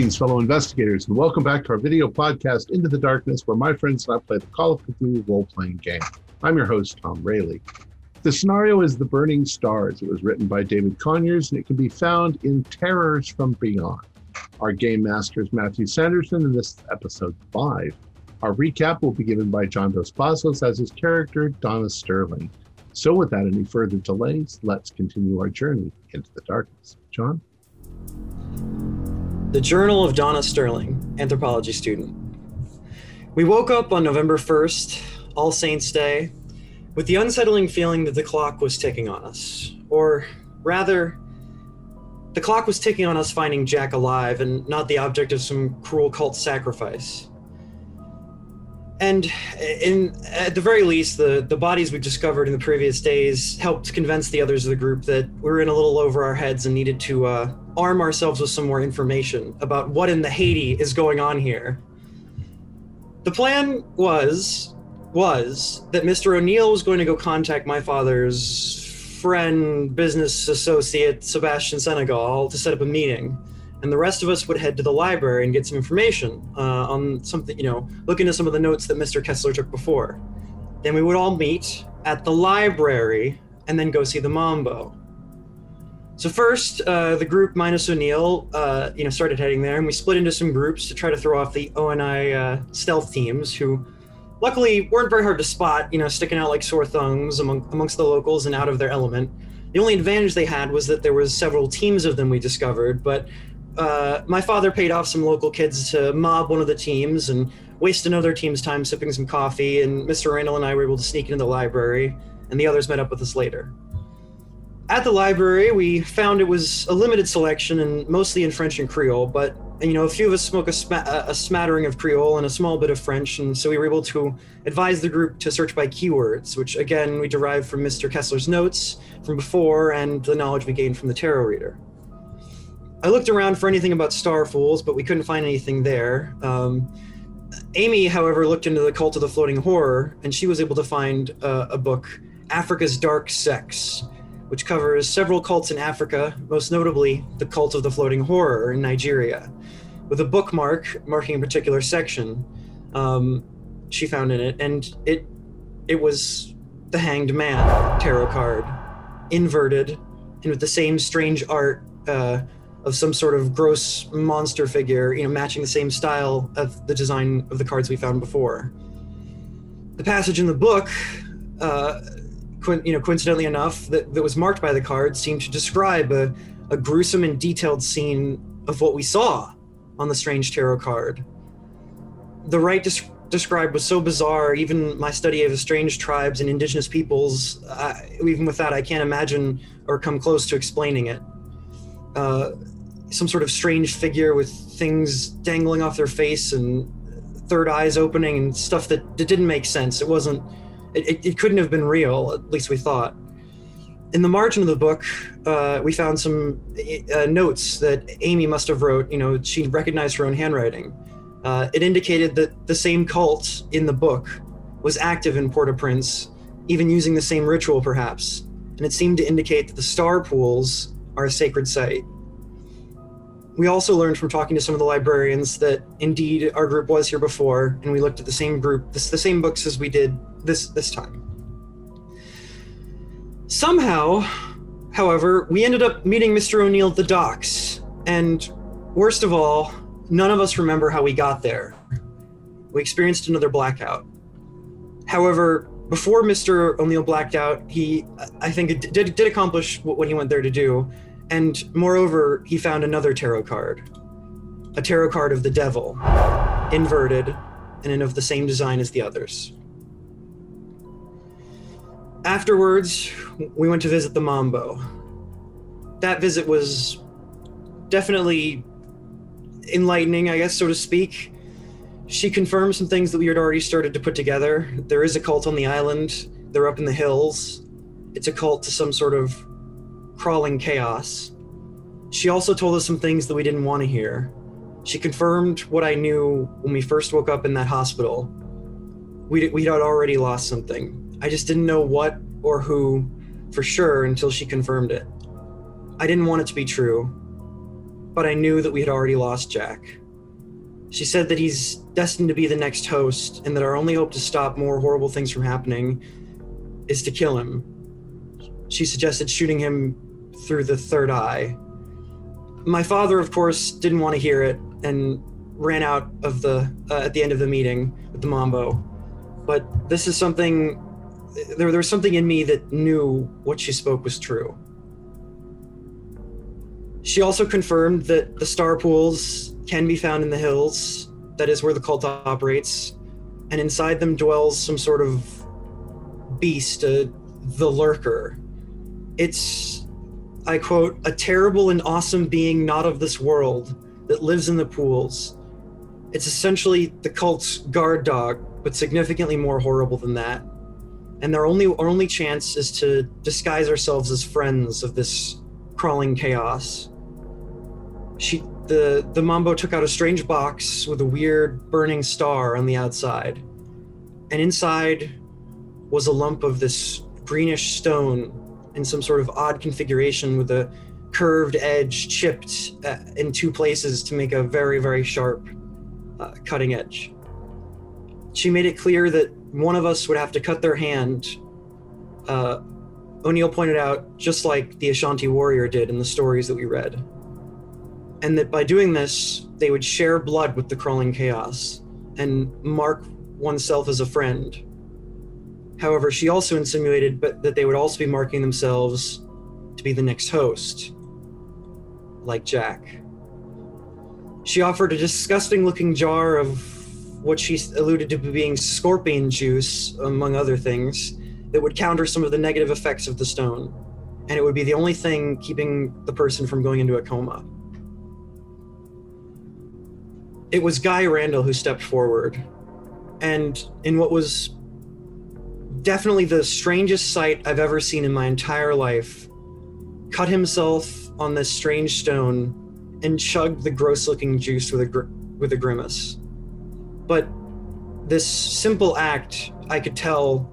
Greetings, fellow investigators, and welcome back to our video podcast, Into the Darkness, where my friends and I play the Call of Cthulhu role playing game. I'm your host, Tom Rayleigh. The scenario is The Burning Stars. It was written by David Conyers, and it can be found in Terrors from Beyond. Our game master is Matthew Sanderson, and this is episode five. Our recap will be given by John Dos Passos as his character, Donna Sterling. So, without any further delays, let's continue our journey into the darkness. John? The Journal of Donna Sterling, anthropology student. We woke up on November 1st, All Saints' Day, with the unsettling feeling that the clock was ticking on us. Or rather, the clock was ticking on us finding Jack alive and not the object of some cruel cult sacrifice. And in at the very least, the, the bodies we discovered in the previous days helped convince the others of the group that we were in a little over our heads and needed to uh, arm ourselves with some more information about what in the Haiti is going on here. The plan was was that Mr. O'Neill was going to go contact my father's friend, business associate, Sebastian Senegal, to set up a meeting and the rest of us would head to the library and get some information uh, on something, you know, look into some of the notes that Mr. Kessler took before. Then we would all meet at the library and then go see the Mambo. So first, uh, the group minus O'Neill, uh, you know, started heading there, and we split into some groups to try to throw off the ONI uh, stealth teams, who luckily weren't very hard to spot, you know, sticking out like sore thumbs among, amongst the locals and out of their element. The only advantage they had was that there was several teams of them we discovered, but uh, my father paid off some local kids to mob one of the teams and waste another team's time sipping some coffee. And Mr. Randall and I were able to sneak into the library, and the others met up with us later. At the library, we found it was a limited selection and mostly in French and Creole, but you know, a few of us spoke a, sma- a smattering of Creole and a small bit of French, and so we were able to advise the group to search by keywords, which again we derived from Mr. Kessler's notes from before and the knowledge we gained from the tarot reader. I looked around for anything about star pools, but we couldn't find anything there. Um, Amy, however, looked into the cult of the floating horror, and she was able to find uh, a book, Africa's Dark Sects, which covers several cults in Africa, most notably the cult of the floating horror in Nigeria, with a bookmark marking a particular section um, she found in it, and it it was the Hanged Man tarot card, inverted, and with the same strange art. Uh, of some sort of gross monster figure, you know, matching the same style of the design of the cards we found before. The passage in the book, uh, you know, coincidentally enough, that, that was marked by the cards seemed to describe a, a gruesome and detailed scene of what we saw on the strange tarot card. The rite des- described was so bizarre, even my study of strange tribes and indigenous peoples, even with that, I can't imagine or come close to explaining it. Uh, some sort of strange figure with things dangling off their face and third eyes opening and stuff that, that didn't make sense. It wasn't, it, it, it, couldn't have been real, at least we thought. In the margin of the book, uh, we found some uh, notes that Amy must have wrote. You know, she recognized her own handwriting. Uh, it indicated that the same cult in the book was active in Port-au-Prince, even using the same ritual, perhaps. And it seemed to indicate that the star pools are a sacred site we also learned from talking to some of the librarians that indeed our group was here before, and we looked at the same group, the, the same books as we did this this time. Somehow, however, we ended up meeting Mr. O'Neill at the docks, and worst of all, none of us remember how we got there. We experienced another blackout. However, before Mr. O'Neill blacked out, he, I think, did, did accomplish what he went there to do and moreover, he found another tarot card a tarot card of the devil, inverted, and of the same design as the others. Afterwards, we went to visit the Mambo. That visit was definitely enlightening, I guess, so to speak. She confirmed some things that we had already started to put together. There is a cult on the island, they're up in the hills. It's a cult to some sort of crawling chaos. She also told us some things that we didn't want to hear. She confirmed what I knew when we first woke up in that hospital. We'd, we'd already lost something. I just didn't know what or who for sure until she confirmed it. I didn't want it to be true. but I knew that we had already lost Jack. She said that he's destined to be the next host, and that our only hope to stop more horrible things from happening is to kill him. She suggested shooting him through the third eye. My father, of course, didn't want to hear it and ran out of the uh, at the end of the meeting with the mambo. But this is something there, there was something in me that knew what she spoke was true. She also confirmed that the star pools can be found in the hills. That is where the cult operates. And inside them dwells some sort of beast, uh, the lurker. It's, I quote, a terrible and awesome being not of this world that lives in the pools. It's essentially the cult's guard dog, but significantly more horrible than that. And their only our only chance is to disguise ourselves as friends of this crawling chaos. She the the Mambo took out a strange box with a weird burning star on the outside. And inside was a lump of this greenish stone in some sort of odd configuration with a curved edge chipped uh, in two places to make a very very sharp uh, cutting edge. She made it clear that one of us would have to cut their hand. Uh, O'Neill pointed out, just like the Ashanti warrior did in the stories that we read. And that by doing this, they would share blood with the crawling chaos and mark oneself as a friend. However, she also insinuated but that they would also be marking themselves to be the next host, like Jack. She offered a disgusting looking jar of what she alluded to being scorpion juice, among other things, that would counter some of the negative effects of the stone. And it would be the only thing keeping the person from going into a coma. It was Guy Randall who stepped forward. And in what was definitely the strangest sight I've ever seen in my entire life, cut himself on this strange stone and chugged the gross looking juice with a, gr- with a grimace. But this simple act, I could tell,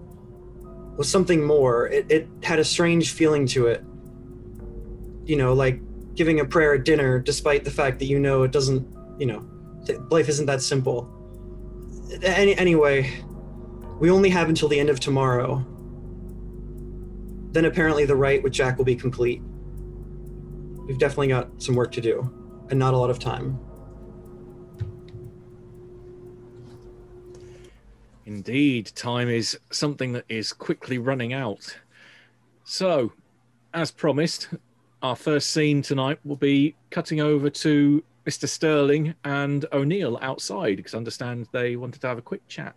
was something more. It, it had a strange feeling to it. You know, like giving a prayer at dinner, despite the fact that you know it doesn't, you know, life isn't that simple. Any, anyway, we only have until the end of tomorrow. Then apparently the rite with Jack will be complete. We've definitely got some work to do, and not a lot of time. Indeed, time is something that is quickly running out. So, as promised, our first scene tonight will be cutting over to Mr. Sterling and O'Neill outside because I understand they wanted to have a quick chat.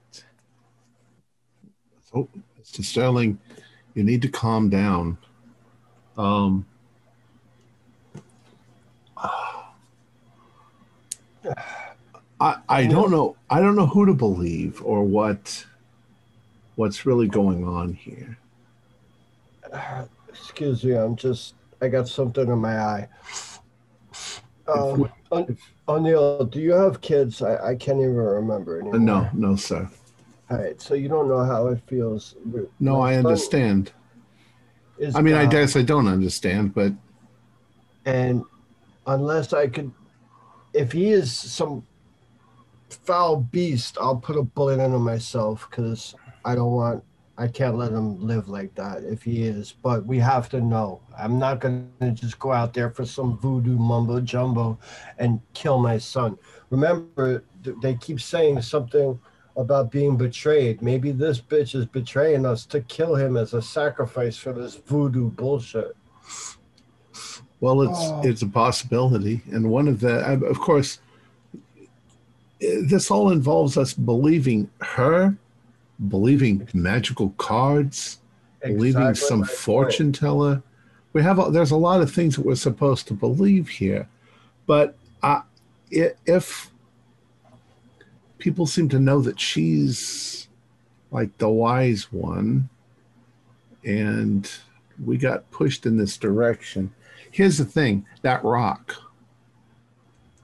Oh, Mr. Sterling, you need to calm down. Um, I, I don't know. I don't know who to believe or what what's really going on here. Uh, excuse me, I'm just I got something in my eye. Um, O'Neill, do you have kids? I, I can't even remember anymore. No, no, sir. All right, so you don't know how it feels. No, My I understand. I mean, I guess I don't understand, but and unless I could, if he is some foul beast, I'll put a bullet into myself because I don't want, I can't let him live like that if he is. But we have to know. I'm not going to just go out there for some voodoo mumbo jumbo and kill my son. Remember, they keep saying something about being betrayed. Maybe this bitch is betraying us to kill him as a sacrifice for this voodoo bullshit. Well, it's oh. it's a possibility, and one of the, uh, of course, this all involves us believing her, believing magical cards, exactly believing some fortune point. teller. We have a, there's a lot of things that we're supposed to believe here, but uh, if people seem to know that she's like the wise one, and we got pushed in this direction. Here's the thing: that rock,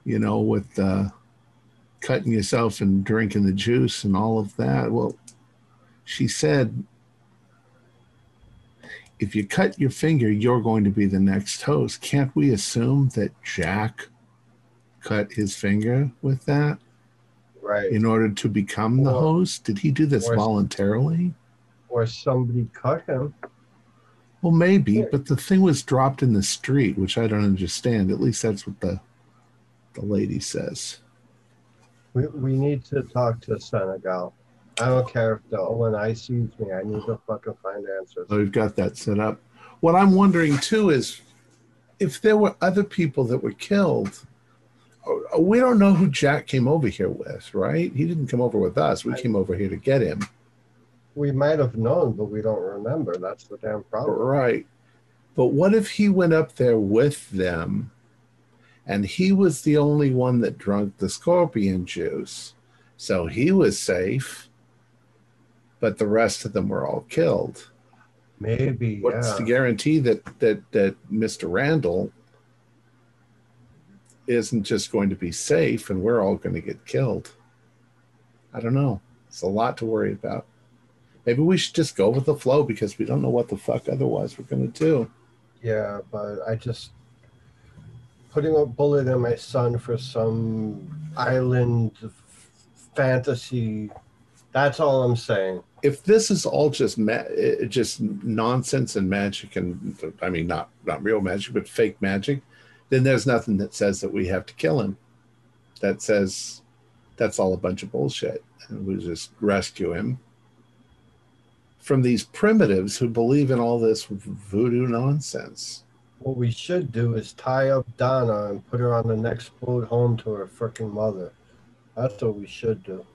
you know, with uh, cutting yourself and drinking the juice and all of that. Well, she said, if you cut your finger, you're going to be the next host. Can't we assume that Jack cut his finger with that Right. in order to become the Or- host? Did he do this or- voluntarily? or somebody cut him. Well, maybe, but the thing was dropped in the street, which I don't understand. At least that's what the the lady says. We, we need to talk to Senegal. I don't care if the ONI sees me. I need to fucking find answers. So we've got that set up. What I'm wondering too is if there were other people that were killed. uh, We don't know who Jack came over here with, right? He didn't come over with us. We I- came over here to get him. We might have known, but we don't remember. That's the damn problem. Right. But what if he went up there with them and he was the only one that drank the scorpion juice? So he was safe, but the rest of them were all killed. Maybe, What's yeah. the guarantee that that that Mr. Randall isn't just going to be safe and we're all going to get killed? I don't know. It's a lot to worry about. Maybe we should just go with the flow because we don't know what the fuck otherwise we're going to do. Yeah, but I just putting a bullet in my son for some island fantasy. That's all I'm saying. If this is all just ma- eh, just nonsense and magic, and I mean not not real magic, but fake magic, then there's nothing that says that we have to kill him. That says that's all a bunch of bullshit, and we just rescue him from these primitives who believe in all this voodoo nonsense. What we should do is tie up Donna and put her on the next boat home to her freaking mother. That's what we should do.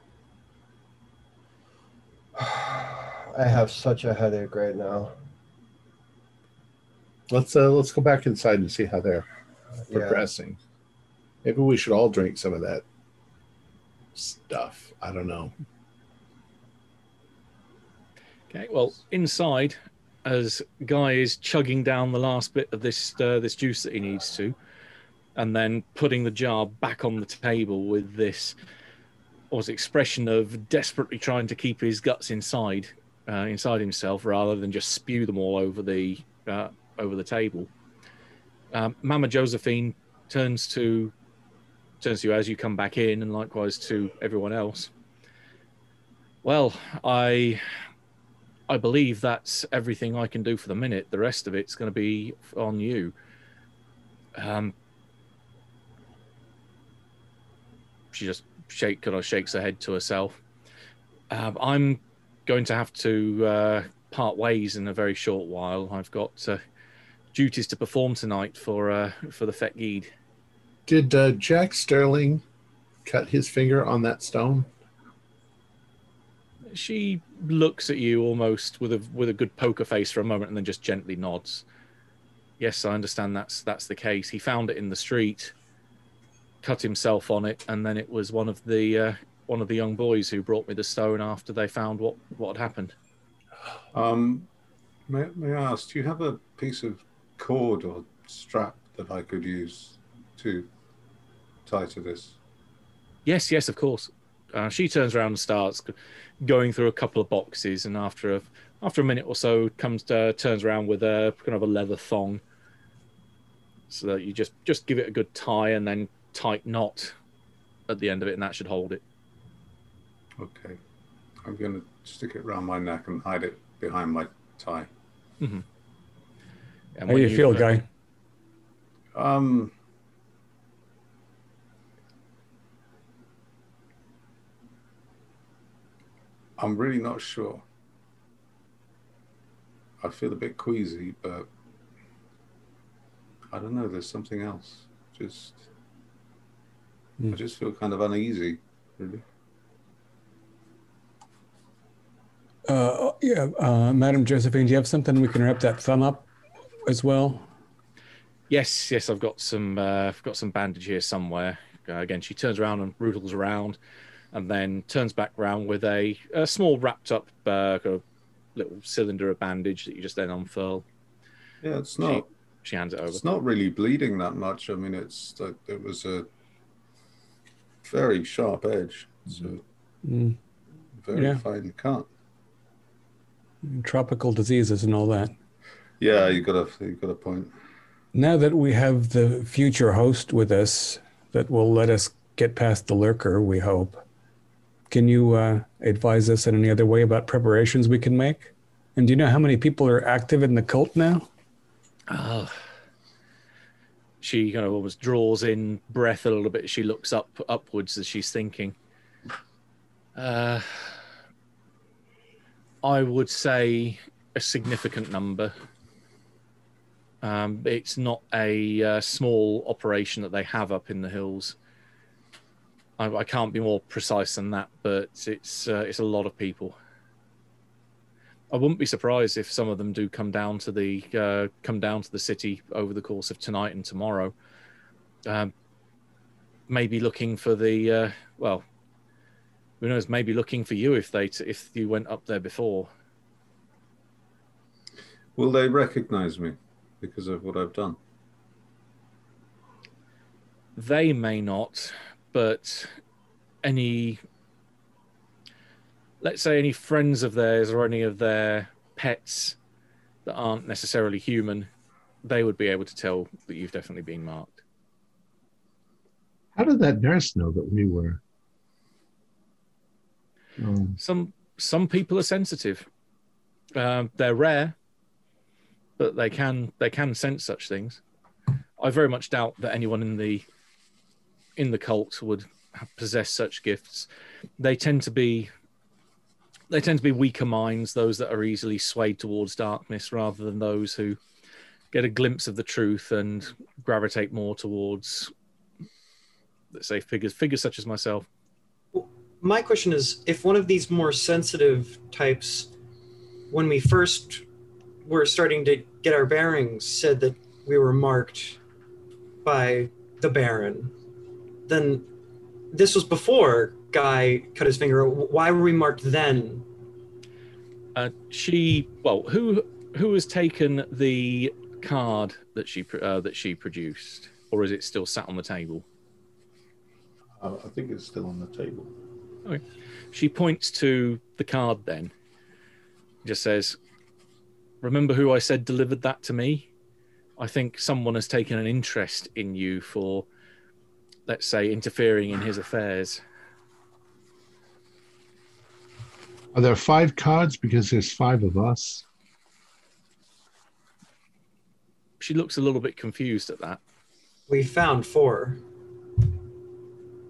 I have such a headache right now. Let's uh, let's go back inside and see how they're Yeah. progressing. Maybe we should all drink some of that stuff. I don't know. Okay, well, inside, as Guy is chugging down the last bit of this uh, this juice that he needs to, and then putting the jar back on the table with this was expression of desperately trying to keep his guts inside uh, inside himself rather than just spew them all over the uh, over the table. Um, Mama Josephine turns to turns to you as you come back in, and likewise to everyone else. Well, I I believe that's everything I can do for the minute. The rest of it's going to be on you. Um, she just shake kind of shakes her head to herself. Um, I'm going to have to uh, part ways in a very short while. I've got uh, duties to perform tonight for uh, for the Fet Gede. Did uh, Jack Sterling cut his finger on that stone? She looks at you almost with a with a good poker face for a moment, and then just gently nods. Yes, I understand that's that's the case. He found it in the street, cut himself on it, and then it was one of the uh, one of the young boys who brought me the stone after they found what what had happened. Um, may, may I ask, do you have a piece of cord or strap that I could use to tie to this? Yes, yes, of course. Uh, she turns around and starts going through a couple of boxes, and after a after a minute or so, comes to, turns around with a kind of a leather thong, so that you just just give it a good tie and then tight knot at the end of it, and that should hold it. Okay. I'm going to stick it around my neck and hide it behind my tie. And How when do you feel, uh, guy? Um, I'm really not sure. I feel a bit queasy, but I don't know. There's something else. Just, I Hmm. just feel kind of uneasy, really. Uh, yeah, uh, Madam Josephine, do you have something we can wrap that thumb up as well? Yes, yes, I've got some. Uh, I've got some bandage here somewhere. Uh, again, she turns around and rootles around, and then turns back round with a, a small wrapped up uh, kind of little cylinder of bandage that you just then unfurl. Yeah, it's She, not. she hands it over. It's not really bleeding that much. I mean, it's it was a very sharp edge. It's a Mm, very Yeah. fine cut. tropical diseases and all that. Yeah, you got a you got a point. Now that we have the future host with us, that will let us get past the lurker, we hope. Can you uh, advise us in any other way about preparations we can make? And do you know how many people are active in the cult now? Oh. She kind of almost draws in breath a little bit. She looks up upwards as she's thinking. Uh, I would say a significant number. Um, it's not a uh, small operation that they have up in the hills. I, I can't be more precise than that, but it's uh, it's a lot of people. I wouldn't be surprised if some of them do come down to the uh, come down to the city over the course of tonight and tomorrow. Um, maybe looking for the uh, well, who knows? Maybe looking for you if they t- if you went up there before. Will they recognize me because of what I've done? They may not, but any let's say any friends of theirs or any of their pets that aren't necessarily human, they would be able to tell that you've definitely been marked. How did that nurse know that we were? Um, Some some people are sensitive. Um, they're rare, but they can they can sense such things. I very much doubt that anyone in the in the cult would possess such gifts. They tend to be they tend to be weaker minds, those that are easily swayed towards darkness, rather than those who get a glimpse of the truth and gravitate more towards, let's say, figures figures such as myself. My question is if one of these more sensitive types, when we first were starting to get our bearings, said that we were marked by the Baron, then this was before Guy cut his finger. Why were we marked then? Uh, she well, who who has taken the card that she uh, that she produced, or is it still sat on the table? Uh, I think it's still on the table. She points to the card then. Just says, Remember who I said delivered that to me? I think someone has taken an interest in you for, let's say, interfering in his affairs. are there five cards because there's five of us? She looks a little bit confused at that. We found four.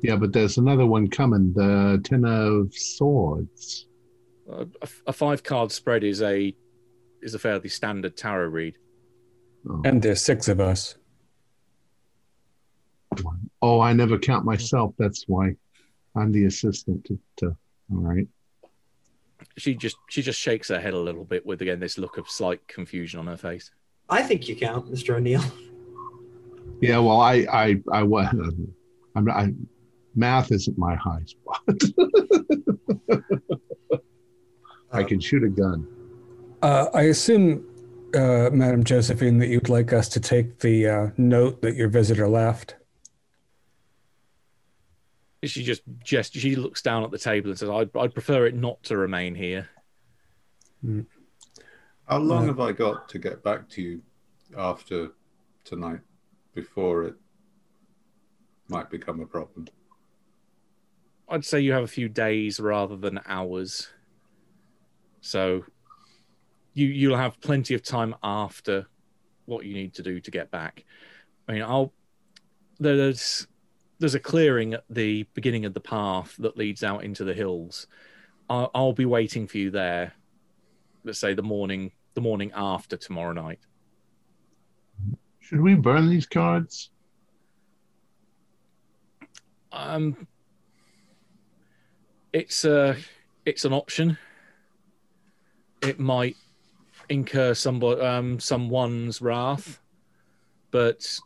Yeah, but there's another one coming. The Ten of Swords. Uh, a, a five card spread is a is a fairly standard tarot read. Oh. And there's six of us. Oh, I never count myself. That's why I'm the assistant. To, to all right. She just she just shakes her head a little bit with again this look of slight confusion on her face. I think you count, Mr. O'Neill. Yeah, well, I, I, I was. I'm. I, math isn't my high spot. I can shoot a gun. Uh, I assume, uh, Madam Josephine, that you'd like us to take the uh, note that your visitor left. She just just she looks down at the table and says, "I'd I'd prefer it not to remain here." How long Uh, have I got to get back to you after tonight before it might become a problem? I'd say you have a few days rather than hours. So you you'll have plenty of time after what you need to do to get back. I mean, I'll there's there's a clearing at the beginning of the path that leads out into the hills. I'll, I'll be waiting for you there. Let's say the morning the morning after tomorrow night. Should we burn these cards? Um, it's a it's an option. It might incur some um someone's wrath, but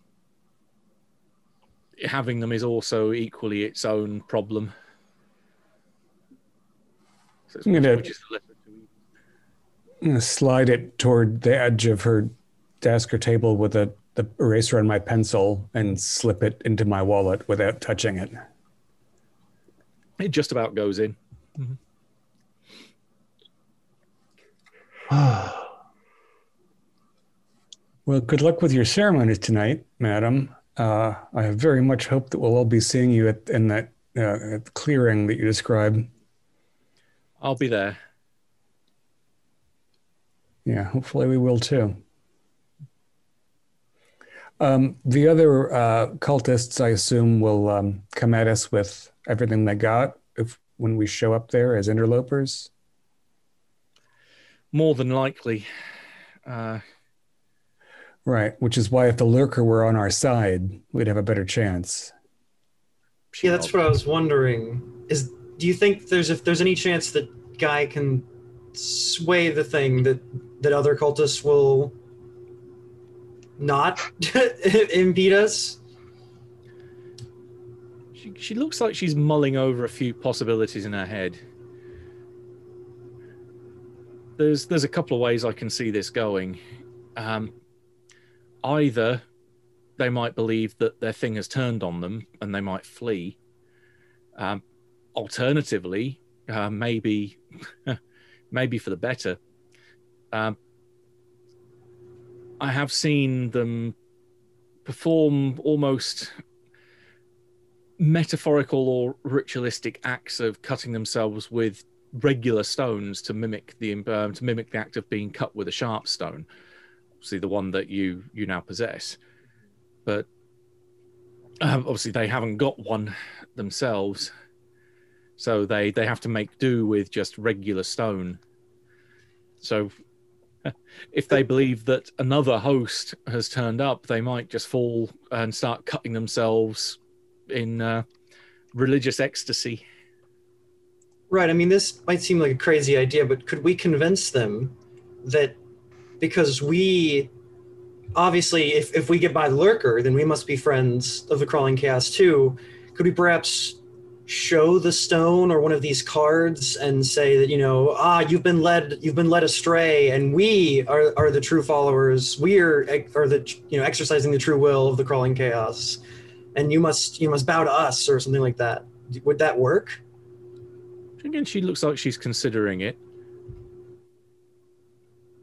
having them is also equally its own problem. So I'm gonna- which is the lesser two. I'm gonna slide it toward the edge of her desk or table with a, the eraser on my pencil and slip it into my wallet without touching it. It just about goes in. Mm-hmm. Well, good luck with your ceremonies tonight, madam. Uh, I very much hope that we'll all be seeing you at, in that uh, clearing that you described. I'll be there. Yeah, hopefully we will too. Um, the other uh, cultists, I assume, will um, come at us with everything they got if when we show up there as interlopers. More than likely. Uh, right, which is why if the lurker were on our side, we'd have a better chance. Yeah, that's what I was wondering. Is do you think there's if there's any chance that Guy can sway the thing that that other cultists will not impede us? She, she looks like she's mulling over a few possibilities in her head. There's there's a couple of ways I can see this going. Um, either they might believe that their thing has turned on them and they might flee. Um, alternatively, uh, maybe maybe for the better. Um, I have seen them perform almost metaphorical or ritualistic acts of cutting themselves with regular stones to mimic the um, to mimic the act of being cut with a sharp stone. Obviously, the one that you you now possess, but um, obviously they haven't got one themselves, so they they have to make do with just regular stone. So if they believe that another host has turned up, they might just fall and start cutting themselves in uh, religious ecstasy. Right. I mean, this might seem like a crazy idea, but could we convince them that because we obviously, if, if we get by the lurker, then we must be friends of the crawling chaos too. Could we perhaps show the stone or one of these cards and say that you know ah you've been led you've been led astray and we are, are the true followers. We are are the you know exercising the true will of the crawling chaos. And you must you must bow to us or something like that. Would that work? Again she looks like she's considering it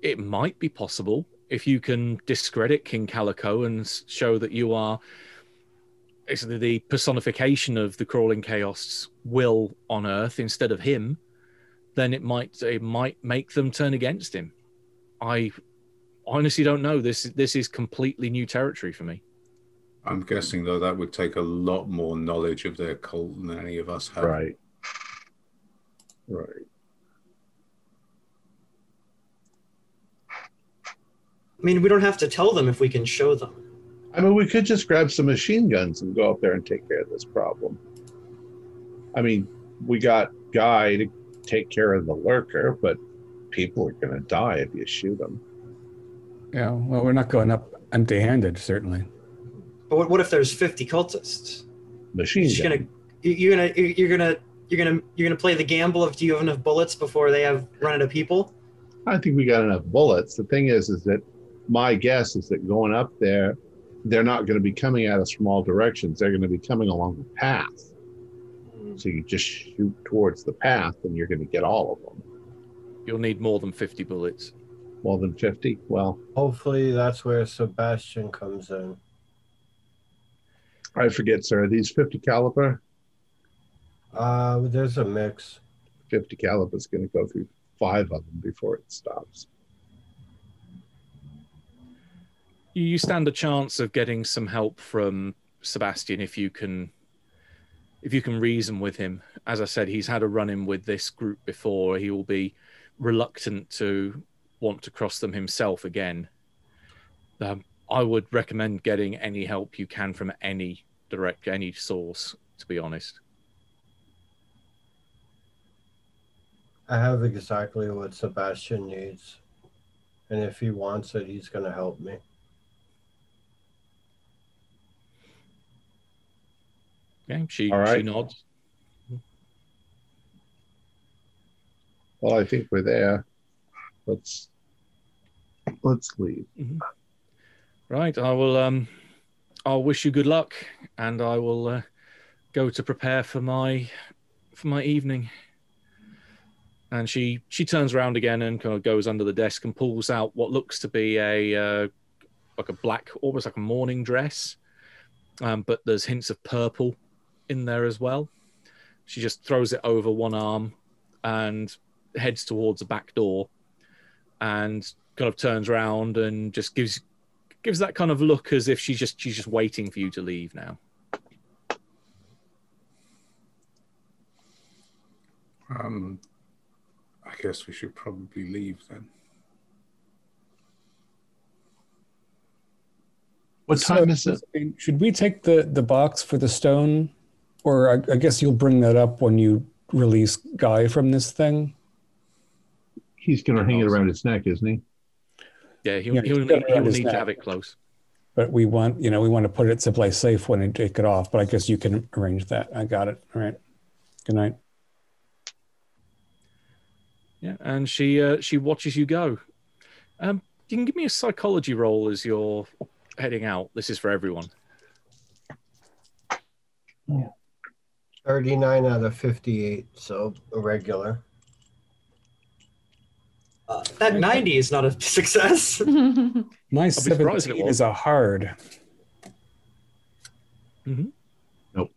it might be possible if you can discredit king calico and show that you are basically the personification of the crawling chaos will on earth instead of him then it might it might make them turn against him i honestly don't know this this is completely new territory for me I'm guessing though that would take a lot more knowledge of their cult than any of us have. Right. Right. I mean we don't have to tell them if we can show them I mean, we could just grab some machine guns and go up there and take care of this problem. I mean, we got Guy to take care of the lurker, but people are going to die if you shoot them. Yeah, well, we're not going up empty handed, certainly. but what, what if there's 50 cultists Machine you're gun. gonna you- you're gonna you're gonna you're gonna you're gonna play the gamble of do you have enough bullets before they have run out of people I think we got enough bullets. The thing is, is that my guess is that going up there, they're not going to be coming at us from all directions. They're going to be coming along the path. So you just shoot towards the path, and you're going to get all of them. you'll need more than 50 bullets More than fifty. Well, Hopefully, that's where Sebastian comes in. I forget, sir. Are these fifty caliber? Uh, there's a mix. Fifty caliber is going to go through five of them before it stops. You stand a chance of getting some help from Sebastian if you can if you can reason with him. As I said, he's had a run in with this group before. He will be reluctant to want to cross them himself again. Um, I would recommend getting any help you can from any direct any source. To be honest, I have exactly what Sebastian needs. And if he wants it, he's going to help me. Okay, she All right. she nods. Well, I think we're there. Let's let's leave. Right, I will. Um, I'll wish you good luck, and I will uh, go to prepare for my for my evening. And she she turns around again and kind of goes under the desk and pulls out what looks to be a uh, like a black, almost like a morning dress, um, but there's hints of purple in there as well. She just throws it over one arm and heads towards the back door, and kind of turns around and just gives gives that kind of look as if she's just she's just waiting for you to leave now. Um, I guess we should probably leave then. What time is it? Should we take the, the box for the stone? Or I, I guess you'll bring that up when you release Guy from this thing? He's going to hang it around his neck, isn't he? Yeah, he'll, Yeah, he'll, he's got need, he'll his need to have it close. But we want, you know, we want to put it someplace safe when we take it off. But I guess you can arrange that. I got it. All right. Good night. Yeah, and she uh, she watches you go. Um, you can give me a psychology roll as you're heading out. This is for everyone. 39 out of 58, so a regular. Uh, that 90 is not a success. My surprised if it 17 is a hard. Nope.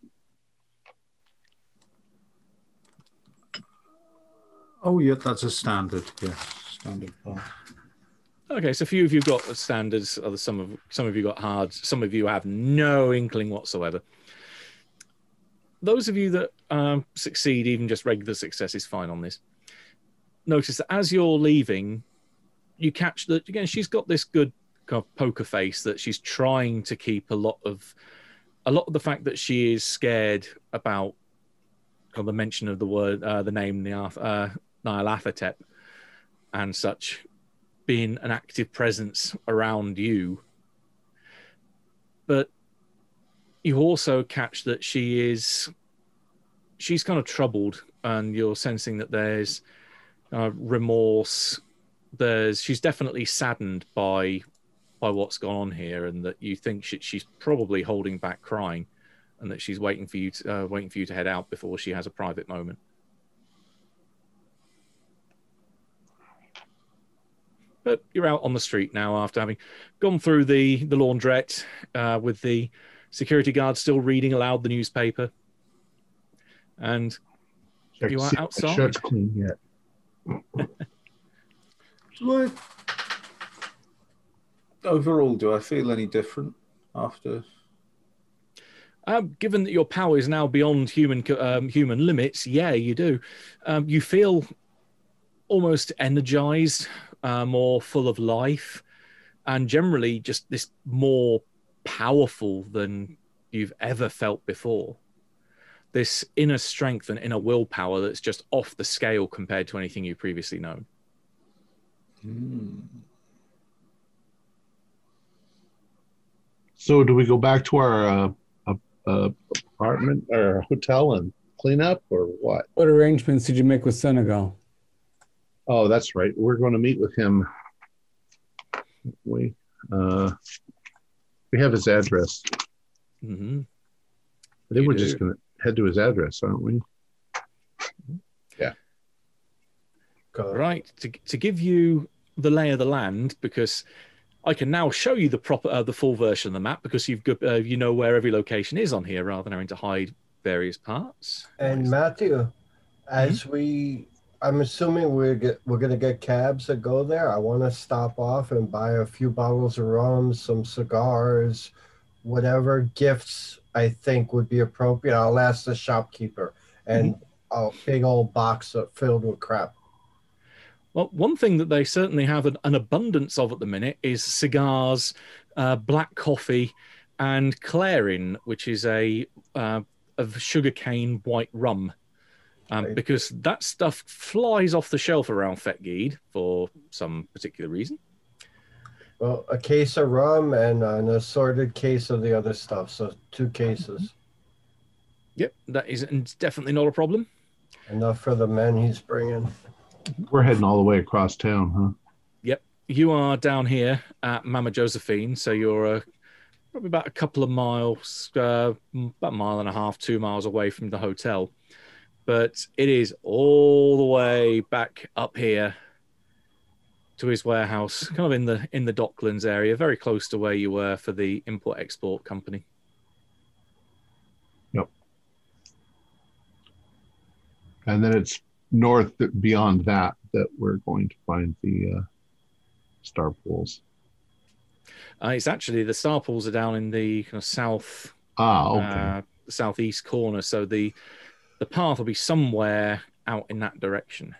Oh, yeah, that's a standard. Yes, standard pass. Okay, so a few of you got the standards. Other some of some of you got hard. Some of you have no inkling whatsoever. Those of you that um, succeed, even just regular success, is fine on this. Notice that as you're leaving, you catch that again. She's got this good kind of poker face that she's trying to keep a lot of a lot of the fact that she is scared about kind of the mention of the word, uh, the name, the uh, Nyarlathotep and such being an active presence around you. But you also catch that she is she's kind of troubled and you're sensing that there's uh, remorse. There's she's definitely saddened by by what's gone on here and that you think she, she's probably holding back crying and that she's waiting for you to uh, waiting for you to head out before she has a private moment. But you're out on the street now after having gone through the the laundrette uh, with the security guard still reading aloud the newspaper and Check You are see if my outside. Shirt's clean yet. Do I... Overall, do I feel any different after? Um, given that your power is now beyond human um, human limits, yeah, you do. Um, you feel almost energized, uh, more full of life, and generally just this more powerful than you've ever felt before. This inner strength and inner willpower that's just off the scale compared to anything you've previously known. Hmm. So, do we go back to our uh, uh, uh, apartment or hotel and clean up, or what? What arrangements did you make with Senegal? Oh, that's right. We're going to meet with him. We uh, we have his address. hmm I think You we're do. just going to head to his address, aren't we? Yeah. right to, to give you the lay of the land because i can now show you the proper uh, the full version of the map because you've got uh, you know where every location is on here rather than having to hide various parts And Matthew, as we, I'm assuming we're get, we're gonna get cabs that go there. I want to stop off and buy a few bottles of rum, some cigars, whatever gifts I think would be appropriate. I'll ask the shopkeeper, and a big old box filled with crap. well one thing that they certainly have an, an abundance of at the minute is cigars uh, black coffee and clairin which is a uh, of sugarcane white rum um, Right. because that stuff flies off the shelf around Fet Gede for some particular reason Well, a case of rum and an assorted case of the other stuff. So two cases, Yep, that is and definitely not a problem. enough for the men he's bringing. We're heading all the way across town, huh? Yep. You are down here at Mama Josephine, so you're uh, probably about a couple of miles, uh, about a mile and a half, two miles away from the hotel but it is all the way back up here to his warehouse, kind of in the in the Docklands area, very close to where you were for the import export company. Yep. And then it's north beyond that that we're going to find the uh, star pools. Uh, it's actually the star pools are down in the kind of south ah okay. uh, southeast corner, so the the path will be somewhere out in that direction.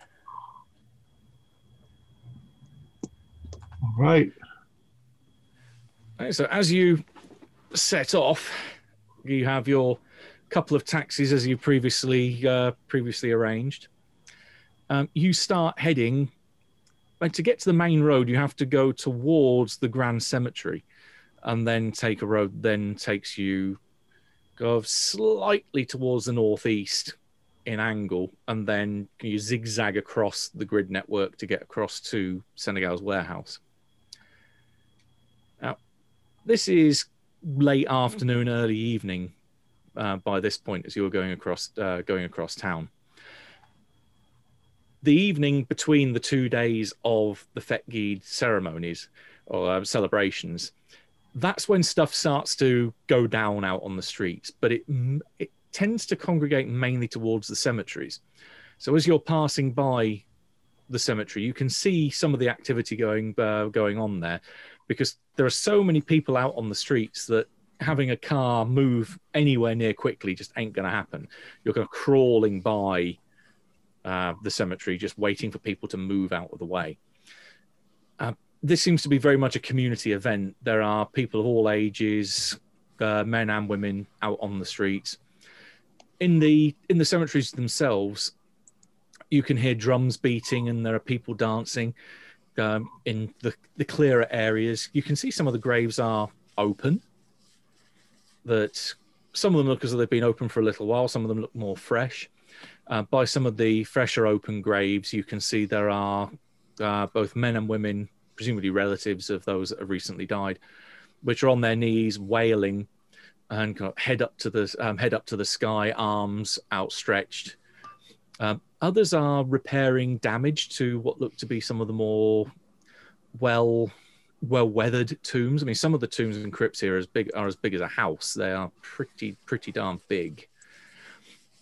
All right. Right, so as you set off, you have your couple of taxis as you previously uh, previously arranged. Um, you start heading, and to get to the main road, you have to go towards the Grand Cemetery, and then take a road. Then takes you go slightly towards the northeast in angle, and then you zigzag across the grid network to get across to Senegal's warehouse. Now, this is late afternoon, early evening uh, by this point as you were going across uh, going across town. The evening between the two days of the Fet Gede ceremonies or uh, celebrations, that's when stuff starts to go down out on the streets, but it it tends to congregate mainly towards the cemeteries. So as you're passing by the cemetery, you can see some of the activity going uh, going on there, because there are so many people out on the streets that having a car move anywhere near quickly just ain't going to happen. You're of crawling by uh, the cemetery, just waiting for people to move out of the way. Uh, this seems to be very much a community event. There are people of all ages, uh, men and women, out on the streets. In the in the cemeteries themselves, you can hear drums beating, and there are people dancing. Um, in the, the clearer areas, you can see some of the graves are open. That some of them look as though they've been open for a little while. Some of them look more fresh. Uh, by some of the fresher open graves, you can see there are uh, both men and women, presumably relatives of those that have recently died, which are on their knees wailing and kind of head up to the um, head up to the sky, arms outstretched. Um, others are repairing damage to what look to be some of the more well well weathered tombs. I mean, some of the tombs and crypts here are as big are as big as a house. They are pretty pretty darn big.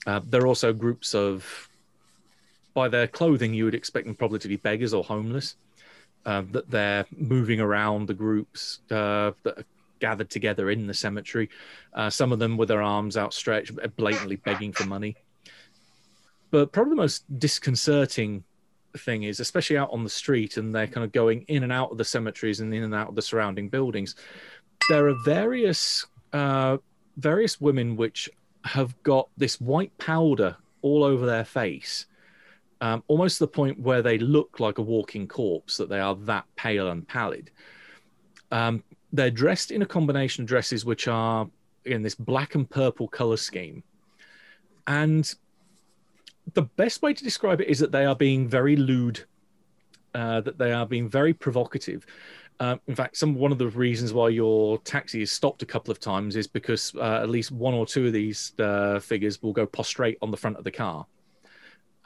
Uh, there are also groups of, by their clothing, you would expect them probably to be beggars or homeless. Uh, that they're moving around the groups uh, that are gathered together in the cemetery. Uh, some of them with their arms outstretched, blatantly begging for money. But probably the most disconcerting thing is, especially out on the street, and they're kind of going in and out of the cemeteries and in and out of the surrounding buildings. There are various uh, various women which have got this white powder all over their face, um, almost to the point where they look like a walking corpse. That they are that pale and pallid. Um, they're dressed in a combination of dresses which are in this black and purple color scheme, and the best way to describe it is that they are being very lewd, uh, that they are being very provocative. Uh, in fact, some one of the reasons why your taxi is stopped a couple of times is because uh, at least one or two of these uh, figures will go prostrate on the front of the car.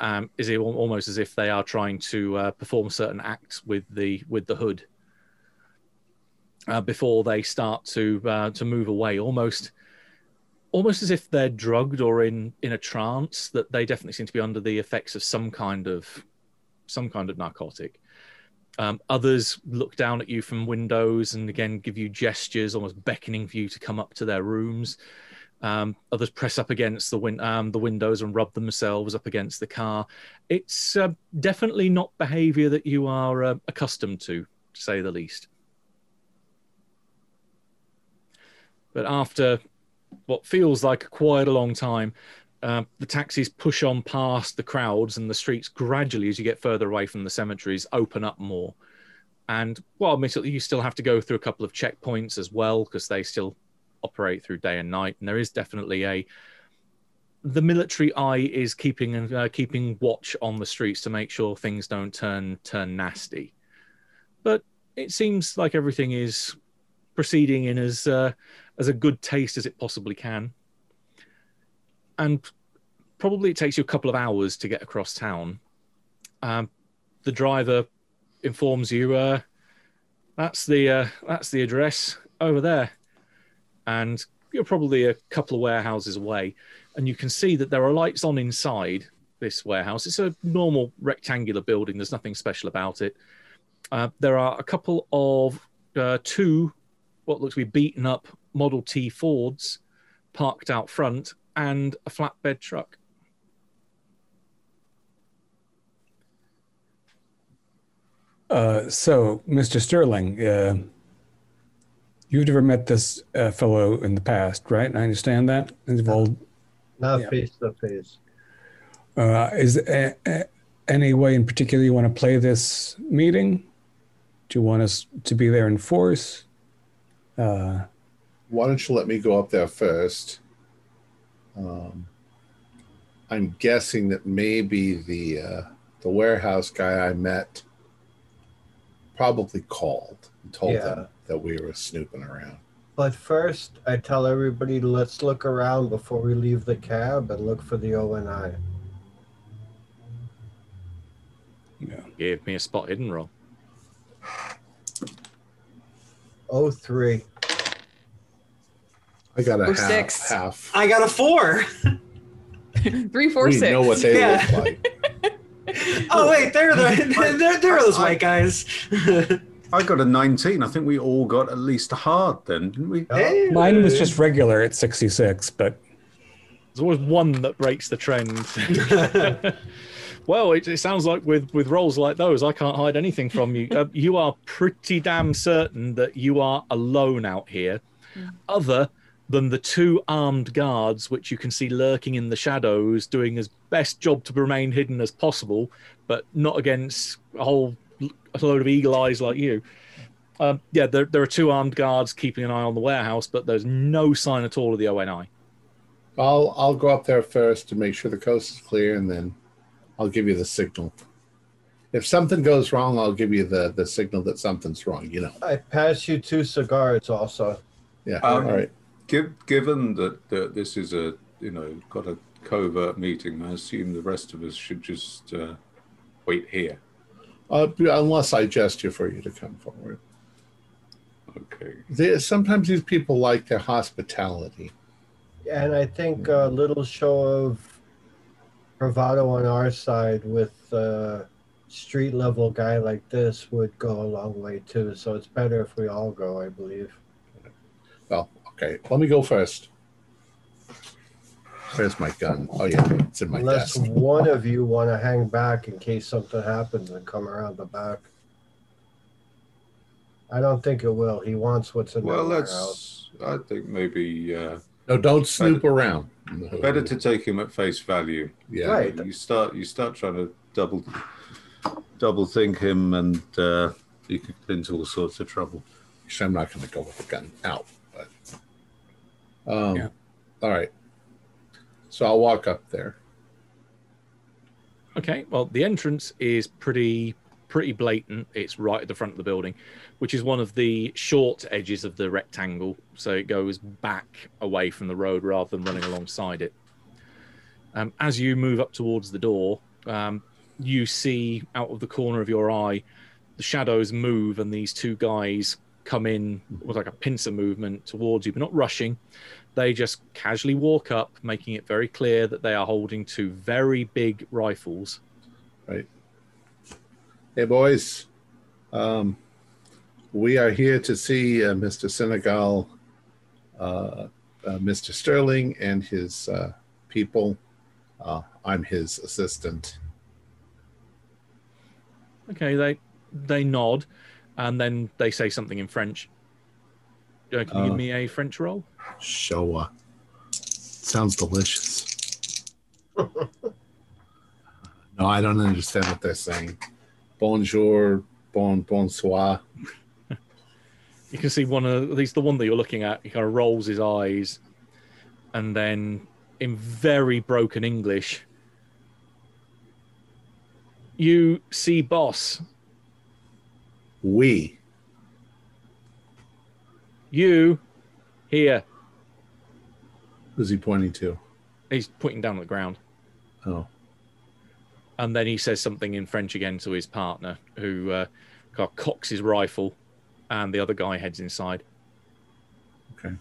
Um, is it almost as if they are trying to uh, perform certain acts with the with the hood uh, before they start to uh, to move away, almost almost as if they're drugged or in in a trance. That they definitely seem to be under the effects of some kind of some kind of narcotic. Um, others look down at you from windows and again give you gestures, almost beckoning for you to come up to their rooms. Um, others press up against the, win- um, the windows and rub themselves up against the car. It's uh, definitely not behavior that you are uh, accustomed to, to say the least. But after what feels like quite a long time, uh, the taxis push on past the crowds and the streets gradually as you get further away from the cemeteries open up more and well admittedly you still have to go through a couple of checkpoints as well because they still operate through day and night. And there is definitely a the military eye is keeping uh, keeping watch on the streets to make sure things don't turn turn nasty. But it seems like everything is proceeding in as uh, as a good taste as it possibly can. And probably it takes you a couple of hours to get across town. Um, the driver informs you, uh, "That's the uh, that's the address over there," and you're probably a couple of warehouses away, and you can see that there are lights on inside, this warehouse. It's a normal rectangular building. There's nothing special about it. Uh, there are a couple of uh, two what looks to be beaten up Model T Fords parked out front and a flatbed truck. Uh, so, Mr. Sterling, uh, you've never met this uh, fellow in the past, right? I understand that. You've all, Not Yeah. face to face. uh, is there a, a, any way in particular you want to play this meeting? Do you want us to be there in force? Uh, Why don't you let me go up there first? Um, I'm guessing that maybe the uh, the warehouse guy I met probably called and told Yeah. them that we were snooping around. But first, I tell everybody let's look around before we leave the cab and look for the O and I. yeah. Give me a spot hidden roll. Oh three. I got a Or half. six. half. I got a four. Three, four, we six. know what they Yeah. look like. Oh wait, there, there, there, there are those white guys. I got a 19. I think we all got at least a hard then, didn't we? Hey. Mine was just regular at 66, but There's always one that breaks the trend. well, it, it sounds like with with roles like those, I can't hide anything from you. Uh, you are pretty damn certain that you are alone out here, other than the two armed guards, which you can see lurking in the shadows, doing as best job to remain hidden as possible, but not against a whole a load of eagle eyes like you. Um, yeah, there, there are two armed guards keeping an eye on the warehouse, but there's no sign at all of the ONI. I'll I'll go up there first to make sure the coast is clear, and then I'll give you the signal. If something goes wrong, I'll give you the the signal that something's wrong. You know. I pass you two cigars also. Yeah. Um, All right. Giv given that, that this is a, you know, got a covert meeting, I assume the rest of us should just uh, wait here. Uh, unless I gesture for you to come forward. Okay. There, sometimes these people like their hospitality. And I think a little show of bravado on our side with a street level guy like this would go a long way too. So it's better if we all go, I believe. Well, okay. Let me go first. Where's my gun? Oh yeah, it's in my chest. Unless desk. one of you want to hang back in case something happens and come around the back. I don't think it will. He wants what's in Well, the warehouse. let's, I think maybe uh, No, don't snoop around. No. better to take him at face value. Yeah. Right. You start, you start trying to double, double think him, and uh, you could get into all sorts of trouble. So I'm not going to go with the gun out. But, um, Yeah. All right. So I'll walk up there. Okay, well, the entrance is pretty pretty blatant. It's right at the front of the building, which is one of the short edges of the rectangle, so it goes back away from the road rather than running alongside it. Um, as you move up towards the door, um, you see out of the corner of your eye the shadows move, and these two guys come in with like a pincer movement towards you, but not rushing. They just casually walk up, making it very clear that they are holding two very big rifles. Right. Hey, boys. Um, we are here to see uh, Mr. Senegal, uh, uh, Mr. Sterling, and his uh, people. Uh, I'm his assistant. Okay, they they nod, and then they say something in French. Uh, can you Uh, give me a French roll? Showa. Sounds delicious. no, I don't understand what they're saying. Bonjour, bon bonsoir. You can see one of these, the one that you're looking at. He kind of rolls his eyes, and then in very broken English, you see boss. We. You here. Who's he pointing to? He's pointing down at the ground. Oh, And then he says something in French again to his partner, who uh, cocks his rifle, and the other guy heads inside. okay.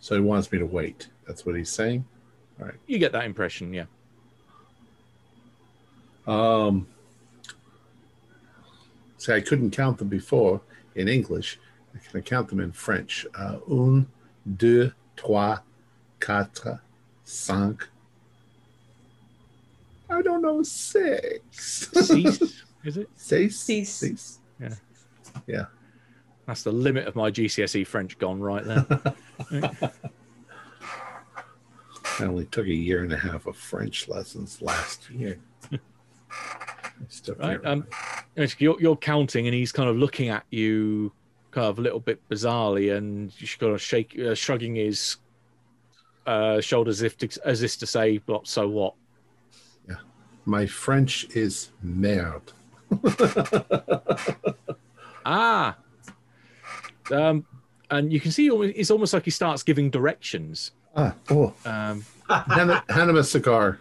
So he wants me to wait. That's what he's saying. All right. You get that impression, yeah. Um, see, I couldn't count them before in English. I can count them in French. Uh, un, deux, trois, quatre, cinq. I don't know, six. Cease, is it? Six. Six. Six. That's the limit of my GCSE French gone right there. I only took a year and a half of French lessons last year. I still right? Um, you're, you're counting, and he's kind of looking at you, kind of a little bit bizarrely, and you're kind of shake, uh, shrugging his uh, shoulders as if to, as if to say, "Well, so what?" Yeah, my French is merde. Ah, um, and you can see it's almost like he starts giving directions. Ah, oh. Um, hand him a cigar.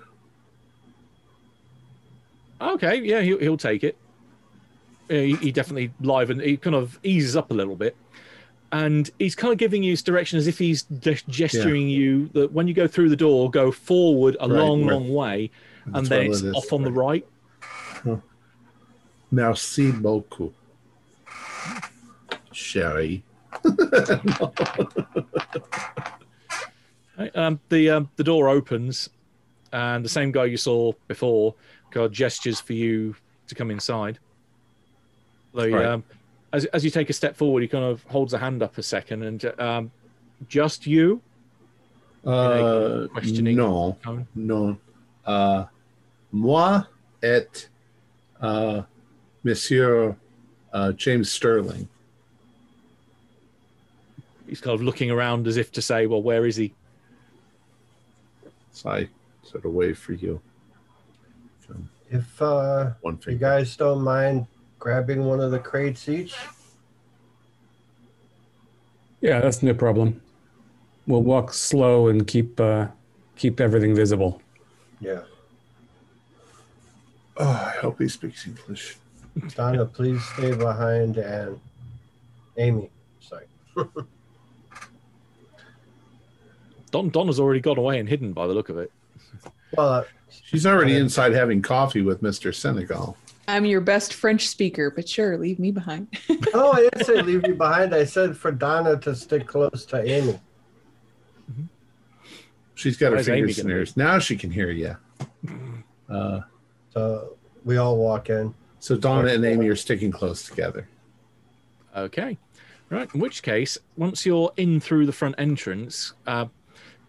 okay, yeah, he'll, he'll take it. Yeah, he, he definitely liven. He kind of eases up a little bit, and he's kind of giving you his direction as if he's gesturing you that when you go through the door, go forward a Right, long, right. long way, and then it's is. off on the right. Merci beaucoup. Sherry. Um, the um, the door opens, and the same guy you saw before kind of gestures for you to come inside. Though, Right. um, as as you take a step forward, he kind of holds a hand up a second, and um, just you. Uh, questioning non, tone. non. Uh, moi et uh, Monsieur uh, James Sterling. He's kind of looking around as if to say, "Well, where is he?" So I sort of wave for you. If uh, One you guys don't mind grabbing one of the crates each, Yeah, that's no problem. We'll walk slow and keep uh, keep everything visible. yeah. Oh, I hope he speaks English. Donna, please stay behind, and Amy, sorry. Don Donna's already gone away and hidden by the look of it. Well, uh, She's already inside having coffee with Mr. Senegal. I'm your best French speaker, but sure, leave me behind. no, I didn't say leave you behind. I said for Donna to stick close to Amy. She's got her Where's Amy fingers in gonna hers. Now she can hear you. Uh, So we all walk in. so Donna and Amy are sticking close together. Okay. Right. In which case, once you're in through the front entrance, uh,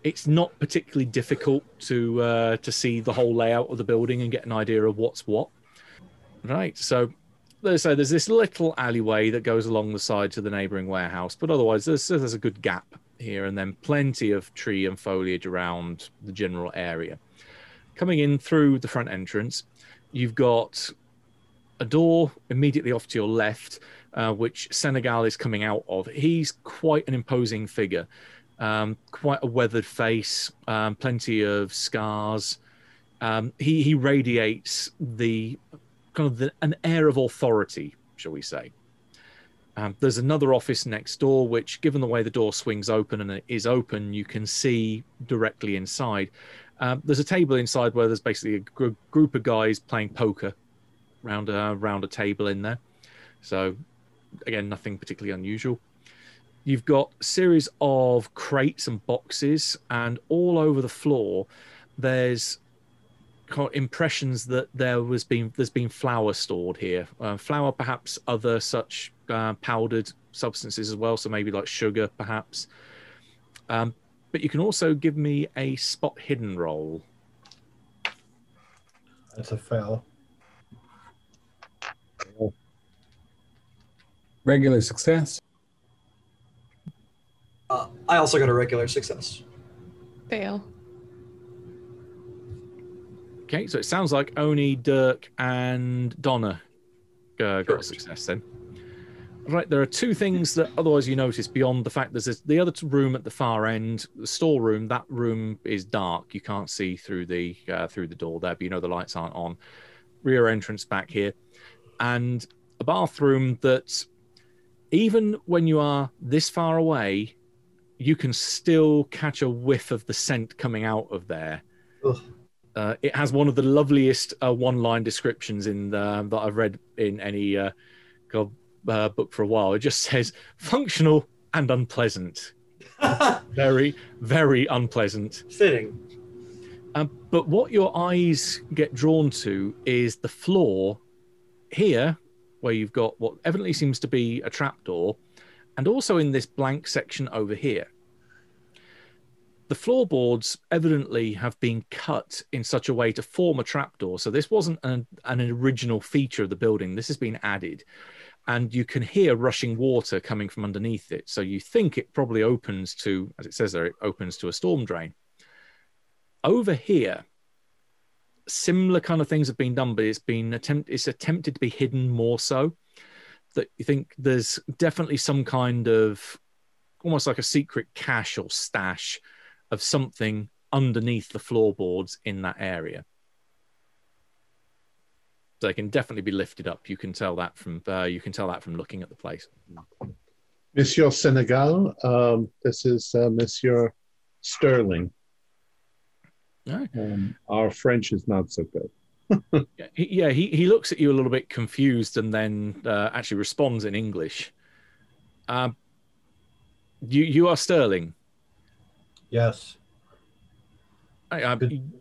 it's not particularly difficult to uh, to see the whole layout of the building and get an idea of what's what. Right. So, let's say there's this little alleyway that goes along the side to the neighbouring warehouse, but otherwise there's there's a good gap here, and then plenty of tree and foliage around the general area. Coming in through the front entrance, you've got a door immediately off to your left uh, which Senegal is coming out of. He's quite an imposing figure, um, quite a weathered face, um, plenty of scars. Um, he he radiates the kind of the, an air of authority, shall we say? Um, there's another office next door, which, given the way the door swings open and it is open, you can see directly inside. Um, there's a table inside where there's basically a gr- group of guys playing poker round a round a table in there. So again, nothing particularly unusual. You've got a series of crates and boxes, and all over the floor, there's impressions that there was been there's been flour stored here. Uh, flour, perhaps other such uh, powdered substances as well. So maybe like sugar, perhaps. Um, but you can also give me a spot hidden roll. That's a fail. Regular success. Uh, I also got a regular success. Fail. Okay, so it sounds like only Dirk and Donna uh, got success then. Right, there are two things that otherwise you notice beyond the fact there's this, the other room at the far end, the storeroom. That room is dark; you can't see through the uh, through the door there, but you know the lights aren't on. Rear entrance back here, and a bathroom that, even when you are this far away, you can still catch a whiff of the scent coming out of there. Ugh. Uh, it has one of the loveliest uh, one-line descriptions in the, that I've read in any uh, God, uh, book for a while. It just says functional and unpleasant. Very, very unpleasant. Fitting. Um, but what your eyes get drawn to is the floor here, where you've got what evidently seems to be a trapdoor, and also in this blank section over here. The floorboards evidently have been cut in such a way to form a trapdoor. So this wasn't an, an original feature of the building. This has been added. And you can hear rushing water coming from underneath it. So you think it probably opens to, as it says there, it opens to a storm drain over here similar kind of things have been done but it's been attempt it's attempted to be hidden more so that you think there's definitely some kind of almost like a secret cache or stash of something underneath the floorboards in that area So they can definitely be lifted up you can tell that from uh, you can tell that from looking at the place Monsieur Senegal, um, this is uh, Monsieur Sterling. Aye. Um, our French is not so good. Yeah, he, yeah, he, he looks at you a little bit confused and then uh, actually responds in English. Um, you you are Sterling. Yes. I, uh, Good.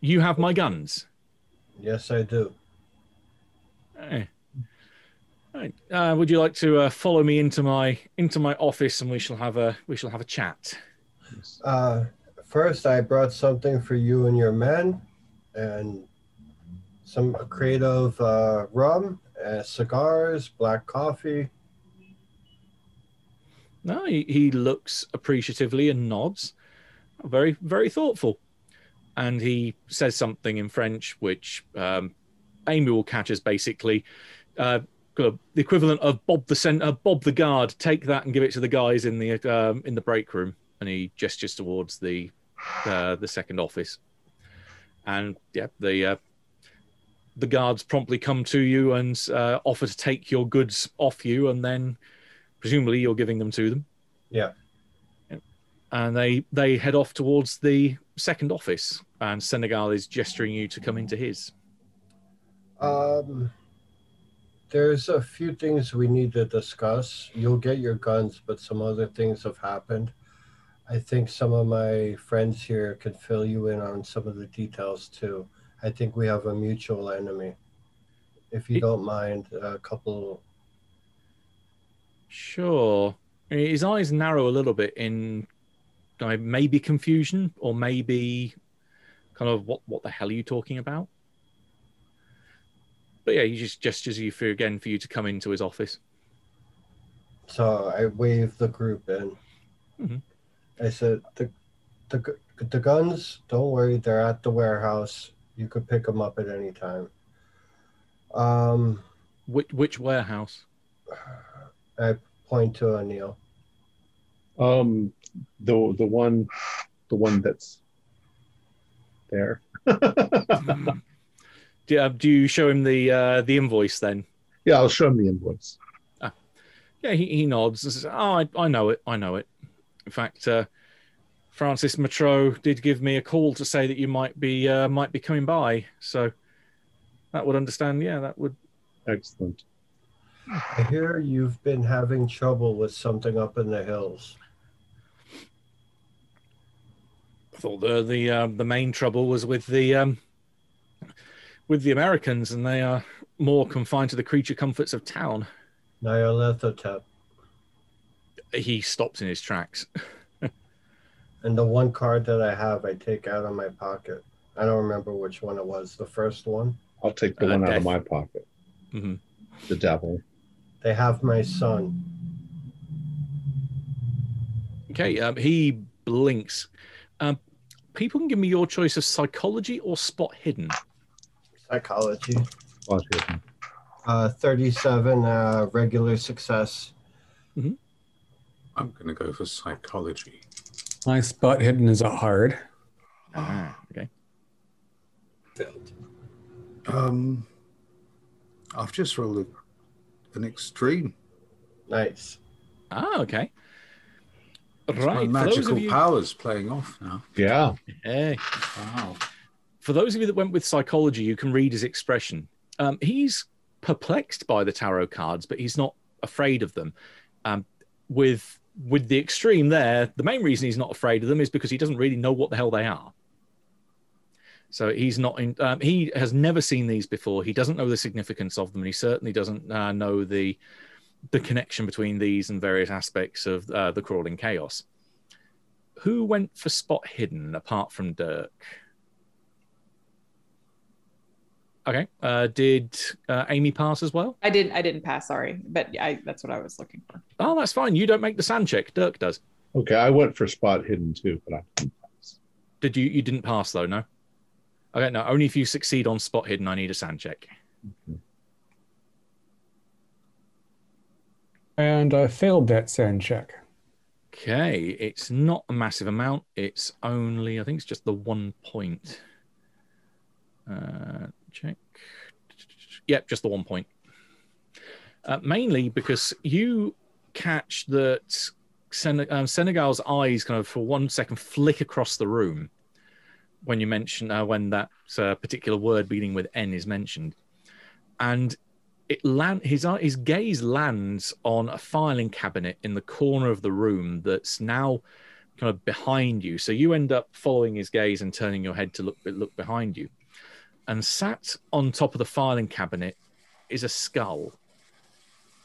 you have my guns. Yes, I do. Right. Uh, would you like to uh, follow me into my into my office and we shall have a we shall have a chat? Uh, first, I brought something for you and your men, and some creative uh, rum, uh, cigars, black coffee. No, he, he looks appreciatively and nods. Very, very thoughtful. And he says something in French, which um, Amy will catch as basically uh, the equivalent of Bob the center, Bob the guard. Take that and give it to the guys in the um, in the break room. And he gestures towards the uh, the second office. And yeah, the uh, the guards promptly come to you and uh, offer to take your goods off you, and then presumably you're giving them to them Yeah. and they they head off towards the second office and senegal is gesturing you to come into his Um, there's a few things we need to discuss. You'll get your guns, but some other things have happened. I think some of my friends here can fill you in on some of the details too. I think we have a mutual enemy. If you It- don't mind, a couple. Sure his eyes narrow a little bit in uh, maybe confusion or maybe kind of what what the hell are you talking about but yeah he just gestures you for again for you to come into his office So I wave the group in. Mhm. I said, the, the, the guns, don't worry, they're at the warehouse. You could pick them up at any time. Um, which which warehouse I point to O'Neill. Um, the the one, the one that's there. do, uh, do you show him the uh, the invoice then Yeah, I'll show him the invoice. Yeah, he, he nods and says, "Oh, I, I know it. I know it. In fact, uh, Francis Matro did give me a call to say that you might be uh, might be coming by. So that would understand. Yeah, that would. Excellent. I hear you've been having trouble with something up in the hills. I thought the the um, the main trouble was with the um, with the Americans, and they are more confined to the creature comforts of town. Nyarlathotep. He stops in his tracks. And the one card that I have, I take out of my pocket. I don't remember which one it was. The first one. I'll take the Uh, one out of my pocket. Mhm. The devil. They have my son. Okay, um, he blinks. Um, people can give me your choice of psychology or spot hidden. Psychology. Spot hidden. Uh, 37, uh, regular success. I'm going to go for psychology. My spot hidden is a hard. Ah, okay. Failed. Um, I've just rolled a, an extreme. Nice. Ah, okay. It's my Right. Magical you, powers playing off now. Yeah. Hey. Wow. for those of you that went with psychology, you can read his expression. Um, he's perplexed by the tarot cards, but he's not afraid of them. Um, with with the extreme there, the main reason he's not afraid of them is because he doesn't really know what the hell they are. So he's not in. Um, he has never seen these before. He doesn't know the significance of them, and he certainly doesn't uh, know the the connection between these and various aspects of uh, the crawling chaos. Who went for spot hidden apart from Dirk? Okay. Uh, did uh, Amy pass as well? I didn't. I didn't pass. Sorry, but I, that's what I was looking for. Oh, that's fine. You don't make the SAN check. Dirk does. Okay, I went for spot hidden too, but I didn't pass. Did you? You didn't pass though, no. Okay, no. Only if you succeed on spot hidden, I need a SAN check. And I failed that SAN check. Okay, it's not a massive amount. It's only, I think, it's just the one point. Uh, check. Yep, just the one point. Uh, mainly because you catch that Sen- um, Senegal's eyes kind of for one second flick across the room when you mention uh, when that uh, particular word beginning with N is mentioned, and it land his his gaze lands on a filing cabinet in the corner of the room that's now kind of behind you. So you end up following his gaze and turning your head to look look behind you. And sat on top of the filing cabinet is a skull.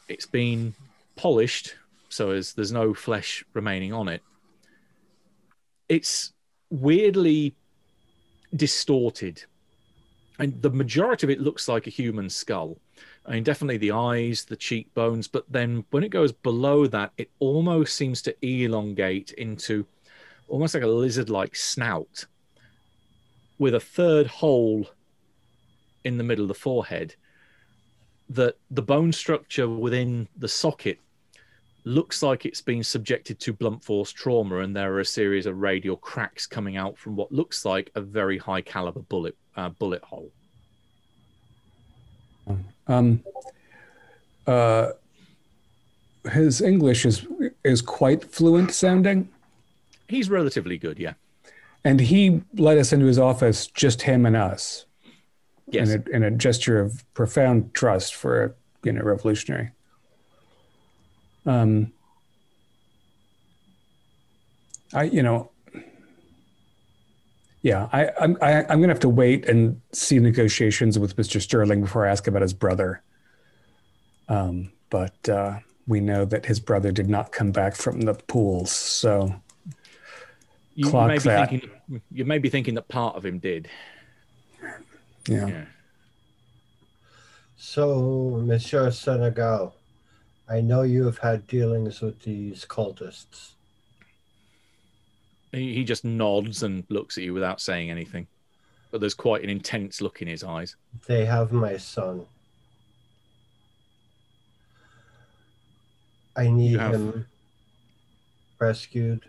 It's been polished, so as there's no flesh remaining on it. It's weirdly distorted. And the majority of it looks like a human skull. I mean, definitely the eyes, the cheekbones, but then when it goes below that, it almost seems to elongate into almost like a lizard like snout with a third hole in the middle of the forehead. That the bone structure within the socket looks like it's been subjected to blunt force trauma, and there are a series of radial cracks coming out from what looks like a very high caliber bullet uh, bullet hole. Um, uh, his English is is quite fluent sounding, He's relatively good, yeah. and he let us into his office, just him and us, Yes. in, a, in a gesture of profound trust for a you know revolutionary. Um, I you know, yeah, I I'm I, I'm gonna have to wait and see negotiations with Mr. Sterling before I ask about his brother. Um, but uh, we know that his brother did not come back from the pools, so you clock may be that. thinking you may be thinking that part of him did. yeah. Yeah. So, Monsieur Senegal, I know you have had dealings with these cultists. He, he just nods and looks at you without saying anything. But there's quite an intense look in his eyes. They have my son. I need have- him rescued,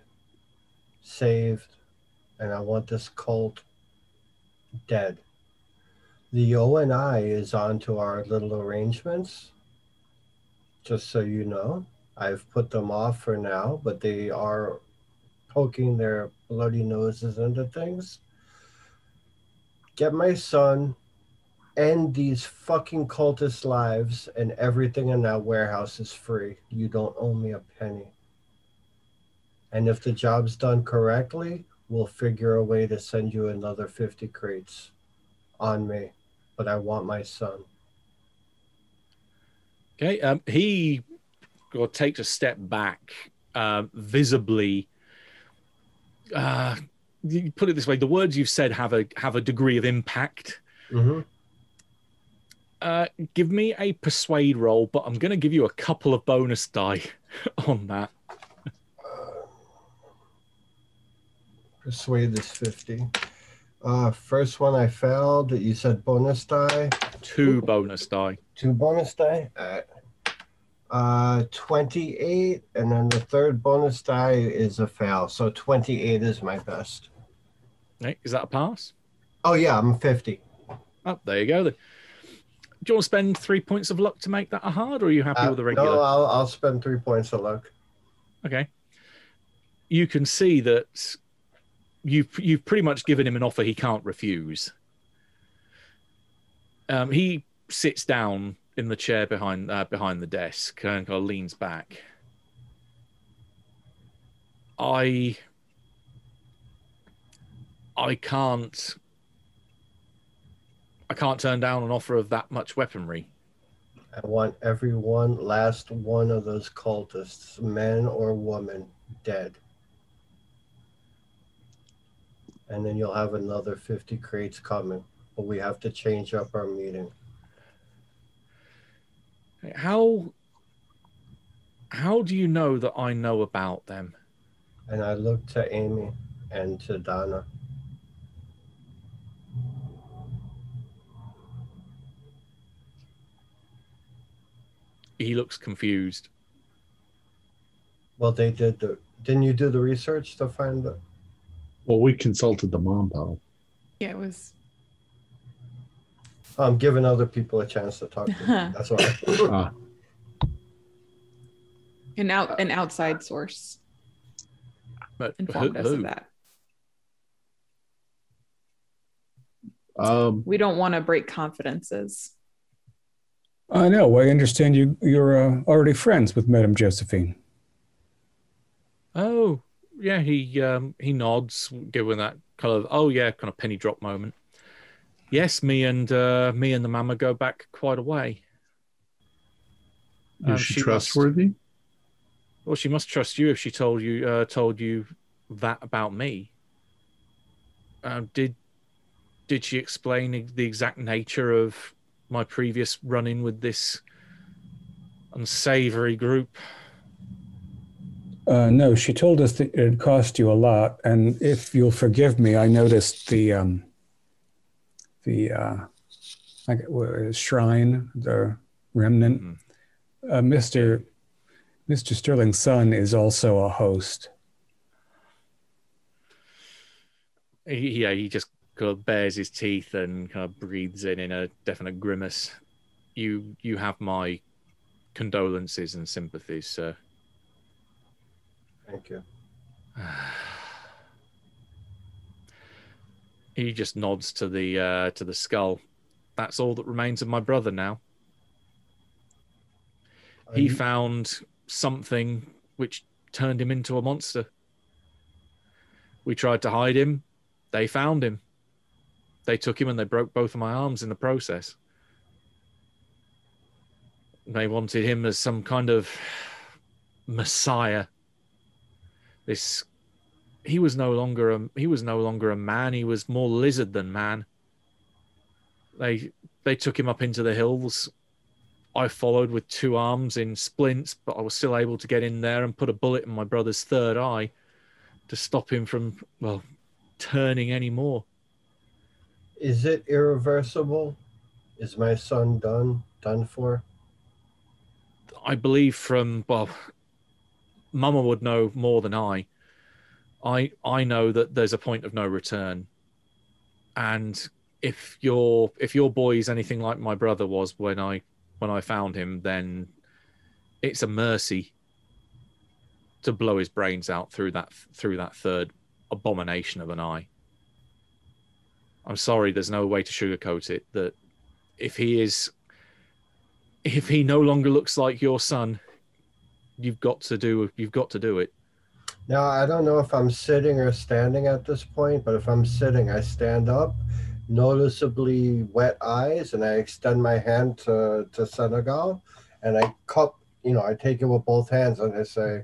saved, and I want this cult dead. The O and I is on to our little arrangements. Just so you know, I've put them off for now, but they are poking their bloody noses into things. Get my son, end these fucking cultist lives, and everything in that warehouse is free. You don't owe me a penny. And if the job's done correctly, we'll figure a way to send you another 50 crates on me. But I want my son. Okay. Um, he or takes a step back, uh, visibly. Uh, you put it this way: the words you've said have a have a degree of impact. Mm-hmm. Uh, give me a persuade roll, but I'm going to give you a couple of bonus die on that. Persuade is 50. Uh, first one I failed. You said bonus die. Two bonus die. Two bonus die. Alright. Uh, 28. And then the third bonus die is a fail. So 28 is my best. Okay, is that a pass? Oh, yeah, I'm 50. Oh, there you go. Then. Do you want to spend three points of luck to make that a hard, or are you happy Uh, with the regular? no, I'll, I'll spend three points of luck. Okay. you can see that you've you've pretty much given him an offer he can't refuse. Um, he sits down in the chair behind uh, behind the desk and kind of leans back. I I can't I can't turn down an offer of that much weaponry. I want every one last one of those cultists, man or woman, dead. And then you'll have another 50 crates coming. But we have to change up our meeting. How how do you know that I know about them? And I look to Amy and to Donna. He looks confused. Well, they did the. Didn't you do the research to find the? Well, we consulted the mom pal. Yeah, it was. I'm giving other people a chance to talk. To them. That's why. Ah, An out an outside source But who, us who? of that. um, We don't want to break confidences. I know. I understand you. You're uh, already friends with Madame Josephine. Oh, yeah. He um, he nods, given that kind of oh yeah, kind of penny drop moment. Yes, me and uh, me and the mama go back quite a way. is Um, she, she must- trustworthy? Well, she must trust you if she told you uh, told you that about me. Um, did did she explain the exact nature of my previous run-in with this unsavory group? Uh, no, she told us that it cost you a lot, and if you'll forgive me, I noticed the um, the uh, I get- what is it, shrine, the remnant. Mhm. Uh, Mister Mister Sterling's son is also a host. He, yeah, he just kind of bares his teeth and kind of breathes in in a definite grimace. You you have my condolences and sympathies, sir. Thank you. He just nods to the uh, to the skull. That's all that remains of my brother now. Are He found something which turned him into a monster. We tried to hide him. They found him. They took him and they broke both of my arms in the process. They wanted him as some kind of messiah. This he was no longer a he was no longer a man, he was more lizard than man. They they took him up into the hills I followed with two arms in splints, but I was still able to get in there and put a bullet in my brother's third eye to stop him from, well, turning any more. Is it irreversible? Is my son done? Done for? I believe from, well, Mama would know more than I. I I know that there's a point of no return. And if your if your boy is anything like my brother was when I when I found him, then it's a mercy to blow his brains out through that through that third abomination of an eye. I'm sorry, there's no way to sugarcoat it. That if he is, if he no longer looks like your son, you've got to do you've got to do it. Now, I don't know if I'm sitting or standing at this point, but if I'm sitting, I stand up, noticeably wet eyes, and I extend my hand to, to Senegal and I cup, you know, I take it with both hands and I say,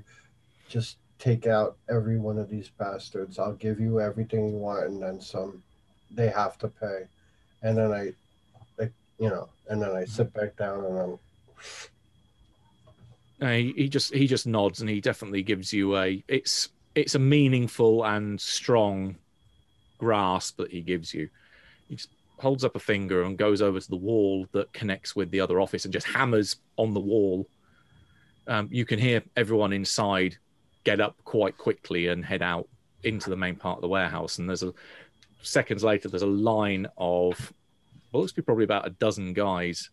just take out every one of these bastards. I'll give you everything you want and then some. They have to pay. And then I, like, you know, and then I sit back down and I'm Uh, he, he just he just nods and he definitely gives you a it's it's a meaningful and strong grasp that he gives you. He just holds up a finger and goes over to the wall that connects with the other office and just hammers on the wall. Um, you can hear everyone inside get up quite quickly and head out into the main part of the warehouse. And there's a seconds later, there's a line of well, looks to be probably about a dozen guys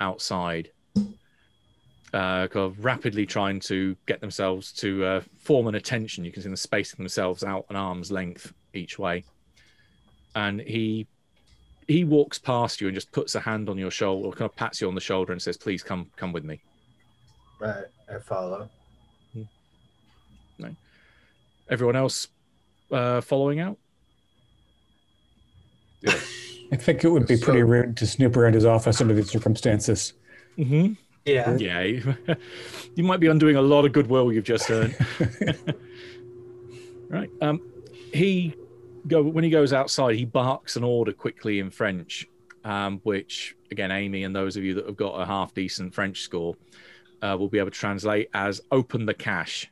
outside uh, kind of rapidly trying to get themselves to uh, form an attention. You can see them spacing themselves out an arm's length each way, and he he walks past you and just puts a hand on your shoulder, or kind of pats you on the shoulder and says, "Please come come with me." Right, I follow. No, Everyone else uh, following out. Yeah. I think it would be pretty rude to snoop around his office under these circumstances. Mm-hmm. Yeah. Yeah, you, you might be undoing a lot of goodwill you've just earned. right. Um, he go when he goes outside. He barks an order quickly in French, um, which again, Amy and those of you that have got a half decent French score uh, will be able to translate as "open the cache."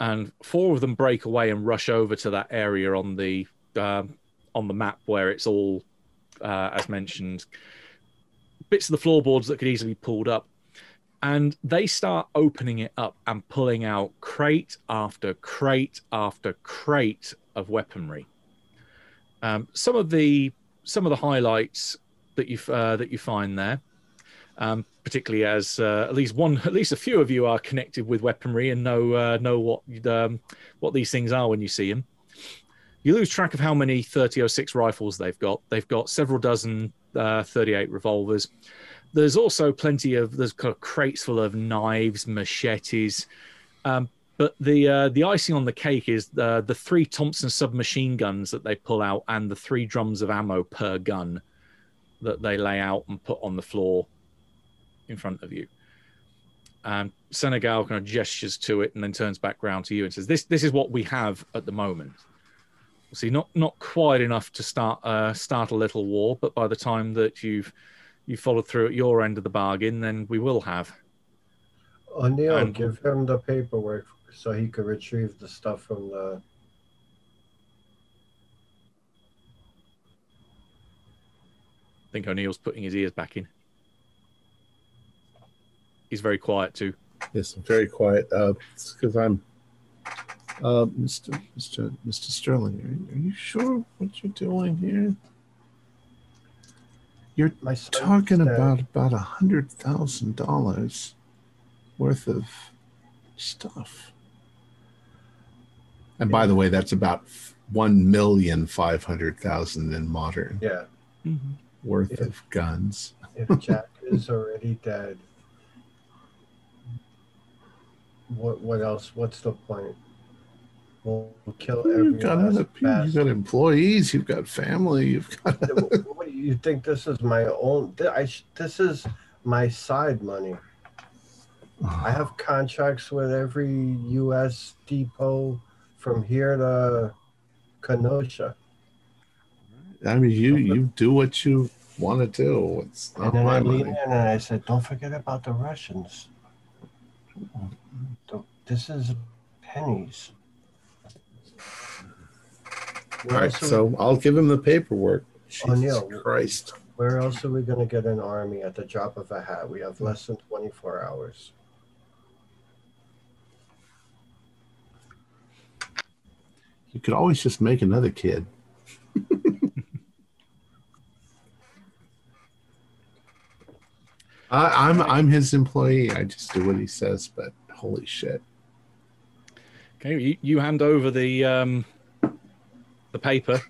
And four of them break away and rush over to that area on the um, on the map where it's all, uh, as mentioned, bits of the floorboards that could easily be pulled up. And they start opening it up and pulling out crate after crate after crate of weaponry. Um, some of the some of the highlights that you uh, that you find there, um, particularly as uh, at least one, at least a few of you are connected with weaponry and know uh, know what um, what these things are when you see them. You lose track of how many 3006 rifles they've got. They've got several dozen uh, 38 revolvers. There's also plenty of there's kind of crates full of knives, machetes. Um, but the uh, the icing on the cake is the the three Thompson submachine guns that they pull out and the three drums of ammo per gun that they lay out and put on the floor in front of you. And Senegal kind of gestures to it and then turns back round to you and says, "This this is what we have at the moment." See, not not quite enough to start uh, start a little war, but by the time that you've you followed through at your end of the bargain, then we will have. O'Neill, And- give him the paperwork so he could retrieve the stuff from the. I think O'Neill's putting his ears back in. He's very quiet too. Yes, I'm very quiet. Uh, because I'm, uh, Mr. Mr. Mr. Sterling. Are you, are you sure what you're doing here? You're My talking said- about about a hundred thousand dollars worth of stuff. And by the way, that's about one million five hundred thousand in modern Yeah, worth Yeah. of guns. if Jack is already dead, what what else? What's the point? We'll kill every You've got other people. You've got employees. You've got family. You've got. what do you think this is my own I this is my side money i have contracts with every us depot from here to kenosha I mean, you you do what you want to do. It's not and then my i money. in and i said don't forget about the russians this is pennies All where, right, else we, so I'll give him the paperwork. Jesus O'Neill. Christ. where else are we going to get an army at the drop of a hat we have less than 24 hours You could always just make another kid. I, I'm I'm his employee. I just do what he says. But holy shit! Okay, you, you hand over the um, the paper.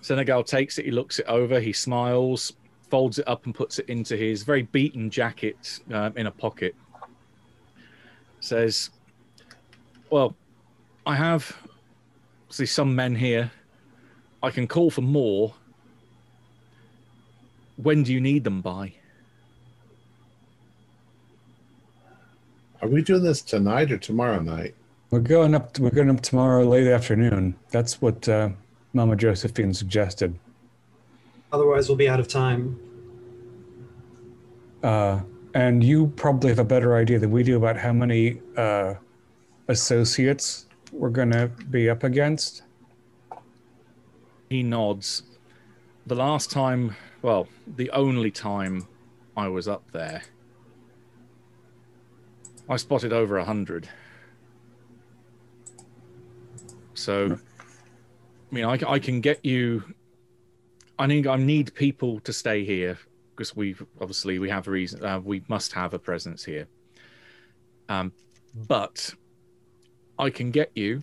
Senegal takes it. He looks it over. He smiles, folds it up, and puts it into his very beaten jacket um, in a pocket. Says, "Well, I have see some men here. I can call for more. When do you need them by?" Are we doing this tonight or tomorrow night? We're going up. We're going up tomorrow late afternoon. That's what uh, Mama Josephine suggested. Otherwise, we'll be out of time. Uh, and you probably have a better idea than we do about how many uh, associates we're going to be up against. He nods. The last time, well, the only time I was up there, I spotted over a hundred. So, I mean, I, I can get you. I need I need people to stay here because we obviously we have a reason uh, we must have a presence here. Um, but I can get you,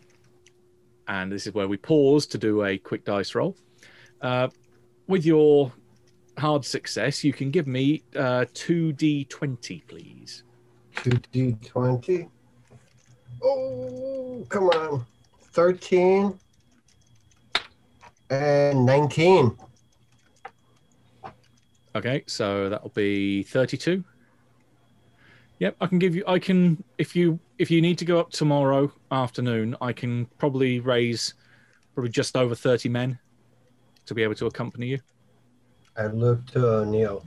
and this is where we pause to do a quick dice roll. Uh, with your hard success, you can give me uh, two d20, please. Two D twenty. Oh, come on. Thirteen and nineteen. Okay, so that'll be 32. Yep, I can give you I can if you if you need to go up tomorrow afternoon, I can probably raise probably just over 30 men to be able to accompany you. I look to Neil.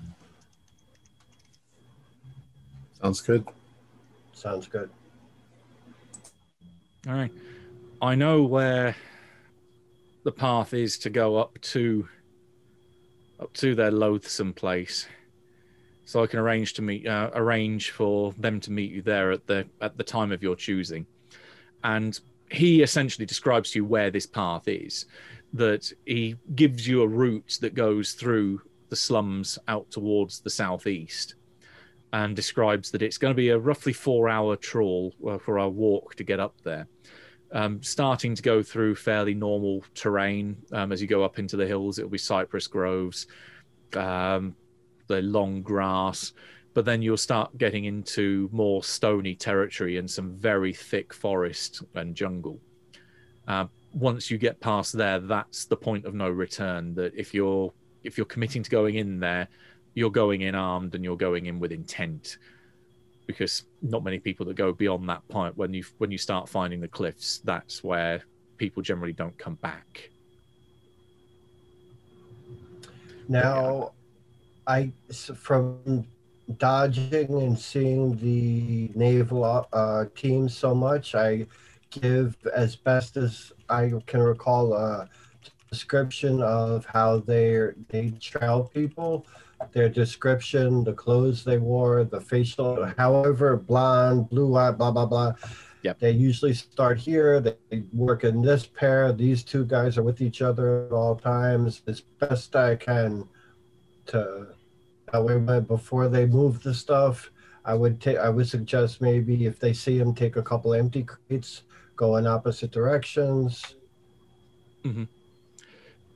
Sounds good. Sounds good. All right. I know where the path is to go up to up to their loathsome place. So I can arrange to meet uh, arrange for them to meet you there at the at the time of your choosing. And he essentially describes to you where this path is. That he gives you a route that goes through the slums out towards the southeast and describes that it's going to be a roughly four hour trawl uh, for our walk to get up there. Um, starting to go through fairly normal terrain um, as you go up into the hills. It'll be cypress groves, um, the long grass, but then you'll start getting into more stony territory and some very thick forest and jungle. Uh, once you get past there, that's the point of no return. That if you're if you're committing to going in there, you're going in armed and you're going in with intent because not many people that go beyond that point when you when you start finding the cliffs that's where people generally don't come back. Now, I from dodging and seeing the naval uh, team so much, I give as best as I can recall a description of how they they trail people, their description, the clothes they wore, the facial, however, blonde, blue eye, blah blah blah. Yep. They usually start here. They work in this pair. These two guys are with each other at all times. As best I can to that way before they move the stuff i would take i would suggest maybe if they see them take a couple empty crates go in opposite directions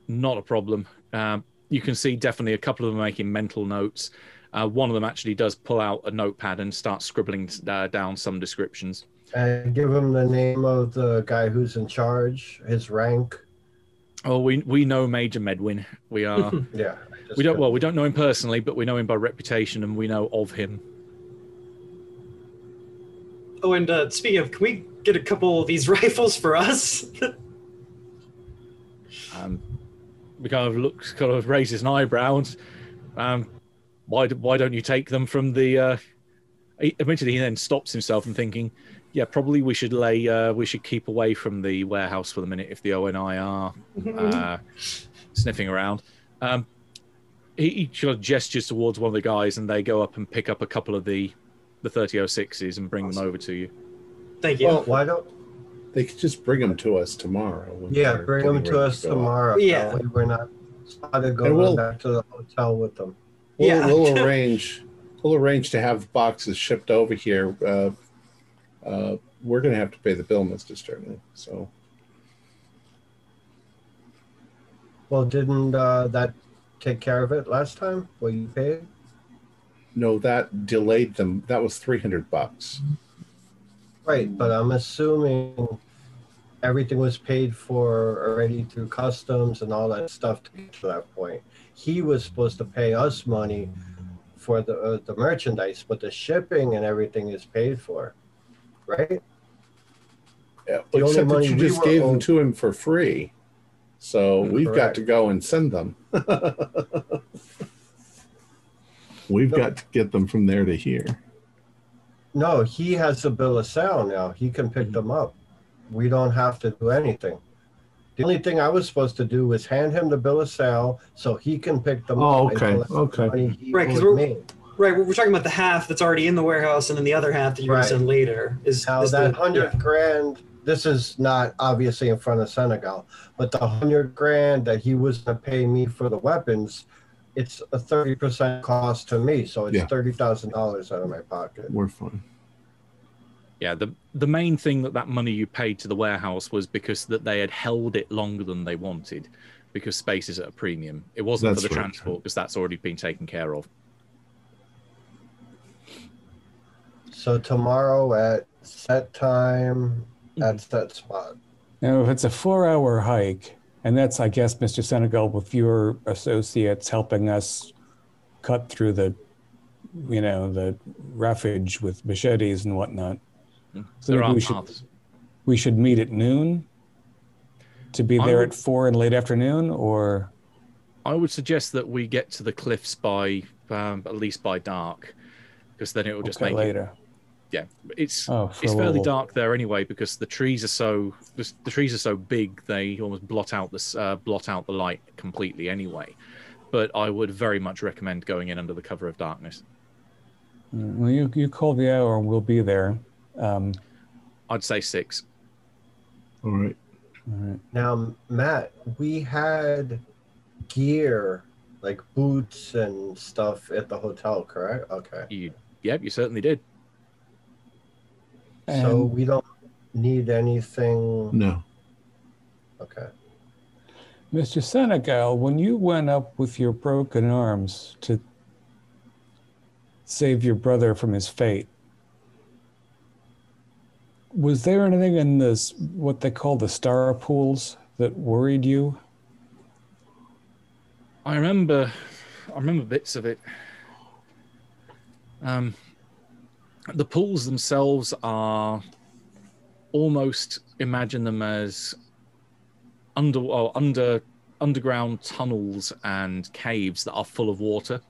not a problem um, you can see definitely a couple of them making mental notes. Uh, one of them actually does pull out a notepad and start scribbling uh, down some descriptions. And give him the name of the guy who's in charge his rank. Oh we we know major medwin. We are yeah we don't couldn't- well we don't know him personally but we know him by reputation and we know of him. Oh, and uh, speaking of, can we get a couple of these rifles for us? Um, we kind of looks, kind of raises an eyebrow. And, um, why do- why don't you take them from the? Uh, he- admittedly, he then stops himself and thinking, yeah, probably we should lay, uh, we should keep away from the warehouse for the minute if the ONI are uh, sniffing around. Um, he, he sort of gestures towards one of the guys, and they go up and pick up a couple of the the 3006s and bring them over to you. Thank you. Well, why don't They could just bring them to us tomorrow. yeah bring them to us go out. tomorrow Yeah. That we're not spotted And going we'll- back to the hotel with them We'll, Yeah. we'll arrange. We'll arrange to have boxes shipped over here. Uh, uh, we're going to have to pay the bill, Mister Sterling. So well didn't uh, that take care of it last time well you paid no, that delayed them. That was three hundred bucks. Right, but I'm assuming everything was paid for already through customs and all that stuff to get to that point. He was supposed to pay us money for the uh, the merchandise, but the shipping and everything is paid for, right? Yeah, The except that you just were gave them to him for free. So we've got to go and send them. we've No. got to get them from there to here. No, he has the bill of sale now. He can pick them up. We don't have to do anything. The only thing I was supposed to do was hand him the bill of sale so he can pick them Oh, up. and okay, collect the okay. money he Right, 'cause owed we're- me. Right, we're we're talking about the half that's already in the warehouse, and then the other half that you're Right. gonna send later. Is, Now is that the, hundred grand, this is not obviously in front of Senegal, but the hundred grand that he was gonna pay me for the weapons, it's a thirty percent cost to me, so it's Yeah. thirty thousand dollars out of my pocket. We're fine. Yeah, the the main thing that that money you paid to the warehouse was because that they had held it longer than they wanted, because space is at a premium. It wasn't That's for the right. transport because that's already been taken care of. So tomorrow at set time at mm. set spot. Now, if it's a four-hour hike, and that's, I guess, Mr. Senegal, with your associates helping us cut through the, you know, the roughage with machetes and whatnot. So there are we should paths. we should meet at noon to be I there would- at four in late afternoon, or I would suggest that we get to the cliffs by um, at least by dark, because then it will just okay, make it later. Yeah it's Oh, it's fairly dark there anyway because the trees are so the, the trees are so big they almost blot out this uh, blot out the light completely anyway but i would very much recommend going in under the cover of darkness Mm, Well, you you call the hour, and we'll be there. Um, i'd say six All right. all right. Now, Matt, we had gear like boots and stuff at the hotel, correct? Okay. you yep you certainly did so we don't need anything. No. Okay. Mr. Senegal, when you went up with your broken arms to save your brother from his fate, was there anything in this what they call the star pools that worried you? i remember i remember bits of it um the pools themselves are almost imagine them as under or under underground tunnels and caves that are full of water.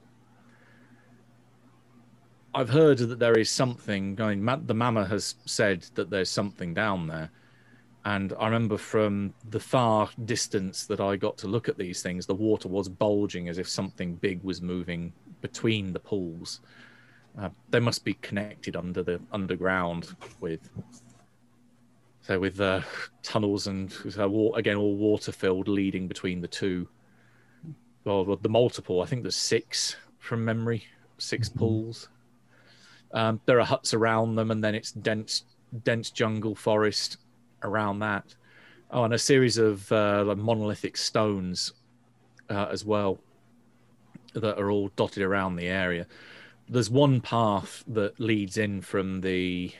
I've heard that there is something. I mean, the Mama has said that there's something down there, and I remember from the far distance that I got to look at these things, the water was bulging as if something big was moving between the pools. Uh, they must be connected under the underground with so with uh, tunnels and uh, wa- again all water filled leading between the two. Or the multiple i think there's six from memory 6 pools. Um, there are huts around them and then it's dense dense jungle forest around that. Oh and a series of uh, like monolithic stones uh, as well that are all dotted around the area there's one path that leads in from the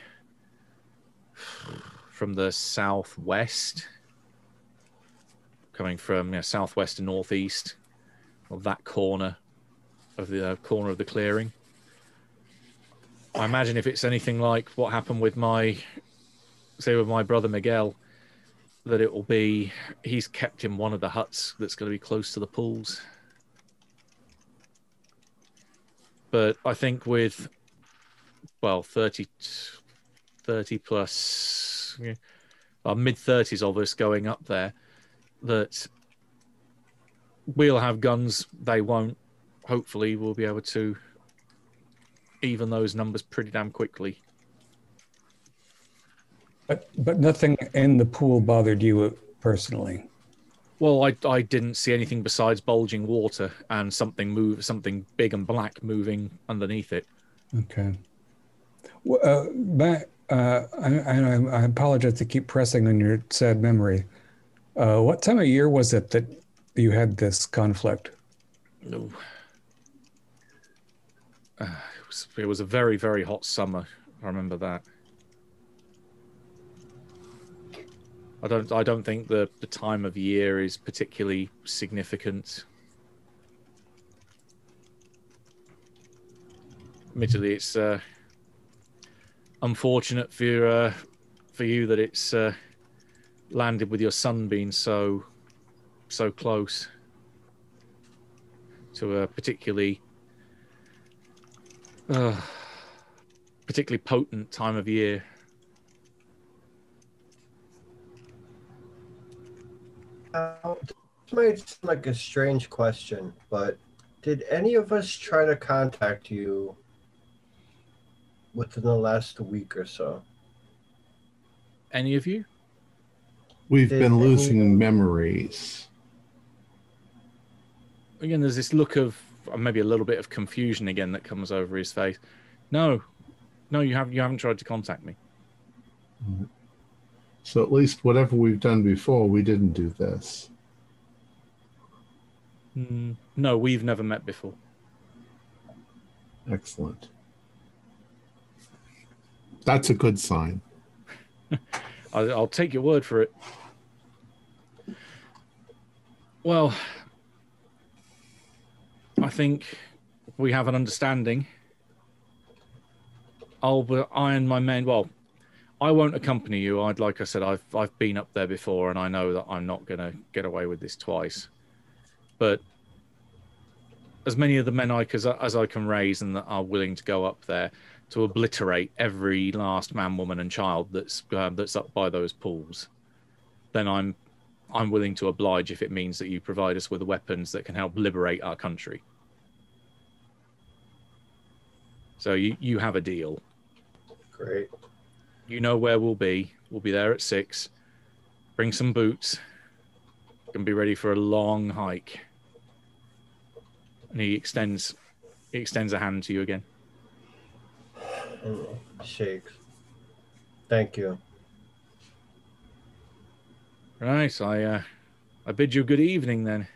from the southwest, coming from you know, southwest to northeast of that corner of the uh, corner of the clearing. I imagine if it's anything like what happened with my, say, with my brother Miguel, that it will be he's kept in one of the huts that's going to be close to the pools. But I think with, well, 30, 30 plus yeah, our mid 30s of us going up there that we'll have guns. They won't. Hopefully we'll be able to even those numbers pretty damn quickly. But but nothing in the pool bothered you personally. Well I, I didn't see anything besides bulging water and something move something big and black moving underneath it Okay. Well, uh, Matt, uh, I, I, I apologize to keep pressing on your sad memory. Uh, what time of year was it that you had this conflict? no uh, it, was, it was a very very hot summer i remember that I don't. I don't think the the time of year is particularly significant. Admittedly, it's uh, unfortunate for uh, for you that it's uh, landed with your son being so so close to a particularly uh, particularly potent time of year. Now, this might seem like a strange question, but did any of us try to contact you within the last week or so? Any of you? We've Did been any- losing memories. again there's this look of uh, maybe a little bit of confusion again that comes over his face. No, no, you haven't. You haven't tried to contact me. Mm-hmm. So at least whatever we've done before, we didn't do this. Mm, no, we've never met before. Excellent. That's a good sign. I, I'll take your word for it. Well, I think we have an understanding. I'll iron my men. Well, I won't accompany you. I'd like I said, I've I've been up there before, and I know that I'm not going to get away with this twice. But as many of the men I as, as I can raise and that are willing to go up there to obliterate every last man, woman, and child that's um, that's up by those pools, then I'm I'm willing to oblige if it means that you provide us with the weapons that can help liberate our country. So you, you have a deal. Great. You know where we'll be. We'll be there at six. Bring some boots. Can be ready for a long hike. And he extends he extends a hand to you again. Shakes. Thank you. Right, I uh, I bid you good evening then.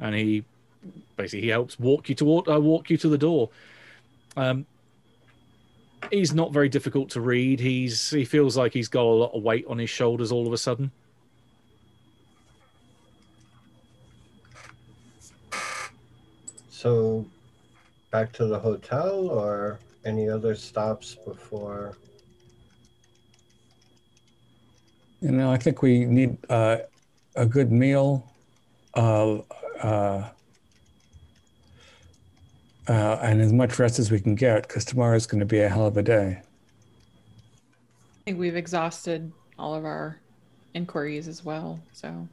And he basically he helps walk you to uh, walk you to the door. Um, he's not very difficult to read. He's he feels like he's got a lot of weight on his shoulders all of a sudden. So, back to the hotel or any other stops before? You know, I think we need uh, a good meal, uh, uh, uh, and as much rest as we can get, because tomorrow is going to be a hell of a day. I think we've exhausted all of our inquiries as well. So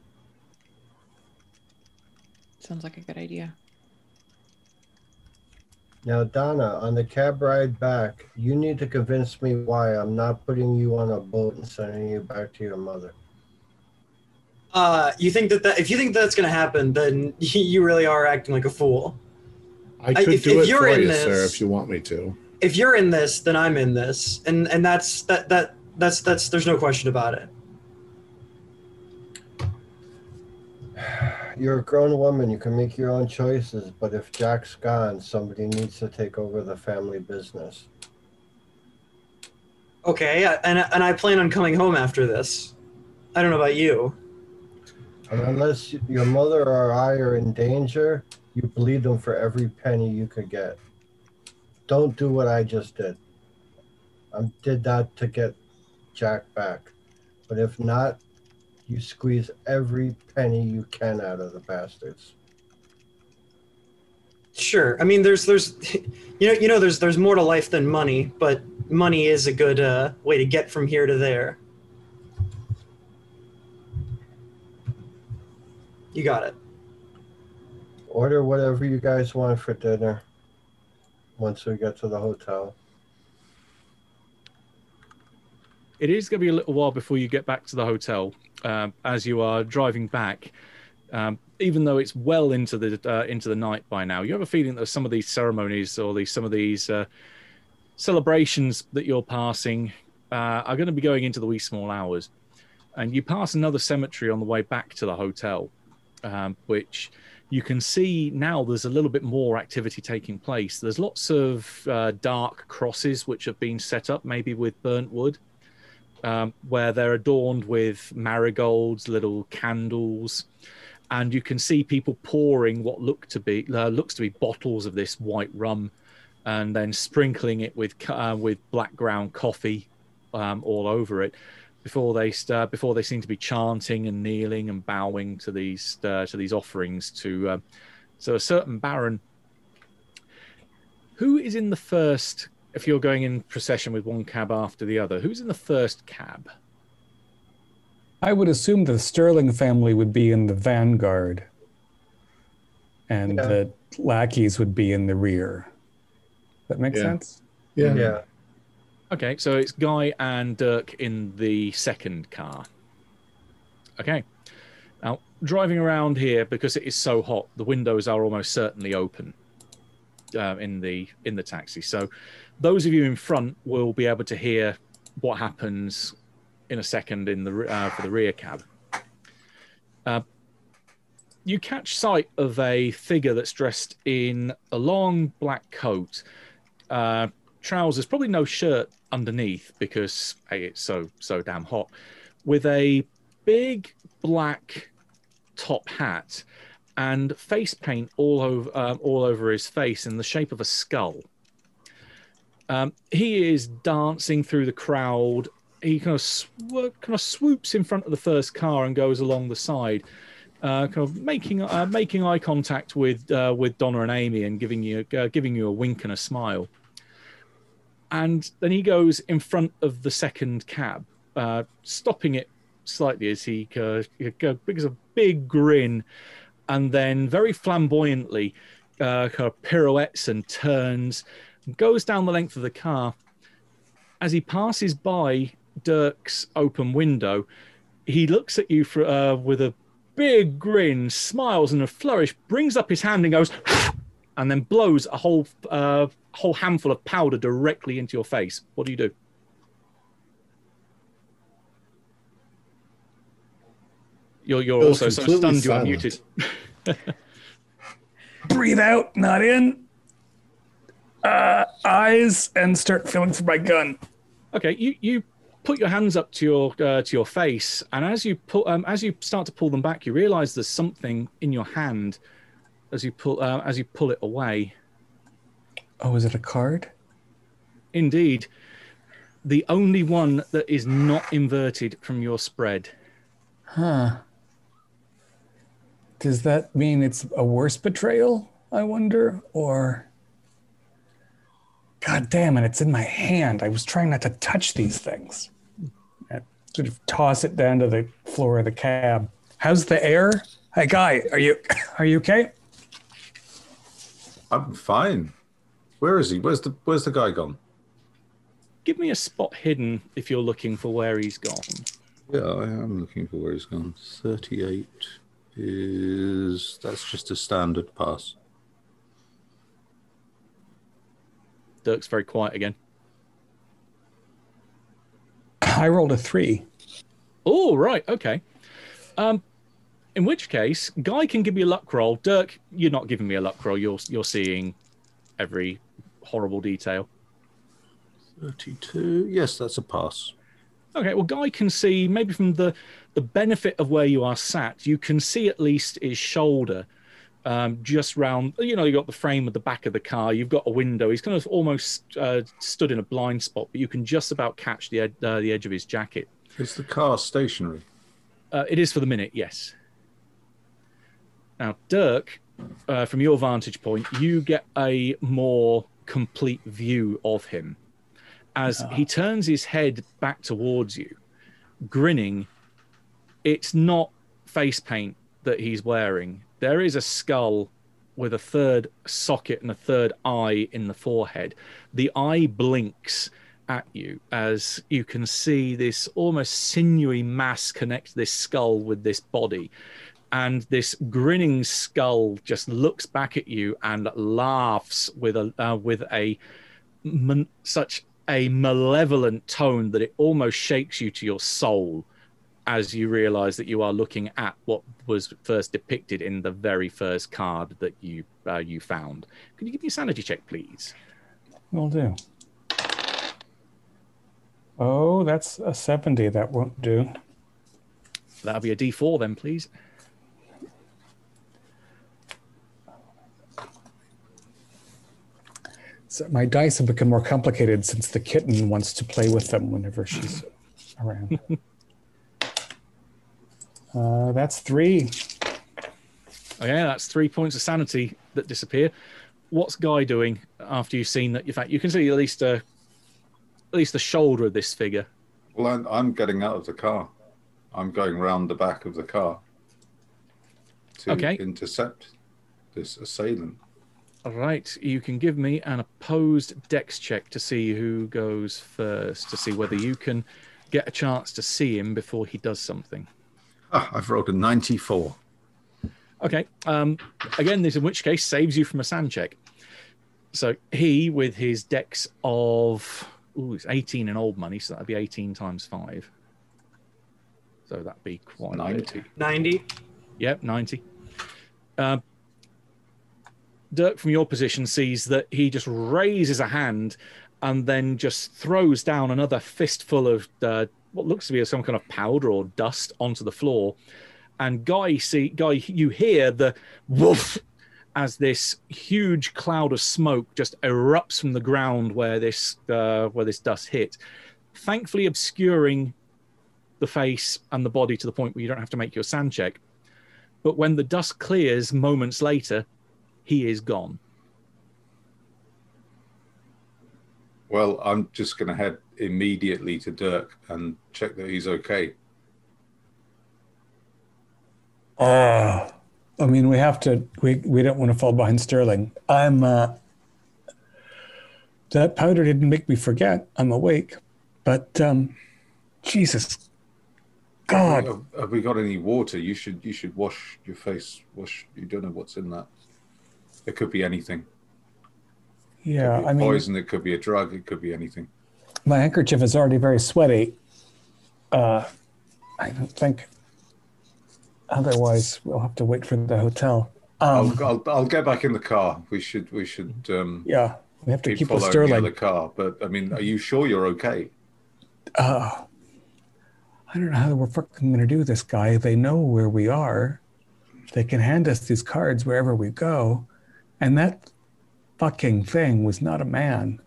sounds like a good idea. Now, Donna, on the cab ride back, you need to convince me why I'm not putting you on a boat and sending you back to your mother. Uh, you think that, that if you think that's going to happen, then you really are acting like a fool. I could if- do if it you're for in you, sir, this- if you want me to. If you're in this, then I'm in this, and and that's that that that's that's there's no question about it. You're a grown woman. You can make your own choices, but if Jack's gone, somebody needs to take over the family business. Okay, and and I plan on coming home after this. I don't know about you. And unless your mother or I are in danger, you bleed them for every penny you could get. Don't do what I just did. I did that to get Jack back. But if not, you squeeze every penny you can out of the bastards. Sure. I mean, there's there's, you know you know there's there's more to life than money, but money is a good uh, way to get from here to there. You got it. Order whatever you guys want for dinner once we get to the hotel. It is going to be a little while before you get back to the hotel. Um, as you are driving back, um, even though it's well into the uh, into the night by now, you have a feeling that some of these ceremonies or these some of these uh, celebrations that you're passing uh, are going to be going into the wee small hours. And you pass another cemetery on the way back to the hotel, um, which you can see now there's a little bit more activity taking place. There's lots of uh, dark crosses which have been set up, maybe with burnt wood um, where they're adorned with marigolds, little candles, and you can see people pouring what look to be uh, looks to be bottles of this white rum, and then sprinkling it with uh, with black ground coffee um, all over it. Before they st- before they seem to be chanting and kneeling and bowing to these uh, to these offerings to uh, so a certain baron. Who is in the first if you're going in procession with one cab after the other, who's in the first cab? I would assume the Sterling family would be in the vanguard, and Yeah. the lackeys would be in the rear. That makes Yeah. sense. Yeah. Yeah. Okay, so it's Guy and Dirk in the second car. Okay. Now, driving around here because it is so hot, the windows are almost certainly open uh, in the in the taxi. So, those of you in front will be able to hear what happens in a second in the uh, for the rear cab. Uh, you catch sight of a figure that's dressed in a long black coat, uh, trousers, probably no shirt underneath because hey, it's so so damn hot, with a big black top hat and face paint all over um, all over his face in the shape of a skull. Um, he is dancing through the crowd. He kind of sw- kind of swoops in front of the first car and goes along the side, uh, kind of making uh, making eye contact with uh, with Donna and Amy and giving you uh, giving you a wink and a smile. And then he goes in front of the second cab, uh, stopping it slightly as he uh, gives a big grin, and then very flamboyantly uh, kind of pirouettes and turns, goes down the length of the car. As he passes by Dirk's open window, he looks at you for, uh, with a big grin, smiles and a flourish, brings up his hand and goes, and then blows a whole uh, whole handful of powder directly into your face. What do you do? You're, you're also so completely stunned you are silent. muted. Breathe out, not in. Uh, eyes and start feeling for my gun. Okay, you you put your hands up to your uh, to your face, and as you pull um, as you start to pull them back, you realise there's something in your hand as you pull uh, as you pull it away. Oh, is it a card? Indeed, the only one that is not inverted from your spread. Huh. Does that mean it's a worse betrayal? I wonder, or. God damn it! It's in my hand. I was trying not to touch these things. I sort of toss it down to the floor of the cab. How's the air? Hey, guy, are you are you okay? I'm fine. Where is he? Where's the Where's the guy gone? Give me a spot hidden if you're looking for where he's gone. Yeah, I am looking for where he's gone. Thirty-eight is that's just a standard pass. Dirk's very quiet again. I rolled a three. Oh, right, okay. Um, in which case, Guy can give me a luck roll. Dirk, you're not giving me a luck roll. You're you're seeing every horrible detail. Thirty-two. Yes, that's a pass. Okay, well, Guy can see maybe from the the benefit of where you are sat, you can see at least his shoulder, um, just round. You know, you got the frame of the back of the car. You've got a window. He's kind of almost uh, stood in a blind spot, but you can just about catch the ed- uh, the edge of his jacket. Is the car stationary? Uh, it is for the minute, yes. Now, Dirk, uh, from your vantage point, you get a more complete view of him as ah. he turns his head back towards you, grinning. It's not face paint that he's wearing. There is a skull with a third socket and a third eye in the forehead. The eye blinks at you as you can see this almost sinewy mass connect this skull with this body. And this grinning skull just looks back at you and laughs with a uh, with a such a malevolent tone that it almost shakes you to your soul as you realize that you are looking at what was first depicted in the very first card that you uh, you found. Can you give me a sanity check, please? Will do. Oh, that's a 70. That won't do. That'll be a D4 then, please. So my dice have become more complicated since the kitten wants to play with them whenever she's around. uh, that's three. Okay, that's three points of sanity that disappear. What's Guy doing after you've seen that? In fact, you can see at least a, at least the shoulder of this figure. Well, I'm, I'm getting out of the car. I'm going round the back of the car to Okay. intercept this assailant. All right, you can give me an opposed dex check to see who goes first, to see whether you can get a chance to see him before he does something. Ah, I've rolled a 94. Okay. Um, again, this in which case saves you from a SAN check. So he, with his dex of ooh, it's 18 in old money, so that'd be 18 times five. So that'd be quite 90. 90. Yep, 90. Uh, Dirk, from your position, sees that he just raises a hand and then just throws down another fistful of uh, what looks to be some kind of powder or dust onto the floor. And Guy, see, Guy, you hear the woof as this huge cloud of smoke just erupts from the ground where this uh, where this dust hit, thankfully obscuring the face and the body to the point where you don't have to make your SAN check. But when the dust clears moments later, he is gone. Well, I'm just going to head immediately to Dirk and check that he's okay. Uh, I mean, we have to. We we don't want to fall behind Sterling. I'm. Uh, that powder didn't make me forget. I'm awake, but um, Jesus, God, Have, have we got any water? You should you should wash your face. Wash. You don't know what's in that. It could be anything. yeah. I mean, poison. It could be a drug. It could be anything. my handkerchief is already very sweaty. Uh, I don't think. Otherwise, we'll have to wait for the hotel. Um, I'll, I'll I'll get back in the car. We should we should um, yeah, we have to keep, keep following the other car. But I mean, are you sure you're okay? Uh, I don't know how we're fucking going to do this, guy. They know where we are. They can hand us these cards wherever we go. And that fucking thing was not a man.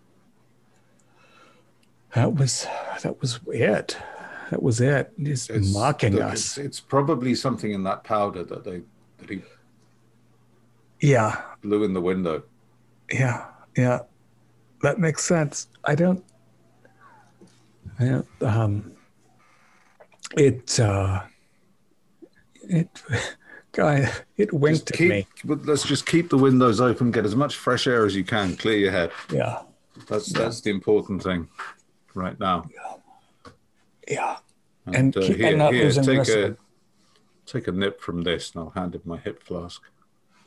That was that was it. That was it. He's It's- mocking look, us. It's, it's probably something in that powder that they that he Yeah, blew in the window. yeah, yeah. That makes sense. I don't. I don't. Um. It. uh It. Guy, it winked Just at keep, me. but let's just keep the windows open. Get as much fresh air as you can. Clear your head. Yeah, That's that's the important thing right now. yeah. And, And uh, keep- here, here, take a take a nip from this, and I'll hand him my hip flask.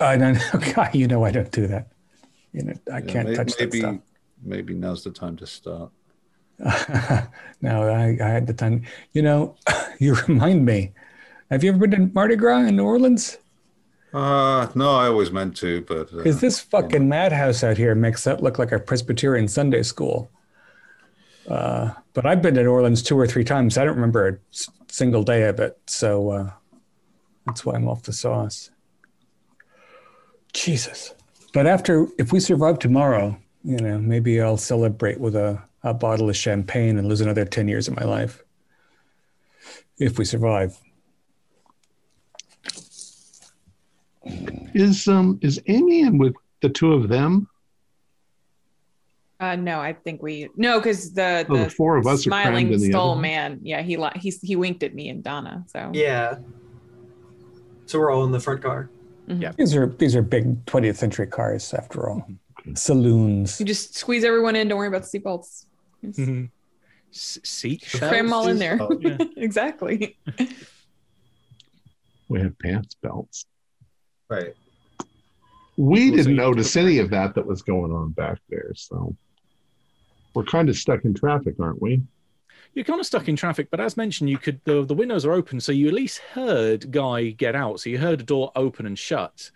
I don't guy. You know I don't do that. You know I Yeah, can't may- touch maybe that maybe now's the time to start. stuff. no, I, I had the time. You know, you remind me. Have you ever been to Mardi Gras in New Orleans? Uh no, I always meant to, but uh, this fucking madhouse out here makes that look like a Presbyterian Sunday school. Uh, but I've been to New Orleans two or three times. I don't remember a s- single day of it. So uh, that's why I'm off the sauce. Jesus. But after, if we survive tomorrow, you know, maybe I'll celebrate with a, a bottle of champagne and lose another 10 years of my life. If we survive. Is um is Amy in with the two of them? Uh, no, I think we no, because the, Oh, the four of us are smiling in the skull other man. Yeah, he li- he he winked at me and Donna. So Yeah. So we're all in the front car. Yeah. These are these are big 20th century cars, after all. Saloons. you just squeeze everyone in. Don't worry about the seatbelts. Just Mhm. Seat Cram them all in there. Oh, Yeah. exactly. We have pants belts. right. We didn't notice any of that that was going on back there. So we're kind of stuck in traffic, aren't we? You're kind of stuck in traffic, but as mentioned, you could the the windows are open, so you at least heard Guy get out. So you heard a door open and shut,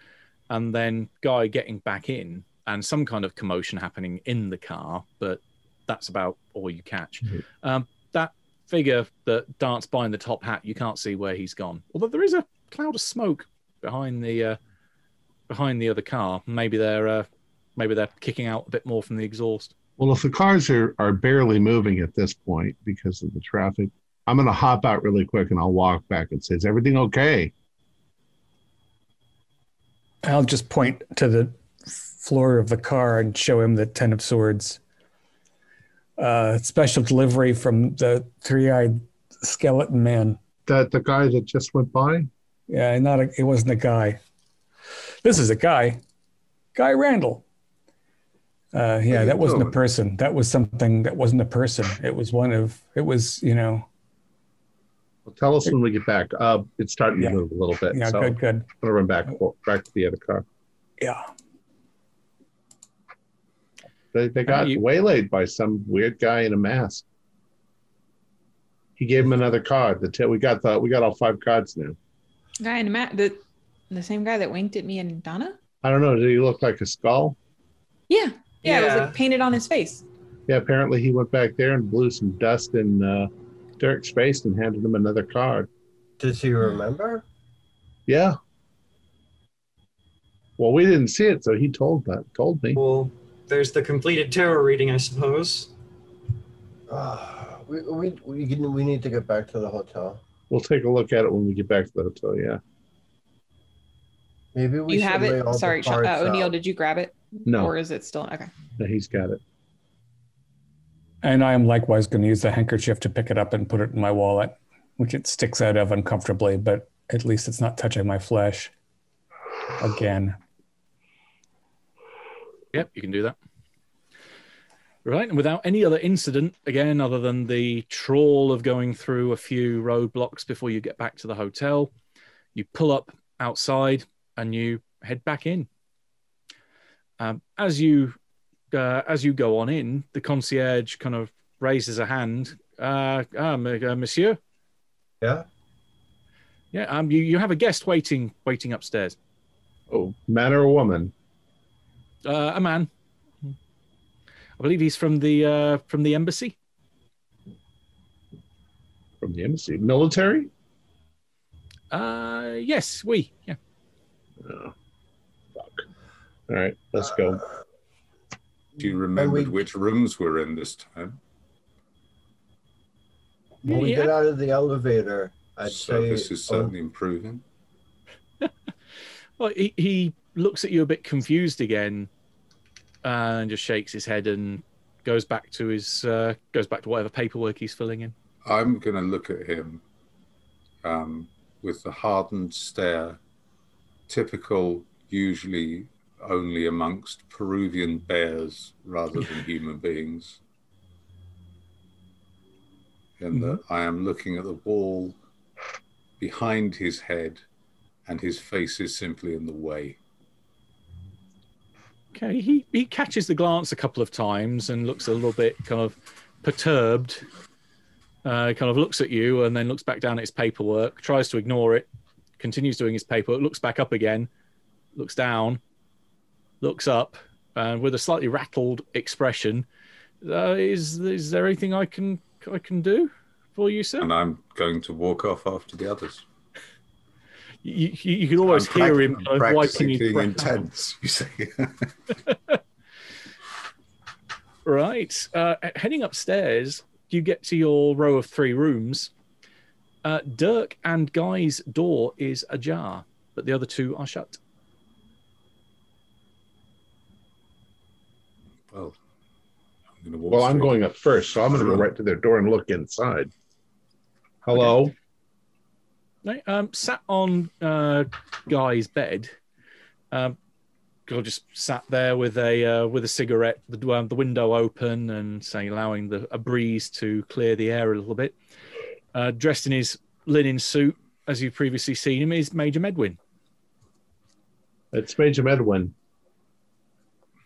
and then Guy getting back in, and some kind of commotion happening in the car. But that's about all you catch. Mhm. Um, that figure that danced by in the top hat, you can't see where he's gone. Although there is a cloud of smoke behind the uh, behind the other car. Maybe they're uh, maybe they're kicking out a bit more from the exhaust. Well, if the cars are, are barely moving at this point because of the traffic, I'm going to hop out really quick and I'll walk back and say, Is everything okay? I'll just point to the floor of the car and show him the Ten of Swords. Uh, special delivery from the three-eyed skeleton man. That the guy that just went by? Yeah, not a, it wasn't a guy. This is a guy, Guy Randall. Uh, yeah, that wasn't a person. That was something that wasn't a person. It was one of. It was you know. Well, tell us when we get back. Uh, it's starting Yeah. to move a little bit. Yeah, so good, good. I'm gonna run back back to the other car. Yeah. They, they got you- waylaid by some weird guy in a mask. He gave him another card. The t- we got the we got all five cards now. Guy in a mask. the the same guy that winked at me and Donna. I don't know. Did he look like a skull? Yeah, yeah, it was like painted on his face. Yeah. Apparently, he went back there and blew some dust in uh, Derek's face and handed him another card. Does he remember? Yeah. Well, we didn't see it, so he told that told me. Well, there's the completed tarot reading, I suppose. Uh, we, we, we, we need to get back to the hotel. We'll take a look at it when we get back to the hotel. Yeah. Maybe we you should have lay it. all Sorry, Sean, cards uh, O'Neill. out. Did you grab it, No, or is it still okay? no, he's got it. And I am likewise going to use the handkerchief to pick it up and put it in my wallet, which it sticks out of uncomfortably, but at least it's not touching my flesh again. Yep, you can do that. Right, and without any other incident, again, other than the trawl of going through a few roadblocks before you get back to the hotel, you pull up outside and you head back in. Um, as you uh, as you go on in, the concierge kind of raises a hand. Uh, ah, uh, Monsieur, Yeah? yeah, um, you, you have a guest waiting waiting upstairs. Oh, man or woman? Uh, a man. I believe he's from the uh, from the embassy. From the embassy. Military? Uh, yes, we. Yeah. Oh, fuck. All right, let's go. Do you remember we- which rooms we're in this time? When we Yeah. get out of the elevator, I'd Service say This is certainly improving. Well, he, he looks at you a bit confused again, and just shakes his head and goes back to his uh, goes back to whatever paperwork he's filling in. I'm going to look at him um, with the hardened stare, typical, usually only amongst Peruvian bears rather than human beings. And that I am looking at the wall behind his head, and his face is simply in the way. Okay, he he catches the glance a couple of times and looks a little bit kind of perturbed. Uh, kind of looks at you and then looks back down at his paperwork, tries to ignore it, continues doing his paper, looks back up again, looks down, looks up, and with a slightly rattled expression, uh, is is there anything I can I can do for you, sir? And I'm going to walk off after the others. You, you, you can almost I'm hear him I'm wiping his intense, you see. Right. Uh, heading upstairs, you get to your row of three rooms. Uh, Dirk and Guy's door is ajar, but the other two are shut. well, I'm going to walk Well, I'm going up first, so I'm going to go right to their door and look inside. Hello. Right, um, sat on uh, Guy's bed. Um, Guy just sat there with a uh, with a cigarette, the, um, the window open, and say allowing the a breeze to clear the air a little bit. Uh, dressed in his linen suit, as you've previously seen him, is Major Medwin. It's Major Medwin.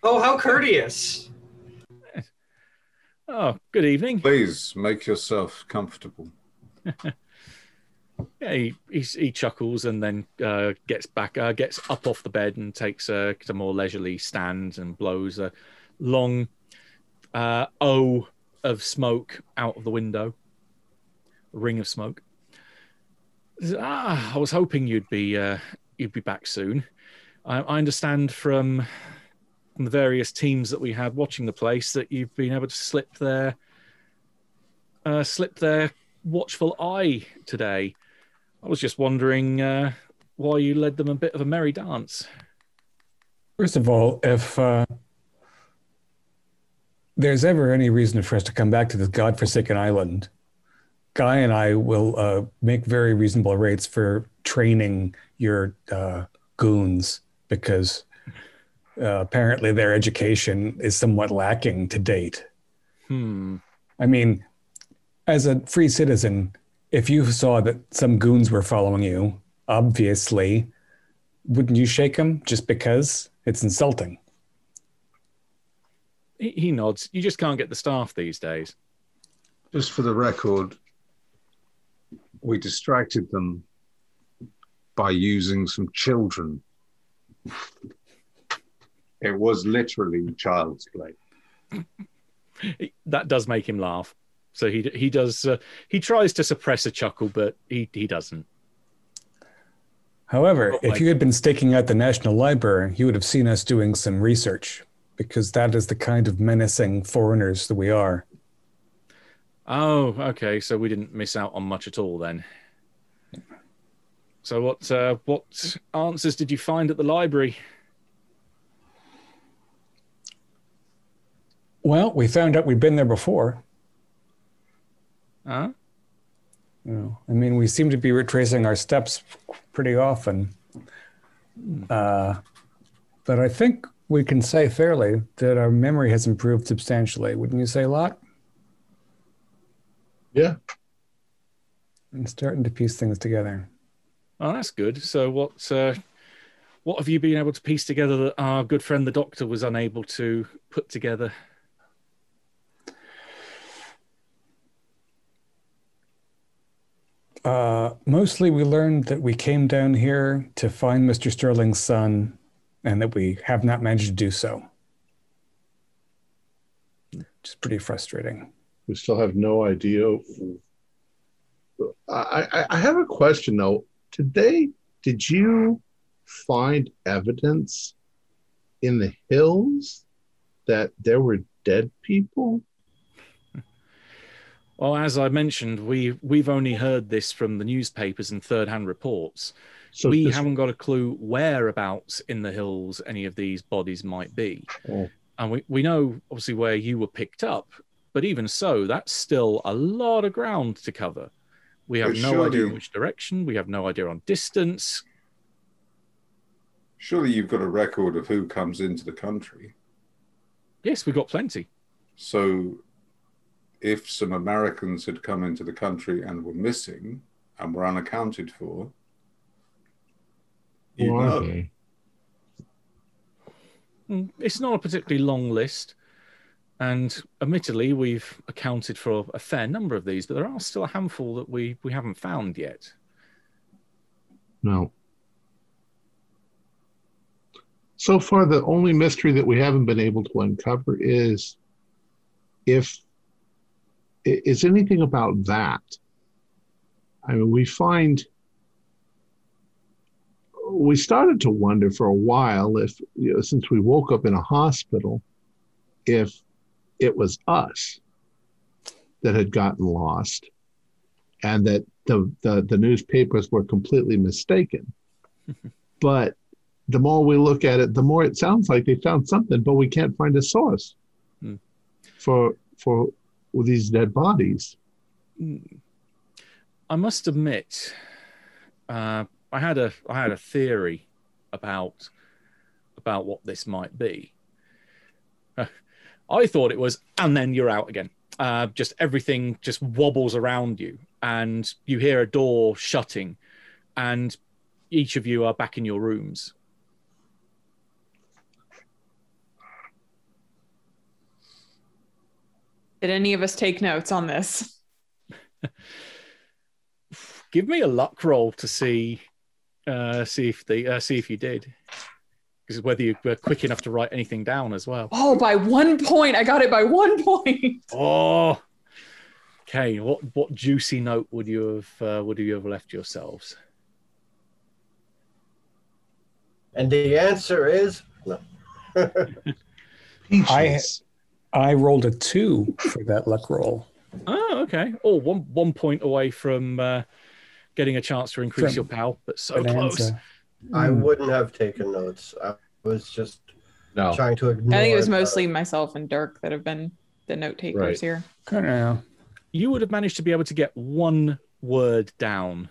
Oh, how courteous! Oh, good evening. Please make yourself comfortable. Yeah, he, he, he chuckles and then uh, gets back, uh, gets up off the bed and takes a, a more leisurely stand and blows a long uh, O of smoke out of the window, a ring of smoke. Says, Ah, I was hoping you'd be uh, you'd be back soon. I, I understand from, from the various teams that we had watching the place that you've been able to slip their uh, slip their watchful eye today. I was just wondering uh, why you led them a bit of a merry dance. First of all, if uh, there's ever any reason for us to come back to this godforsaken island, Guy and I will uh, make very reasonable rates for training your uh, goons because uh, apparently their education is somewhat lacking to date. Hmm. I mean, as a free citizen, if you saw that some goons were following you, obviously, wouldn't you shake them just because it's insulting? He, he nods. You just can't get the staff these days. Just for the record, we distracted them by using some children. It was literally child's play. That does make him laugh. So he he does uh, he tries to suppress a chuckle, but he he doesn't. However, Oh, if you had been staking out the National Library, you would have seen us doing some research because that is the kind of menacing foreigners that we are. Oh, okay. So we didn't miss out on much at all then. So what uh, what answers did you find at the library? Well, we found out we'd been there before. Huh? You know, I mean, we seem to be retracing our steps pretty often. Uh, but I think we can say fairly that our memory has improved substantially. Wouldn't you say, Lot? Yeah. I'm starting to piece things together. Oh, that's good. So what uh, what have you been able to piece together that our good friend the doctor was unable to put together? Uh, mostly, we learned that we came down here to find Mr. Sterling's son, and that we have not managed to do so. Which is pretty frustrating. We still have no idea. I, I, I have a question though. Today, did you find evidence in the hills that there were dead people? Well, as I mentioned, we we've only heard this from the newspapers and third-hand reports. So we this- haven't got a clue whereabouts in the hills any of these bodies might be. Oh. And we, we know obviously where you were picked up, but even so, that's still a lot of ground to cover. We have But no surely- idea which direction, we have no idea on distance. Surely you've got a record of who comes into the country. Yes, we've got plenty. So if some Americans had come into the country and were missing and were unaccounted for, you'd Who are know. they? Mm, It's not a particularly long list. And admittedly, we've accounted for a fair number of these, but there are still a handful that we, we haven't found yet. No. So far, the only mystery that we haven't been able to uncover is if is anything about that. I mean, we find we started to wonder for a while if, you know, since we woke up in a hospital, if it was us that had gotten lost and that the, the, the newspapers were completely mistaken. but the more we look at it, the more it sounds like they found something, but we can't find a source Hmm. for for these dead bodies. Mm. I must admit, uh, I had a I had a theory about about what this might be. I thought it was, and then you're out again. Uh, just everything just wobbles around you, and you hear a door shutting, and each of you are back in your rooms. Did any of us take notes on this? Give me a luck roll to see uh, see if the uh, see if you did, because whether you were quick enough to write anything down as well. Oh, by one point. I got it by one point. Oh, okay. What what juicy note would you have uh, would you have left yourselves? And the answer is no. Peaches. I rolled a two for that luck roll. Oh, okay. Oh, one one point away from uh, getting a chance to increase From your pal, but so close. Bonanza. I Hmm. wouldn't have taken notes. I was just no. trying to ignore. I think it was the- mostly myself and Dirk that have been the note takers Right. here. I don't. You would have managed to be able to get one word down,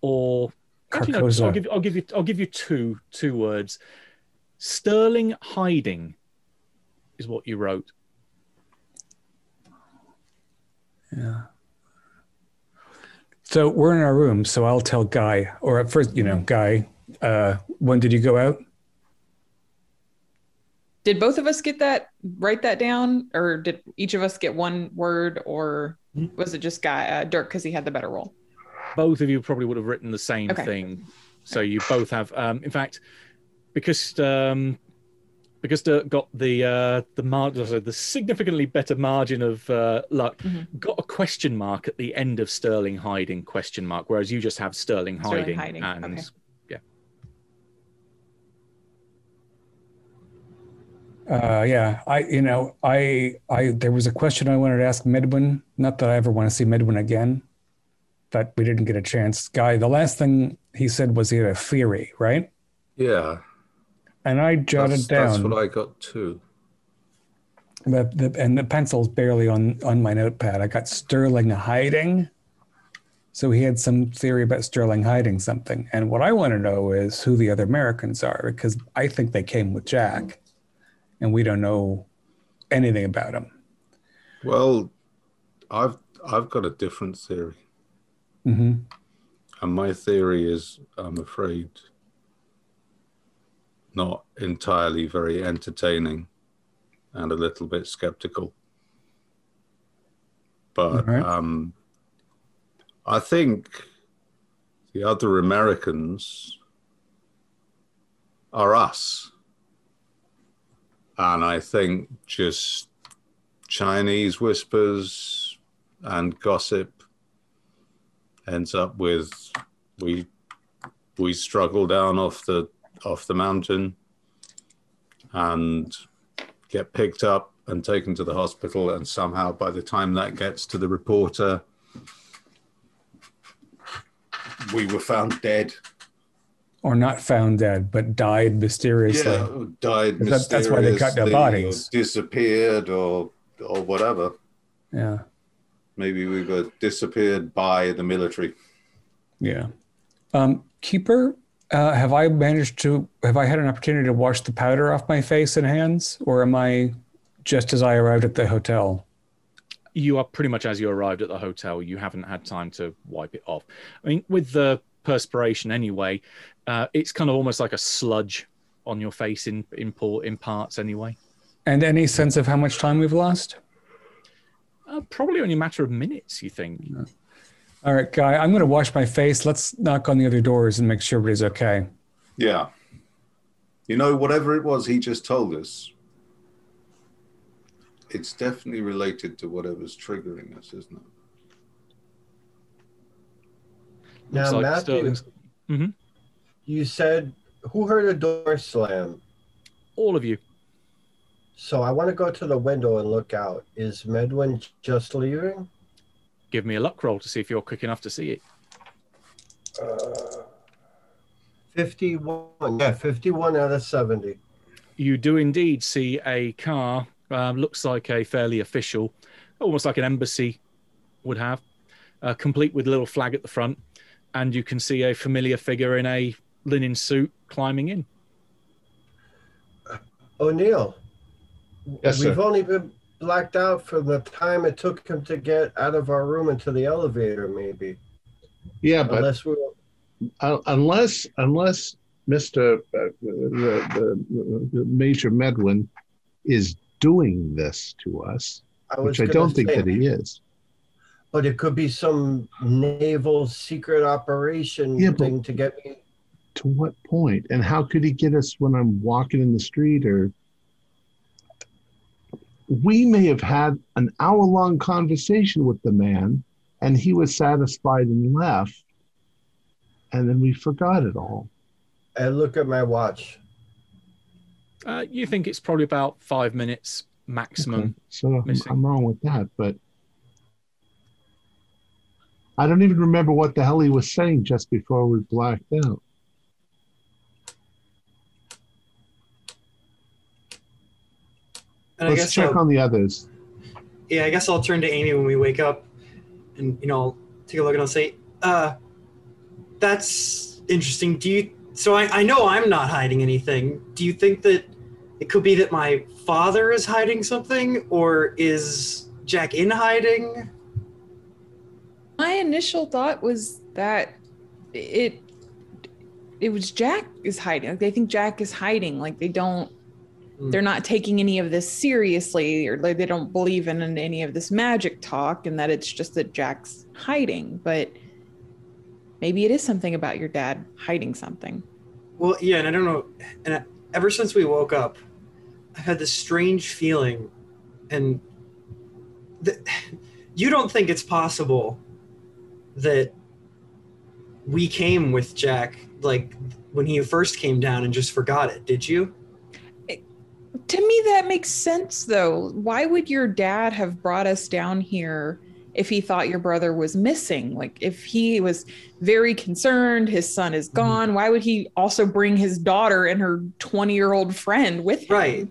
or actually, no, I'll give I'll give you I'll give you two two words. Sterling hiding is what you wrote. Yeah. So we're in our room. So I'll tell Guy, or at first, you know, Guy, uh, when did you go out? Did both of us get that? Write that down, or did each of us get one word, or was it just guy uh, Dirk because he had the better roll? both of you probably would have written the same Okay. thing. So you both have. Um, in fact, because um, because Dirk got the uh, the margin, the significantly better margin of uh, luck, Mhm. got a question mark at the end of Sterling hiding question mark, whereas you just have Sterling, Sterling hiding, hiding, and okay. Uh, yeah, I, you know, I, I, there was a question I wanted to ask Medwin. Not that I ever want to see Medwin again, but we didn't get a chance. Guy, the last thing he said was he had a theory, right? Yeah, And I jotted that's, down. that's what I got too. the, the, and the pencil's barely on on my notepad. I got Sterling hiding. So he had some theory about Sterling hiding something. And what I want to know is who the other Americans are, because I think they came with Jack, and we don't know anything about them. Well, I've I've got a different theory, hmm and my theory is, I'm afraid, not entirely very entertaining, and a little bit skeptical. But Alright. um, I think the other Americans are us. And I think just Chinese whispers and gossip ends up with we we struggle down off the off the mountain and get picked up and taken to the hospital and somehow by the time that gets to the reporter we were found dead Or not found dead, but died mysteriously. yeah, died That's- that's why they cut their bodies. or disappeared or or whatever. Yeah. Maybe we were disappeared by the military. Yeah. Um, Keeper, uh, have I managed to, have I had an opportunity to wash the powder off my face and hands? Or am I just as I arrived at the hotel? you are pretty much as you arrived at the hotel. You haven't had time to wipe it off. I mean, with the perspiration anyway, uh, it's kind of almost like a sludge on your face in in, por- in parts anyway. And any sense of how much time we've lost? Uh, probably only a matter of minutes, you think? All right, Guy, I'm going to wash my face. Let's knock on the other doors and make sure everybody's okay. Yeah. You know, whatever it was he just told us, it's definitely related to whatever's triggering us, isn't it? Now, like Matthew, Sterling's- mm-hmm. you said who heard a door slam? all of you. So I want to go to the window and look out. Is Medwin just leaving? Give me a luck roll to see if you're quick enough to see it. Uh, 51. Yeah, 51 out of 70. You do indeed see a car. Um, looks like a fairly official, almost like an embassy would have, uh, complete with a little flag at the front, and you can see a familiar figure in a linen suit climbing in. O'Neill, Yes, we've sir. only been blacked out from the time it took him to get out of our room into the elevator, maybe. Yeah, but Unless we uh, unless unless Mister uh, the, the, the Major Medwin is doing this to us, I which I don't think that he is. But it could be some naval secret operation Yeah, thing to get me. To what point? And how could he get us when I'm walking in the street? Or we may have had an hour long conversation with the man, and he was satisfied and left, and then we forgot it all. I look at my watch. Uh, you think it's probably about five minutes maximum. Okay, So I'm, missing. I'm wrong with that, but I don't even remember what the hell he was saying just before we blacked out. And Let's guess check I'll- on the others. yeah, I guess I'll turn to Amy when we wake up, and you know, I'll take a look and I'll say, "Uh, that's interesting. Do you? So I, I know I'm not hiding anything. Do you think that it could be that my father is hiding something, or is Jack in hiding? My initial thought was that it it was Jack is hiding. Like they think Jack is hiding. Like they don't Hmm. they're not taking any of this seriously or like they don't believe in any of this magic talk and that it's just that Jack's hiding. But maybe it is something about your dad hiding something. Well, yeah, and I don't know. And I, ever since we woke up, I've had this strange feeling, and you don't think it's possible that we came with Jack like when he first came down and just forgot it, did you? To me, that makes sense, though. Why would your dad have brought us down here if he thought your brother was missing? Like, if he was very concerned, his son is mm-hmm. gone, why would he also bring his daughter and her 20 year old friend with him? Right.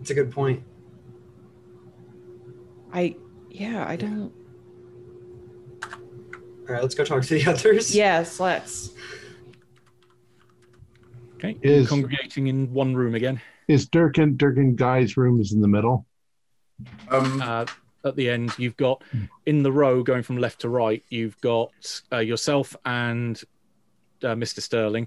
it's a good point. I, yeah, I don't. All right, let's go talk to the others. Yes, let's. Okay. Is- Congregating in one room again. Is Dirk and Durkin Guy's room is in the middle? Um, Uh, at the end, you've got in the row going from left to right, you've got uh, yourself and uh, Mr. Sterling.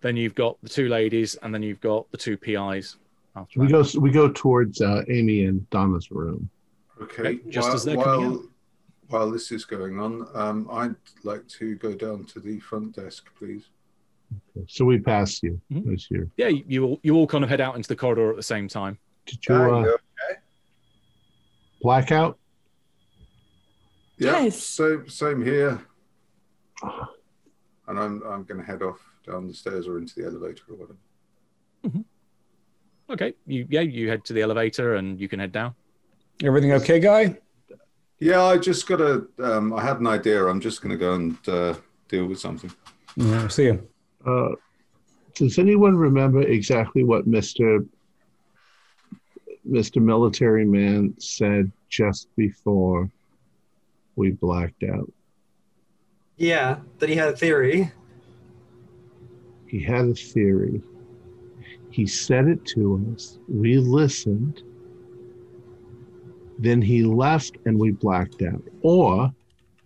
Then you've got the two ladies, and then you've got the two PIs. After We that. go we go towards uh, Amy and Donna's room. okay. just while, as they're coming while, while this is going on, um, I'd like to go down to the front desk, please. So we pass you Mhm. as you. Yeah, you, you all you all kind of head out into the corridor at the same time. Did you uh, you blackout? Yeah, Yes. same same here. And I'm I'm going to head off down the stairs or into the elevator or whatever. Okay, you yeah you head to the elevator and you can head down. Everything okay, guy? Yeah, I just got to. Um, I had an idea. I'm just going to go and uh, deal with something. Yeah, see you. Uh, does anyone remember exactly what Mister Mister Military Man said just before we blacked out? Yeah, that he had a theory. He had a theory. He said it to us. We listened. Then he left and we blacked out. Or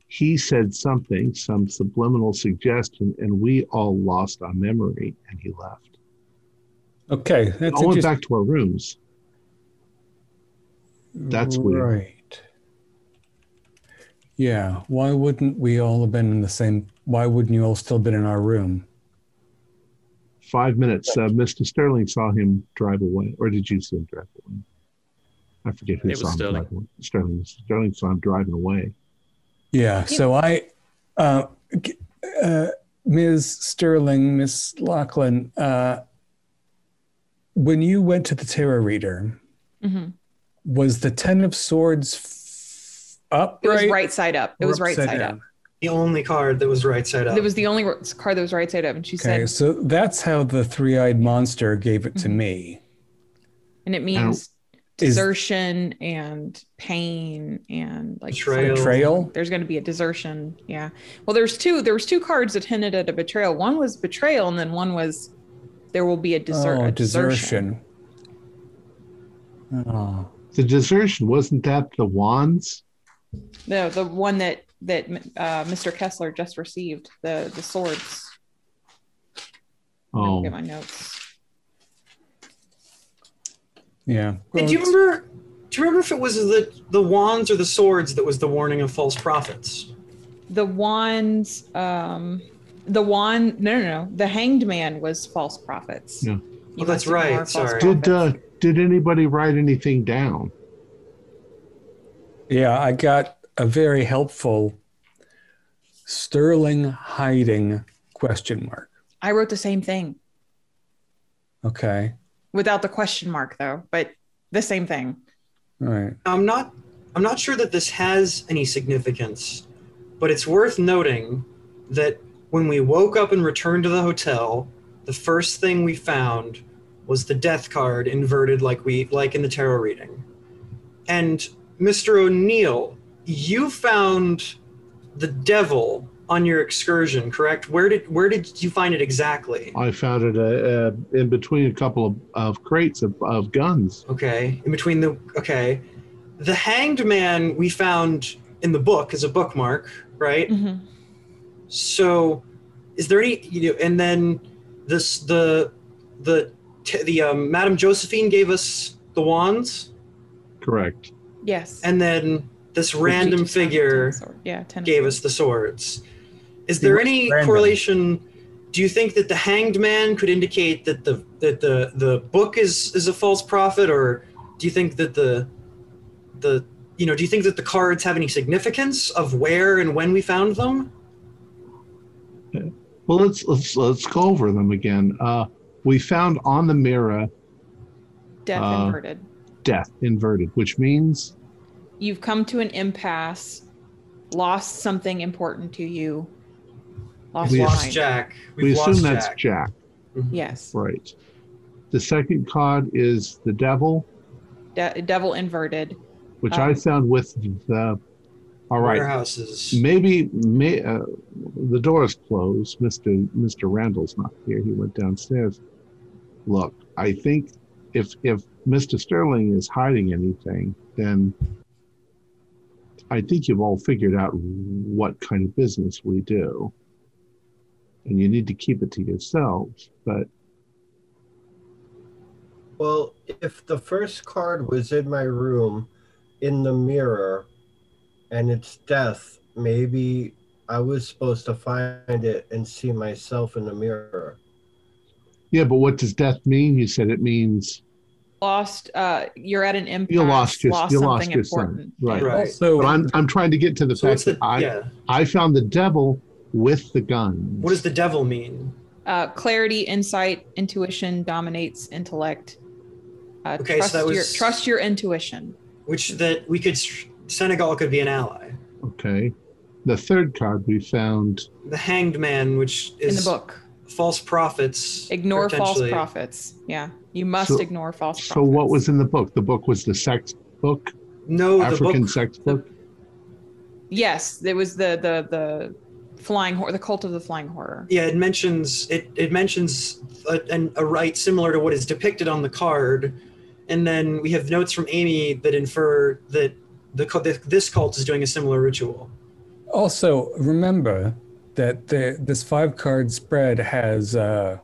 he said something, some subliminal suggestion, and we all lost our memory and he left. Okay, that's all went back to our rooms. That's weird. Right. Yeah. Why wouldn't we all have been in the same? Why wouldn't you all still been in our room? Five minutes. Uh, Mr. Sterling saw him drive away. Or did you see him drive away? I forget who It was saw him Sterling. drive away. Sterling. Sterling saw him driving away. Yeah. So I, uh, uh, Ms. Sterling, Ms. Lachlan, uh, when you went to the tarot reader, Mhm. was the Ten of Swords f- up? It was right side up. It was right side down? up. The only card that was right side up. It was the only card that was right side up, and she Okay, said, so that's how the three-eyed monster gave it to Mhm. me. and it means Is- desertion and pain and like Betrayal. Betrayal. there's going to be a desertion yeah well there's two there was two cards that hinted at a betrayal one was betrayal and then one was there will be a, desert, oh, a desertion. desertion. Oh, The desertion wasn't that the wands? no the one that that uh, mr kessler just received the the swords Let me Oh, get my notes yeah. Hey, do you remember? Do you remember if it was the the wands or the swords that was the warning of false prophets? the wands um the wand no no no the hanged man was false prophets Yeah. You Oh, that's right, sorry. did uh, did anybody write anything down? Yeah, I got a very helpful Sterling hiding question mark. i wrote the same thing Okay. Without the question mark though but the same thing All right. I'm not. I'm not sure that this has any significance, but it's worth noting that when we woke up and returned to the hotel, the first thing we found was the death card inverted, like we like in the tarot reading. And Mr. O'Neill, you found the devil on your excursion, correct? Where did where did you find it exactly? I found it uh, uh, in between a couple of, of crates of, of guns. Okay, in between the okay, the hanged man we found in the book as a bookmark, right? Mhm. So, is there any you know? And then this the the t- the um, Madame Josephine gave us the wands, Correct. Yes. and then this random figure Yeah, ten. gave us the swords. Is there any random. correlation? Do you think that the Hanged Man could indicate that the that the the book is is a false prophet, or do you think that the the you know do you think that the cards have any significance of where and when we found them? Well, let's let's let's go over them again. Uh, we found on the mirror Death uh, inverted. death inverted, which means You've come to an impasse, lost something important to you. Lost We your lost. Jack. we We've assume lost that's Jack. Jack, Yes. right? The second card is the devil, De- devil inverted. which Um, I found with the. All right, Warehouses. maybe may, uh, the door is closed. Mister Mister Randall's not here. He went downstairs. Look, I think if if Mister Sterling is hiding anything, then I think you've all figured out what kind of business we do, and you need to keep it to yourselves. But Well, if the first card was in my room in the mirror and it's death, maybe I was supposed to find it and see myself in the mirror. yeah, but what does death mean? You said it means Lost. Uh, you're at an impasse. you lost your lost you something lost your important. son, right? Right. So But I'm I'm trying to get to the So fact what's the that I yeah? I found the devil with the gun. What does the devil mean? Uh, clarity, insight, intuition dominates intellect. Uh, Okay, so trust that your was- trust your intuition. Which that we could Senegal could be an ally. Okay. The third card we found. The Hanged Man, which is in the book. false prophets. Ignore false prophets. Yeah, you must So- ignore false prophets. So what was in the book? The book was the sex book, No, the African book. sex the- Yes, there was the the the flying horror, the cult of the flying horror. Yeah, it mentions it. It mentions a, an, a rite similar to what is depicted on the card, and then we have notes from Amy that infer that the cult- this cult is doing a similar ritual. also remember that the, this five card spread has uh,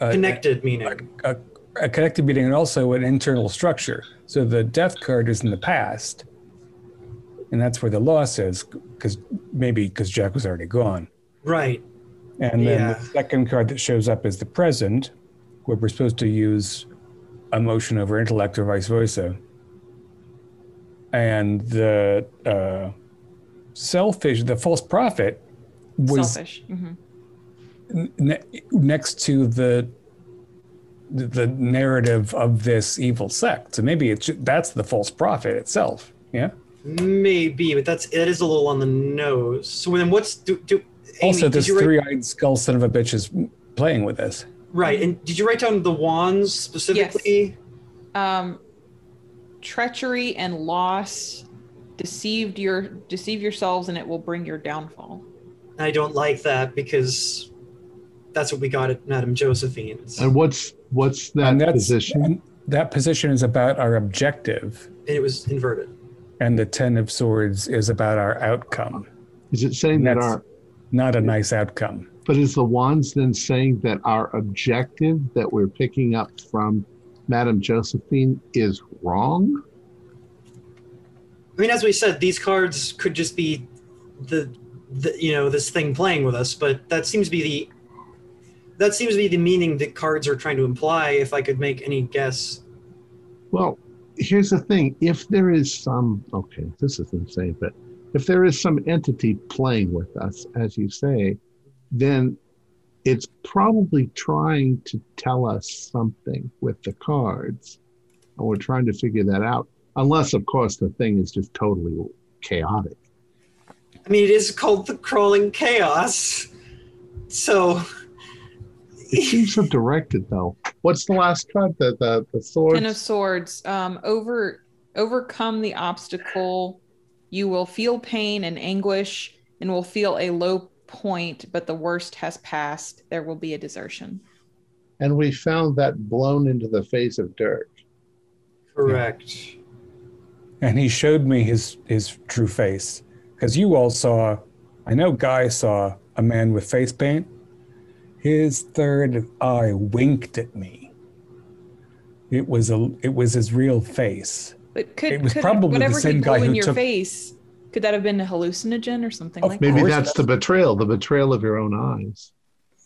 a, Connected meaning. a, a connected meaning and also an internal structure. So the death card is in the past, and that's where the loss is, because maybe because Jack was already gone. Right. And then Yeah. the second card that shows up is the present, where we're supposed to use emotion over intellect or vice versa. And the uh, selfish, the false prophet, was Selfish. hmm ne- next to the the the narrative of this evil sect. So maybe it's that's the false prophet itself. Yeah. Maybe, but that's that is a little on the nose. So then, what's do, do Amy, also, this write- three-eyed skull son of a bitch is playing with this. right? And did you write down the wands specifically? Um, treachery and loss deceived your deceive yourselves, and it will bring your downfall. I don't like that because that's what we got at Madame Josephine's, And what's what's that position? that position is about our objective, and it was inverted. And the ten of swords is about our outcome. Is it saying that That's- our Not a nice outcome. but is the wands then saying that our objective that we're picking up from Madame Josephine is wrong? I mean, as we said, these cards could just be the, the you know this thing playing with us, but that seems to be the that seems to be the meaning that cards are trying to imply. If I could make any guess, Well, here's the thing. If there is some, okay, this is insane, but if there is some entity playing with us, as you say, then it's probably trying to tell us something with the cards. And we're trying to figure that out. Unless, of course, the thing is just totally chaotic. I mean, it is called the crawling chaos. So It seems so directed, though. What's the last cut? The the the sword. Ten of Swords. Um, over overcome the obstacle. You will feel pain and anguish, and will feel a low point. But the worst has passed. There will be a desertion. and we found that blown into the face of Dirk. correct. and he showed me his his true face because you all saw i know guy saw a man with face paint his third eye winked at me it was a it was his real face But could, It was could probably the whatever same he blew guy in who your took- face, could that have been a hallucinogen or something Of like Maybe course that's it the betrayal, the betrayal of your own eyes.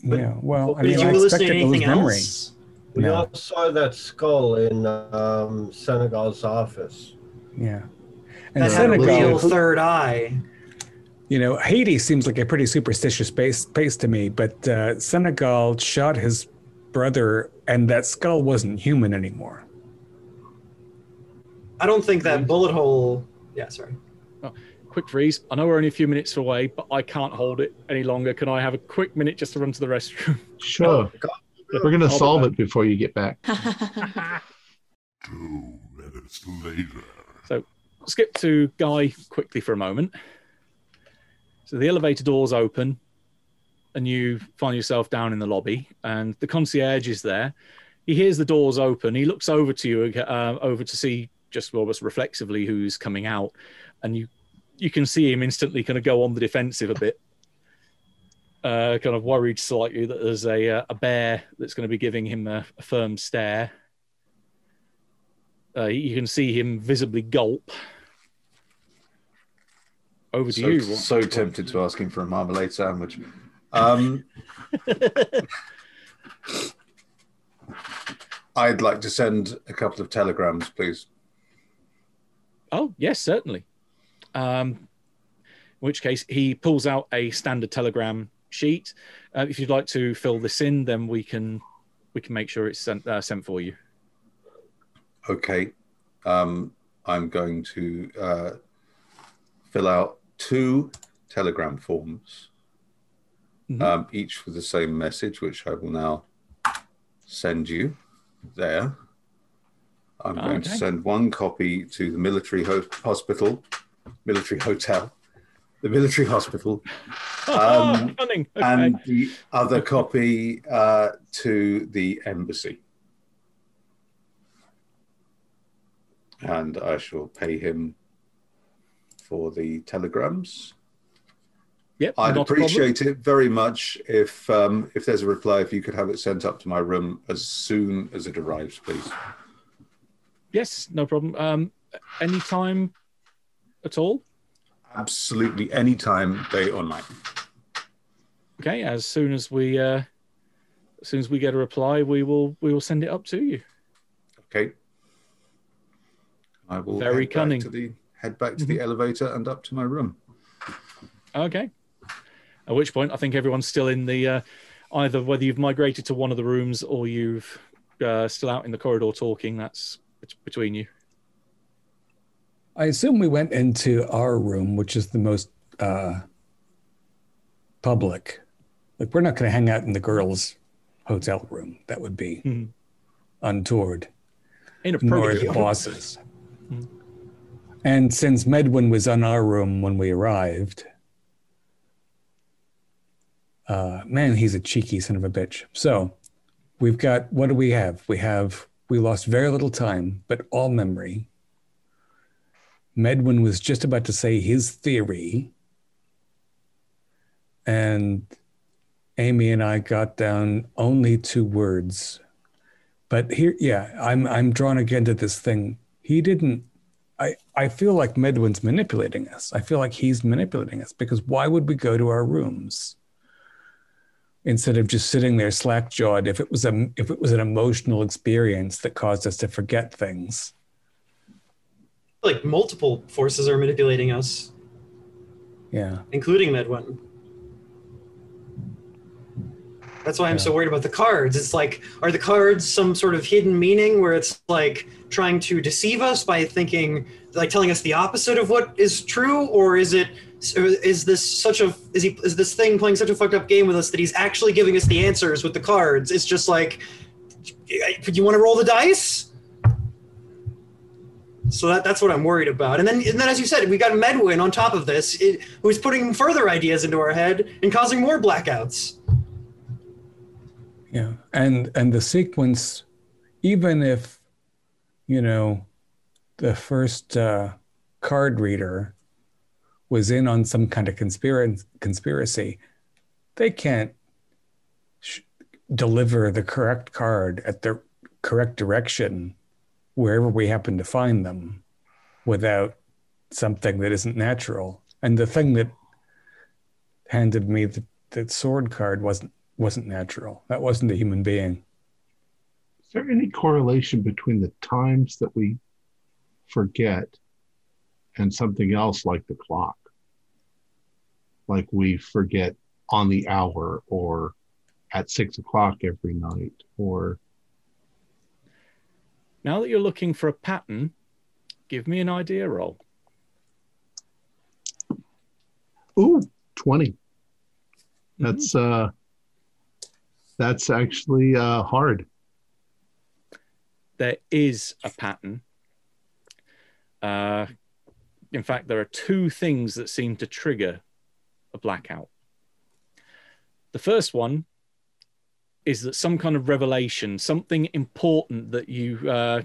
yeah well i Did mean you i expected those anything memories else? We No. all saw that skull in um, Senegal's office. yeah and That had a real third eye. You know, Haiti seems like a pretty superstitious place, place to me, but uh, Senegal shot his brother, and that skull wasn't human anymore. I don't think that bullet hole. Yeah, sorry. Quick freeze. I know we're only a few minutes away, but I can't hold it any longer. Can I have a quick minute just to run to the restroom? Sure. We're going to solve back. it before you get back. Two minutes later. So skip to Guy quickly for a moment. So the elevator doors open, and you find yourself down in the lobby, and the concierge is there. He hears the doors open. He looks over to you, uh, over to see just almost reflexively who's coming out, and you you can see him instantly kind of go on the defensive a bit, uh, kind of worried slightly that there's a uh, a bear that's going to be giving him a, a firm stare. Uh, you can see him visibly gulp. Over to So, you. so tempted to ask him for a marmalade sandwich. Um, I'd like to send a couple of telegrams, please. Oh, yes, certainly. Um, in which case, he pulls out a standard telegram sheet. Uh, if you'd like to fill this in, then we can we can make sure it's sent uh, sent for you. Okay. Um, I'm going to uh, fill out two telegram forms, Mhm. um, each with the same message, which I will now send you there. I'm going to send one copy to the military ho- hospital, military hotel, the military hospital, Um, Okay. and the other copy uh, to the embassy. And I shall pay him for the telegrams. yep, I'd not a problem. appreciate it very much if um, if there's a reply, if you could have it sent up to my room as soon as it arrives, please. Yes, no problem. Um, any time at all? Absolutely, any time, day or night. Okay, as soon as we uh, as soon as we get a reply, we will we will send it up to you. Okay. I will Very cunning. Back to the, head back to the elevator and up to my room. Okay. At which point, I think everyone's still in the uh, either whether you've migrated to one of the rooms or you've uh, still out in the corridor talking. That's between you. I assume we went into our room, which is the most uh, public. Like, we're not going to hang out in the girls' hotel room. That would be Mhm. untoward. nor the bosses. And since Medwin was in our room when we arrived, uh, man, he's a cheeky son of a bitch. So we've got what do we have? We have we lost very little time, but all memory. Medwin was just about to say his theory, and Amy and I got down only two words but here yeah i'm i'm drawn again to this thing he didn't i i feel like medwin's manipulating us. I feel like he's manipulating us because why would we go to our rooms instead of just sitting there slack jawed if it was a if it was an emotional experience that caused us to forget things? Like multiple forces are manipulating us, yeah. Including Medwin. That's why I'm so worried about the cards. It's like, are the cards some sort of hidden meaning where it's like trying to deceive us by thinking, like telling us the opposite of what is true, or is it, is this such a, is he, is this thing playing such a fucked up game with us that he's actually giving us the answers with the cards? It's just like, do you want to roll the dice? So that, that's what I'm worried about. And then, and then, as you said, we got Medwin on top of this, it, who's putting further ideas into our head and causing more blackouts. Yeah, and and the sequence, even if, you know, the first uh, card reader was in on some kind of conspiracy, they can't sh- deliver the correct card at the correct direction wherever we happen to find them without something that isn't natural. And the thing that handed me the, the sword card wasn't wasn't natural. That wasn't a human being. Is there any correlation between the times that we forget and something else like the clock? Like we forget on the hour or at six o'clock every night or Now that you're looking for a pattern, give me an idea roll. ooh 20 that's uh that's actually uh hard there is a pattern. Uh, in fact, there are two things that seem to trigger a blackout. The first one is that some kind of revelation, something important that you uh,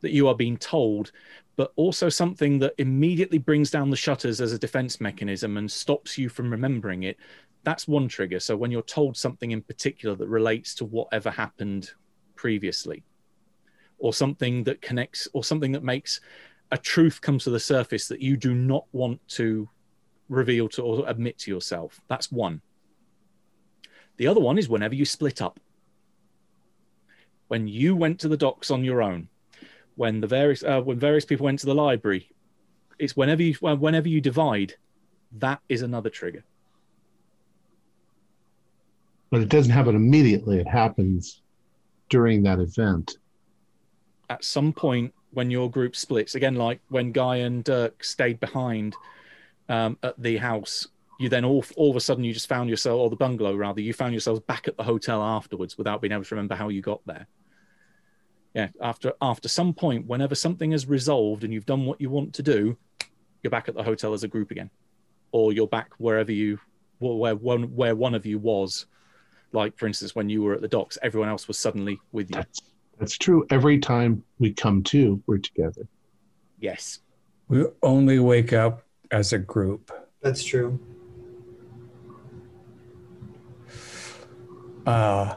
that you are being told, but also something that immediately brings down the shutters as a defense mechanism and stops you from remembering it. That's one trigger. So when you're told something in particular that relates to whatever happened previously or something that connects or something that makes a truth come to the surface that you do not want to reveal to or admit to yourself. That's one. The other one is whenever you split up. When you went to the docks on your own, when the various uh, when various people went to the library, it's whenever you whenever you divide, that is another trigger. But it doesn't happen immediately it happens during that event at some point when your group splits, again, like when Guy and Dirk stayed behind um, at the house, you then all, all of a sudden you just found yourself, or the bungalow rather, you found yourselves back at the hotel afterwards without being able to remember how you got there. Yeah, after after some point, whenever something is resolved and you've done what you want to do, you're back at the hotel as a group again, or you're back wherever you where one where one of you was. Like for instance, when you were at the docks, everyone else was suddenly with you. that's that's true every time we come to we're together Yes. We only wake up as a group. That's true. Uh,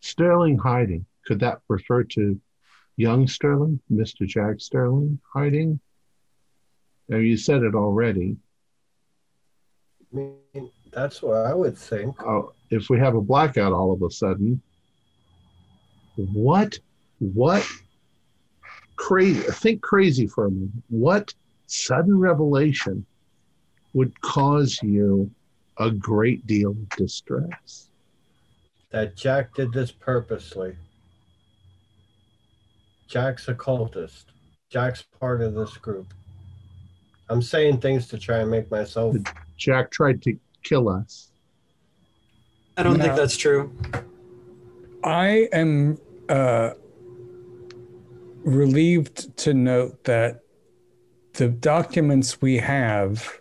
sterling hiding could that refer to young sterling mr jack sterling hiding now you said it already I mean, that's what I would think. oh, if we have a blackout all of a sudden, what, what crazy, think crazy for a minute. What sudden revelation would cause you a great deal of distress? That Jack did this purposely. Jack's a cultist. Jack's part of this group. I'm saying things to try and make myself. Jack tried to kill us. I don't No. think that's true. I am uh, relieved to note that the documents we have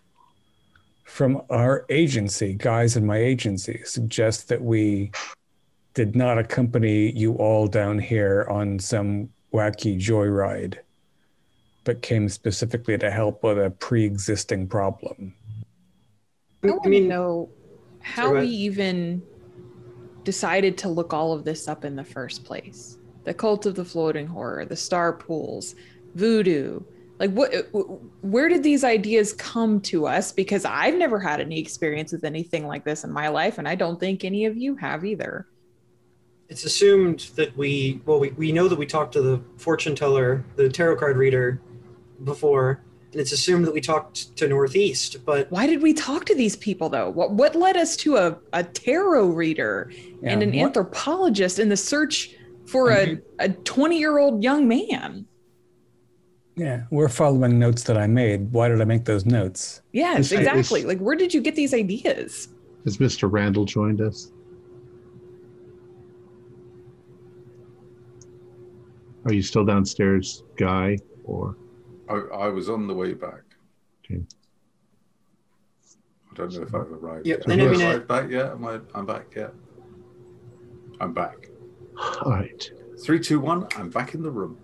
from our agency, guys in my agency, suggest that we did not accompany you all down here on some wacky joyride, but came specifically to help with a pre existing problem. I I want to know how we even decided to look all of this up in the first place. The cult of the floating horror, the star pools, voodoo. Like what uh, where did these ideas come to us because I've never had any experience with anything like this in my life and I don't think any of you have either. it's assumed that we well we, we know that we talked to the fortune teller the tarot card reader before and it's assumed that we talked to northeast but Why did we talk to these people though? What what led us to a, a tarot reader and an what- anthropologist in the search for a, mhm. a 20 year old young man? Yeah, we're following notes that I made. Why did I make those notes? Yes, Is- is- exactly. Like, where did you get these ideas? Has Mr. Randall joined us? Are you still downstairs, Guy? Or I, I was on the way back. Okay. I don't know if I've arrived. Yep, yet. and Have I I mean, arrived back yet? Am I? I'm back yet. I'm back. all right. Three, two, one. I'm back in the room.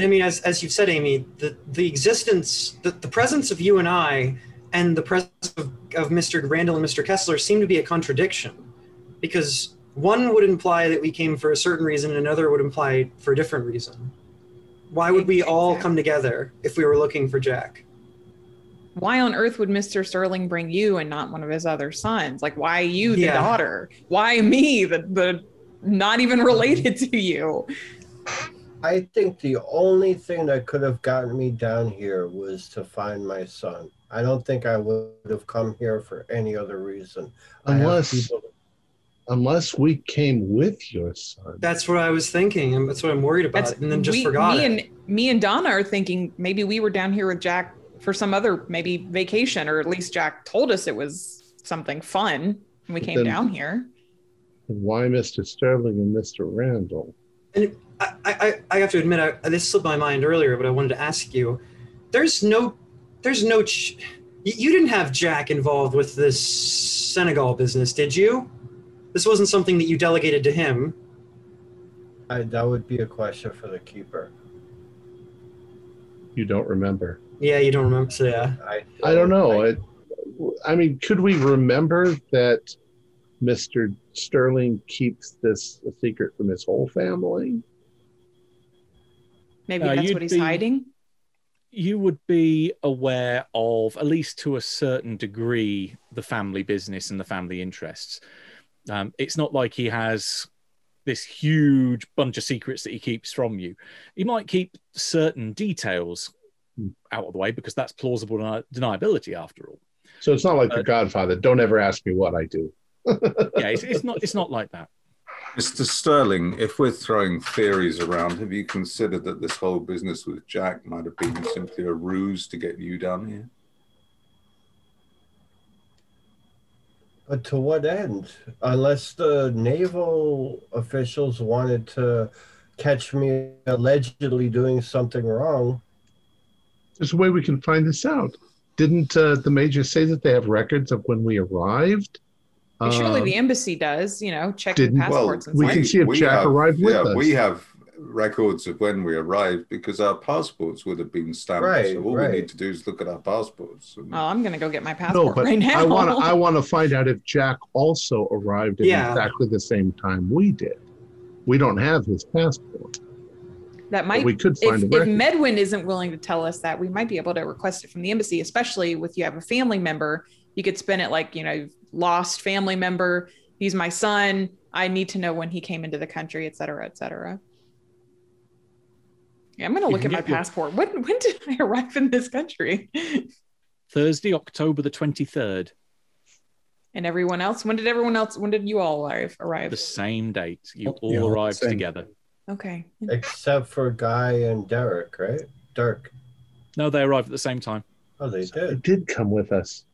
I mean, as, as you've said, Amy, the, the existence, the, the presence of you and I and the presence of, of Mr. Randall and Mr. Kessler seem to be a contradiction because one would imply that we came for a certain reason and another would imply for a different reason. Why would we all come together if we were looking for Jack? Why on earth would Mr. Sterling bring you and not one of his other sons? Like, why you, the Yeah. daughter? Why me, the, the not even related to you? I think the only thing that could have gotten me down here was to find my son. I don't think I would have come here for any other reason. I have Unless, people- unless we came with your son. That's what I was thinking, and that's what I'm worried about, That's and then just we, forgot me it. and me and Donna are thinking maybe we were down here with Jack for some other maybe vacation, or at least Jack told us it was something fun when we But came then- down here. Why Mr. Sterling and Mr. Randall? And I, I- I have to admit, I, this slipped my mind earlier, but I wanted to ask you. There's no, there's no. Ch- you, you didn't have Jack involved with this Senegal business, did you? This wasn't something that you delegated to him. I, that would be a question for the keeper. You don't remember. Yeah, you don't remember. So yeah, I, I don't know. I- I mean, could we remember that Mr. Sterling keeps this a secret from his whole family? Maybe Uh, that's what he's be- hiding. You would be aware of, at least to a certain degree, the family business and the family interests. Um, it's not like he has this huge bunch of secrets that he keeps from you. He might keep certain details Hmm. out of the way because that's plausible deniability after all. So it's not like Uh, the Godfather. Don't ever ask me what I do. Yeah, it's, it's not. It's not like that. Mr. Sterling, if we're throwing theories around, have you considered that this whole business with Jack might have been simply a ruse to get you down here? But to what end? Unless the naval officials wanted to catch me allegedly doing something wrong. There's a way we can find this out. Didn't uh, the major say that they have records of when we arrived? Surely Um, the embassy does, you know, check didn't- passports and we can see if Jack have, arrived with yeah, us. we have records of when we arrived because our passports would have been stamped. Right, so all right. we need to do is look at our passports. and- Oh, I'm gonna go get my no, passport but right now. I want to. I want to find out if Jack also arrived at Yeah. exactly the same time we did. We don't have his passport, that but might we could if, find a if. Medwin isn't willing to tell us that, we might be able to request it from the embassy, especially with you have a family member. You could spin it like, you know, you've lost family member. He's my son. I need to know when he came into the country, et cetera, et cetera. Yeah, I'm gonna look at my get your- passport. When when did I arrive in this country? Thursday, October the twenty third, and everyone else, when did everyone else when did you all arrive arrive? the same date. You Oh, Yeah, all arrived same. together. Okay. Except for Guy and Derek, right? Dirk. No, they arrived at the same time. Oh, they It did. did come with us.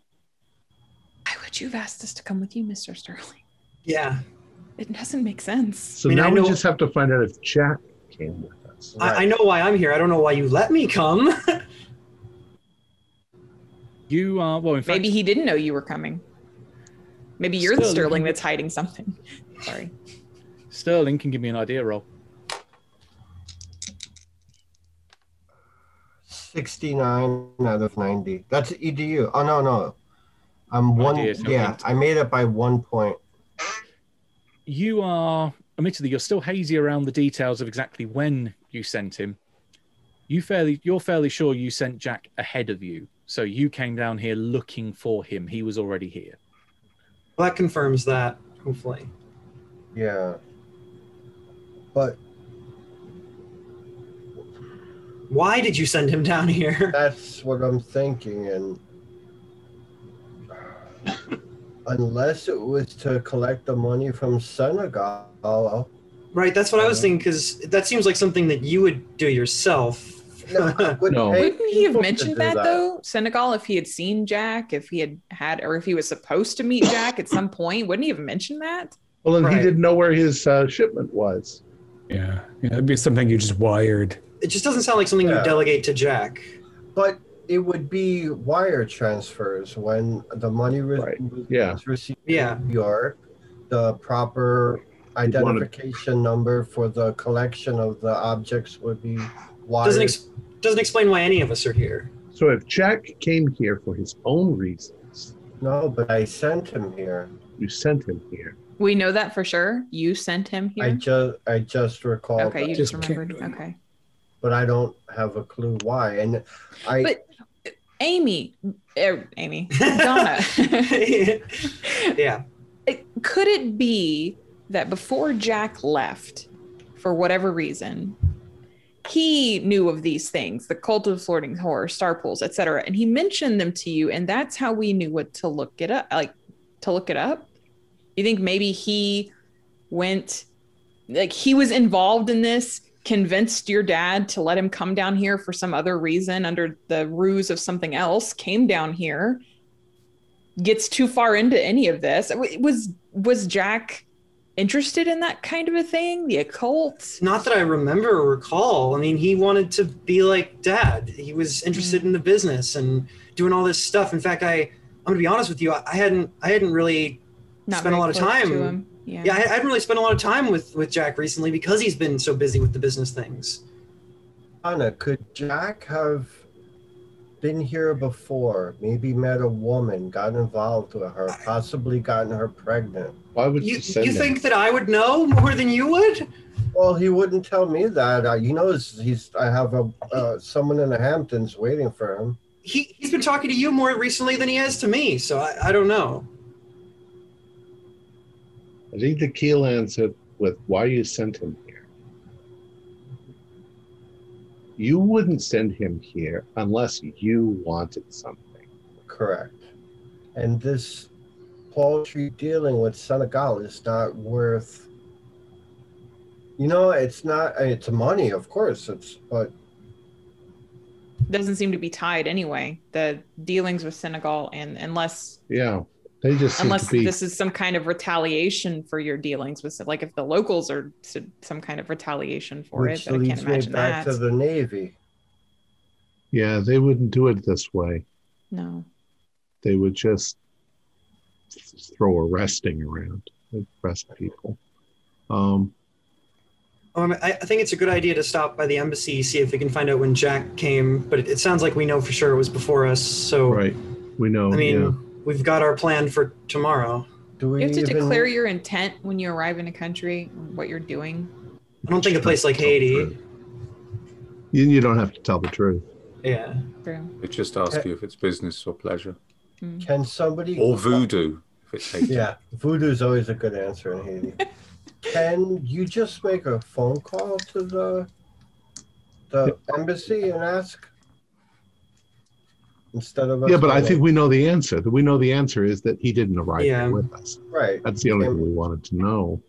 Why would you have asked us to come with you, Mr. Sterling? yeah. It doesn't make sense. So I mean, now I we just have to find out if Jack came with us. I, I know why I'm here. I don't know why you let me come. You are well. In fact, Maybe he didn't know you were coming. Maybe you're the Sterling. Sterling that's hiding something. Sorry. Sterling can give me an idea roll. 69 out of 90. That's EDU. Oh, no, no. I'm one. Yeah. I made it by one point. You are, admittedly, you're still hazy around the details of exactly when you sent him. You fairly, you're fairly sure you sent Jack ahead of you, so you came down here looking for him. He was already here. well, that confirms that. Hopefully. Yeah. But Why did you send him down here? that's what I'm thinking. And unless it was to collect the money from Senegal, Right. That's what I was thinking because that seems like something that you would do yourself. no, I would No. pay Wouldn't he have mentioned do that, though? Senegal, if he had seen Jack, if he had had, or if he was supposed to meet Jack at some point, wouldn't he have mentioned that? Well, and he didn't know where his uh, shipment was. Yeah, yeah, it'd be something you just wired. it just doesn't sound like something Yeah. you delegate to Jack. But it would be wire transfers when the money re- Right. was Yeah. received Yeah. in New York, the proper wanna- identification number for the collection of the objects would be Why? Doesn't ex- doesn't explain why any of us are here. So if Jack came here for his own reasons, no, but I sent him here. you sent him here. We know that for sure. You sent him here. I just I just recall. okay, that, you just Just remembered. Okay. but I don't have a clue why. And I But Amy, er, Amy, Donna. yeah. could it be that before Jack left, for whatever reason, he knew of these things, the cult of floating horror, star pools, etc., and he mentioned them to you, and that's how we knew what to look it up, like to look it up. You think maybe he went, like he was involved in this, convinced your dad to let him come down here for some other reason under the ruse of something else, came down here, gets too far into any of this. Was was Jack interested in that kind of a thing? The occult? Not that I remember or recall. I mean, he wanted to be like dad. He was interested Mm. in the business and doing all this stuff. In fact, I I'm gonna be honest with you. I I hadn't I hadn't really Not Spent a lot of close time. to him. Yeah. yeah I, I hadn't really spent a lot of time with with Jack recently because he's been so busy with the business things. Anna, could Jack have been here before? Maybe met a woman, got involved with her, possibly gotten her pregnant. Why would you, You send you him? think that I would know more than you would? Well, he wouldn't tell me that. Uh, he knows he's. I have a uh, someone in the Hamptons waiting for him. He he's been talking to you more recently than he has to me. So I, I don't know. I think the key lands with why you sent him here. You wouldn't send him here unless you wanted something. Correct. And this paltry dealing with Senegal is not worth. You know, it's not. It's money, of course. It's but Doesn't seem to be tied anyway. The dealings with Senegal and unless Yeah, they just seem unless to be. this is some kind of retaliation for your dealings with like if the locals are some kind of retaliation for which it, but I can't leads me imagine back that. to the Navy. yeah, they wouldn't do it this way. No. They would just throw arresting around, They'd arrest people. Um, Um, I, I think it's a good idea to stop by the embassy, see if we can find out when Jack came. But it, it sounds like we know for sure it was before us. So right, we know. I mean, yeah. We've got our plan for tomorrow. Do we You have to even, declare your intent when you arrive in a country, what you're doing. I don't think a place like Haiti. You, you don't have to tell the truth. Yeah. True. They just ask you if it's business or pleasure. Hmm. Can somebody Or voodoo, if it's hate. Yeah, voodoo's always a good answer in Haiti. Can you just make a phone call to the the embassy and ask instead of us Yeah, but I think we know the answer. We know the answer is that he didn't arrive Yeah. with us. right. That's the only And- thing we wanted to know.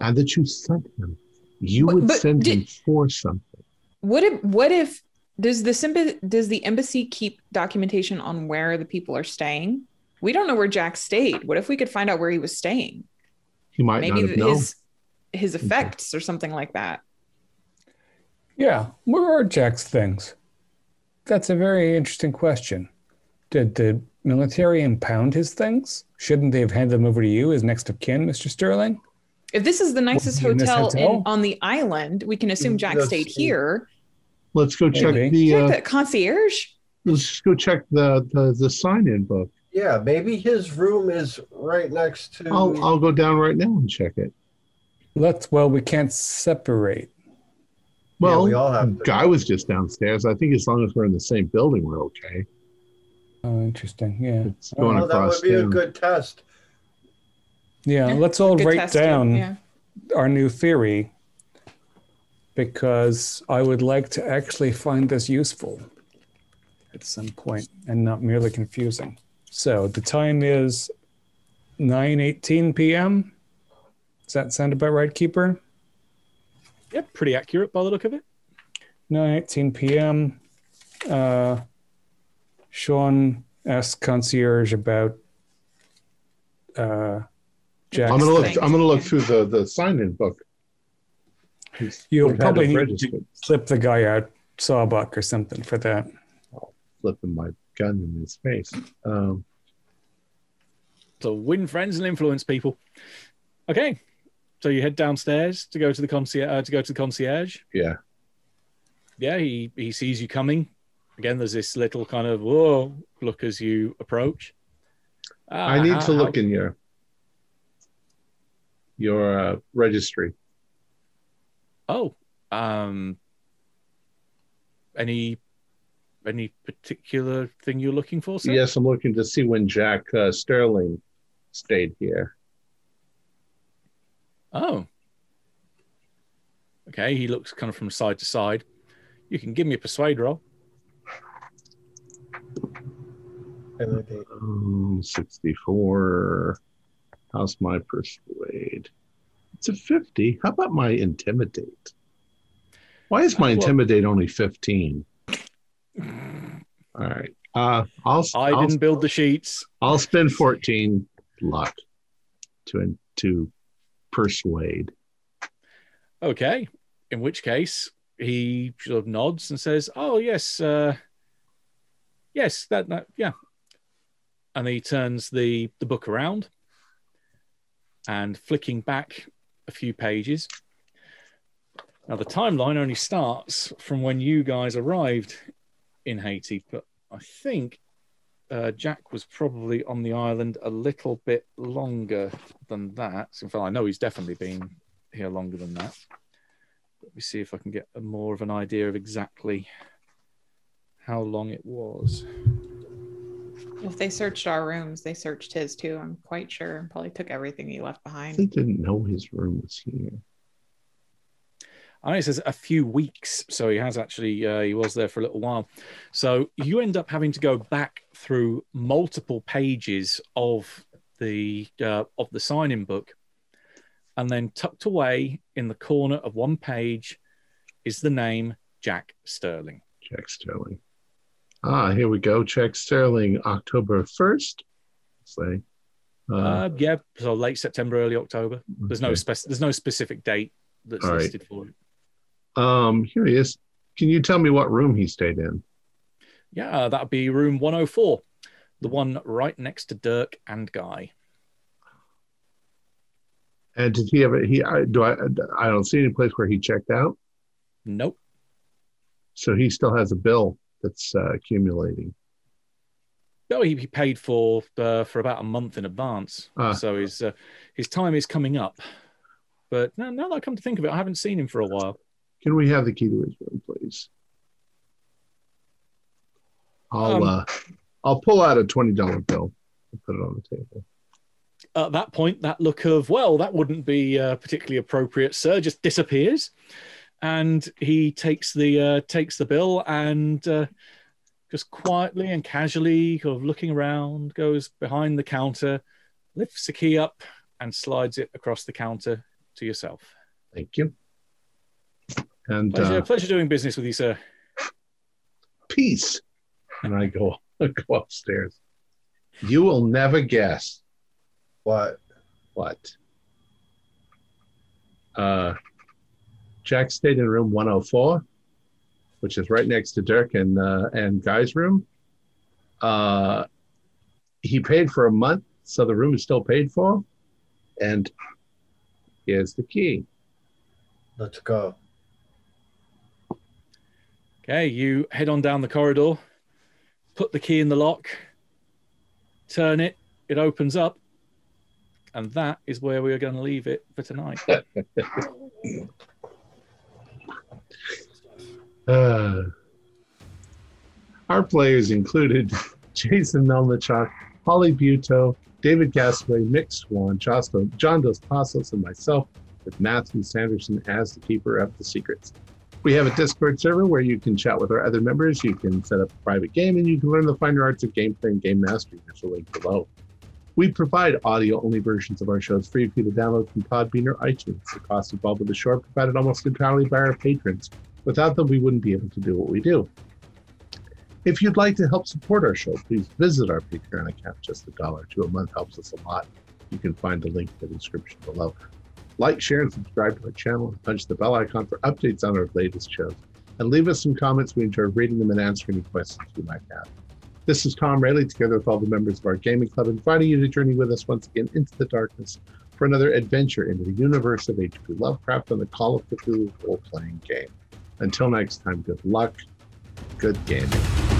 And that you sent him. You would but send him for something. What if what if does the Simba, does the embassy keep documentation on where the people are staying? We don't know where Jack stayed. What if we could find out where he was staying? He might Maybe not have known. his his effects or something like that. Yeah, where are Jack's things? That's a very interesting question. Did the military impound his things? Shouldn't they have handed them over to you as next of kin, Mr. Sterling? If this is the nicest he in hotel, hotel? In, on the island, we can assume Jack That's- stayed here. Let's go check Maybe. the. Check Uh, the concierge. let's just go check the the, the sign-in book. Yeah, maybe his room is right next to. I'll I'll go down right now and check it. Let's, well, we can't separate. Well, we all have to. guy was just downstairs. I think as long as we're in the same building, we're okay. Oh, interesting. Yeah. It's going oh, that across would be a good test. Yeah, Yeah, let's all write testing, down Yeah. our new theory because I would like to actually find this useful at some point and not merely confusing. So the time is 9:18 p.m. Does that sound about right, Keeper? Yep, pretty accurate by the look of it. 9:18 p.m. Uh, Sean asks concierge about uh, Jack's I'm gonna look. Thanks. I'm gonna look through the the sign-in book. He's- You'll probably it need to registered. slip the guy out sawbuck or something for that. flipping my gun in his face. Um, So win friends and influence people. Okay, so you head downstairs to go to the concierge. Uh, to go to the concierge. yeah, yeah, he he sees you coming. Again, there's this little kind of whoa look as you approach. Ah, I need how- to how- look in your your uh, registry. Oh, um, any any particular thing you're looking for, sir? Yes, I'm looking to see when Jack uh, Sterling stayed here. Oh. Okay, he looks kind of from side to side. You can give me a persuade roll. Um, 64. How's my persuade? It's a 50. How about my intimidate? Why is my intimidate only 15? All right. Uh, I'll, I I'll, didn't build the sheets. I'll spend 14 luck to, to persuade. Okay. In which case, he sort of nods and says, "Oh yes, uh, yes, that, that, yeah." And he turns the the book around and flicking back a few pages. Now the timeline only starts from when you guys arrived in Haiti, but I think uh, Jack was probably on the island a little bit longer than that. In fact, I know he's definitely been here longer than that. Let me see if I can get a more of an idea of exactly how long it was. If they searched our rooms, they searched his too. I'm quite sure, and probably took everything he left behind. behind. didn't know his room was here. I know it says a few weeks, so he has actually uh, he was there for a little while. So you end up having to go back through multiple pages of the uh, of the sign-in book, and then tucked away in the corner of one page is the name Jack Sterling. Jack Sterling. Ah, here we go. Jack Sterling, October 1st. Say. Uh, Uh, yeah, so late September, early October. There's no spec- there's no specific date that's All right. listed for it. Um, here he is. Can you tell me what room he stayed in? Yeah, that'd be room 104, the one right next to Dirk and Guy. And did he ever? He I, do I? I don't see any place where he checked out. Nope. So he still has a bill that's uh, accumulating. No, he, he paid for uh, for about a month in advance, Ah. so his uh, his time is coming up. But now, now that I come to think of it, I haven't seen him for a while. Can we have the key to his room, please? I'll Um, uh, I'll pull out a twenty dollar bill and put it on the table. At that point, that look of well, that wouldn't be uh, particularly appropriate, sir, just disappears, and he takes the uh, takes the bill and uh, just quietly and casually, kind of looking around, goes behind the counter, lifts the key up, and slides it across the counter to yourself. Thank you. And Pleasure, uh, pleasure doing business with you, sir. peace. And I go go upstairs. You will never guess What? what. Uh, Jack stayed in room 104, which is right next to Dirk and uh, and Guy's room. Uh, he paid for a month, so the room is still paid for. And here's the key. Let's go. Okay, you head on down the corridor, put the key in the lock, turn it, it opens up, and that is where we are going to leave it for tonight. Uh, our players included Jason Melnichuk, Holly Buto, David Gasway, Mick Swan, Josto, John Dos Passos, and myself, with Matthew Sanderson as the keeper of the secrets. We have a Discord server where you can chat with our other members. You can set up a private game, and you can learn the finer arts of gameplay and game mastery. There's a link below. We provide audio-only versions of our shows free for you to download from Podbean or iTunes. The cost involved with the show provided almost entirely by our patrons. Without them, we wouldn't be able to do what we do. If you'd like to help support our show, please visit our Patreon account. Just a dollar to a month helps us a lot. You can find the link in the description below. Like, share, and subscribe to our channel, and punch the bell icon for updates on our latest shows. And leave us some comments. We enjoy reading them and answering any questions you might have. This is Tom Rayleigh, together with all the members of our gaming club, inviting you to journey with us once again into the darkness for another adventure into the universe of H.P. Lovecraft and the Call of Cthulhu role-playing game. Until next time, good luck, good gaming.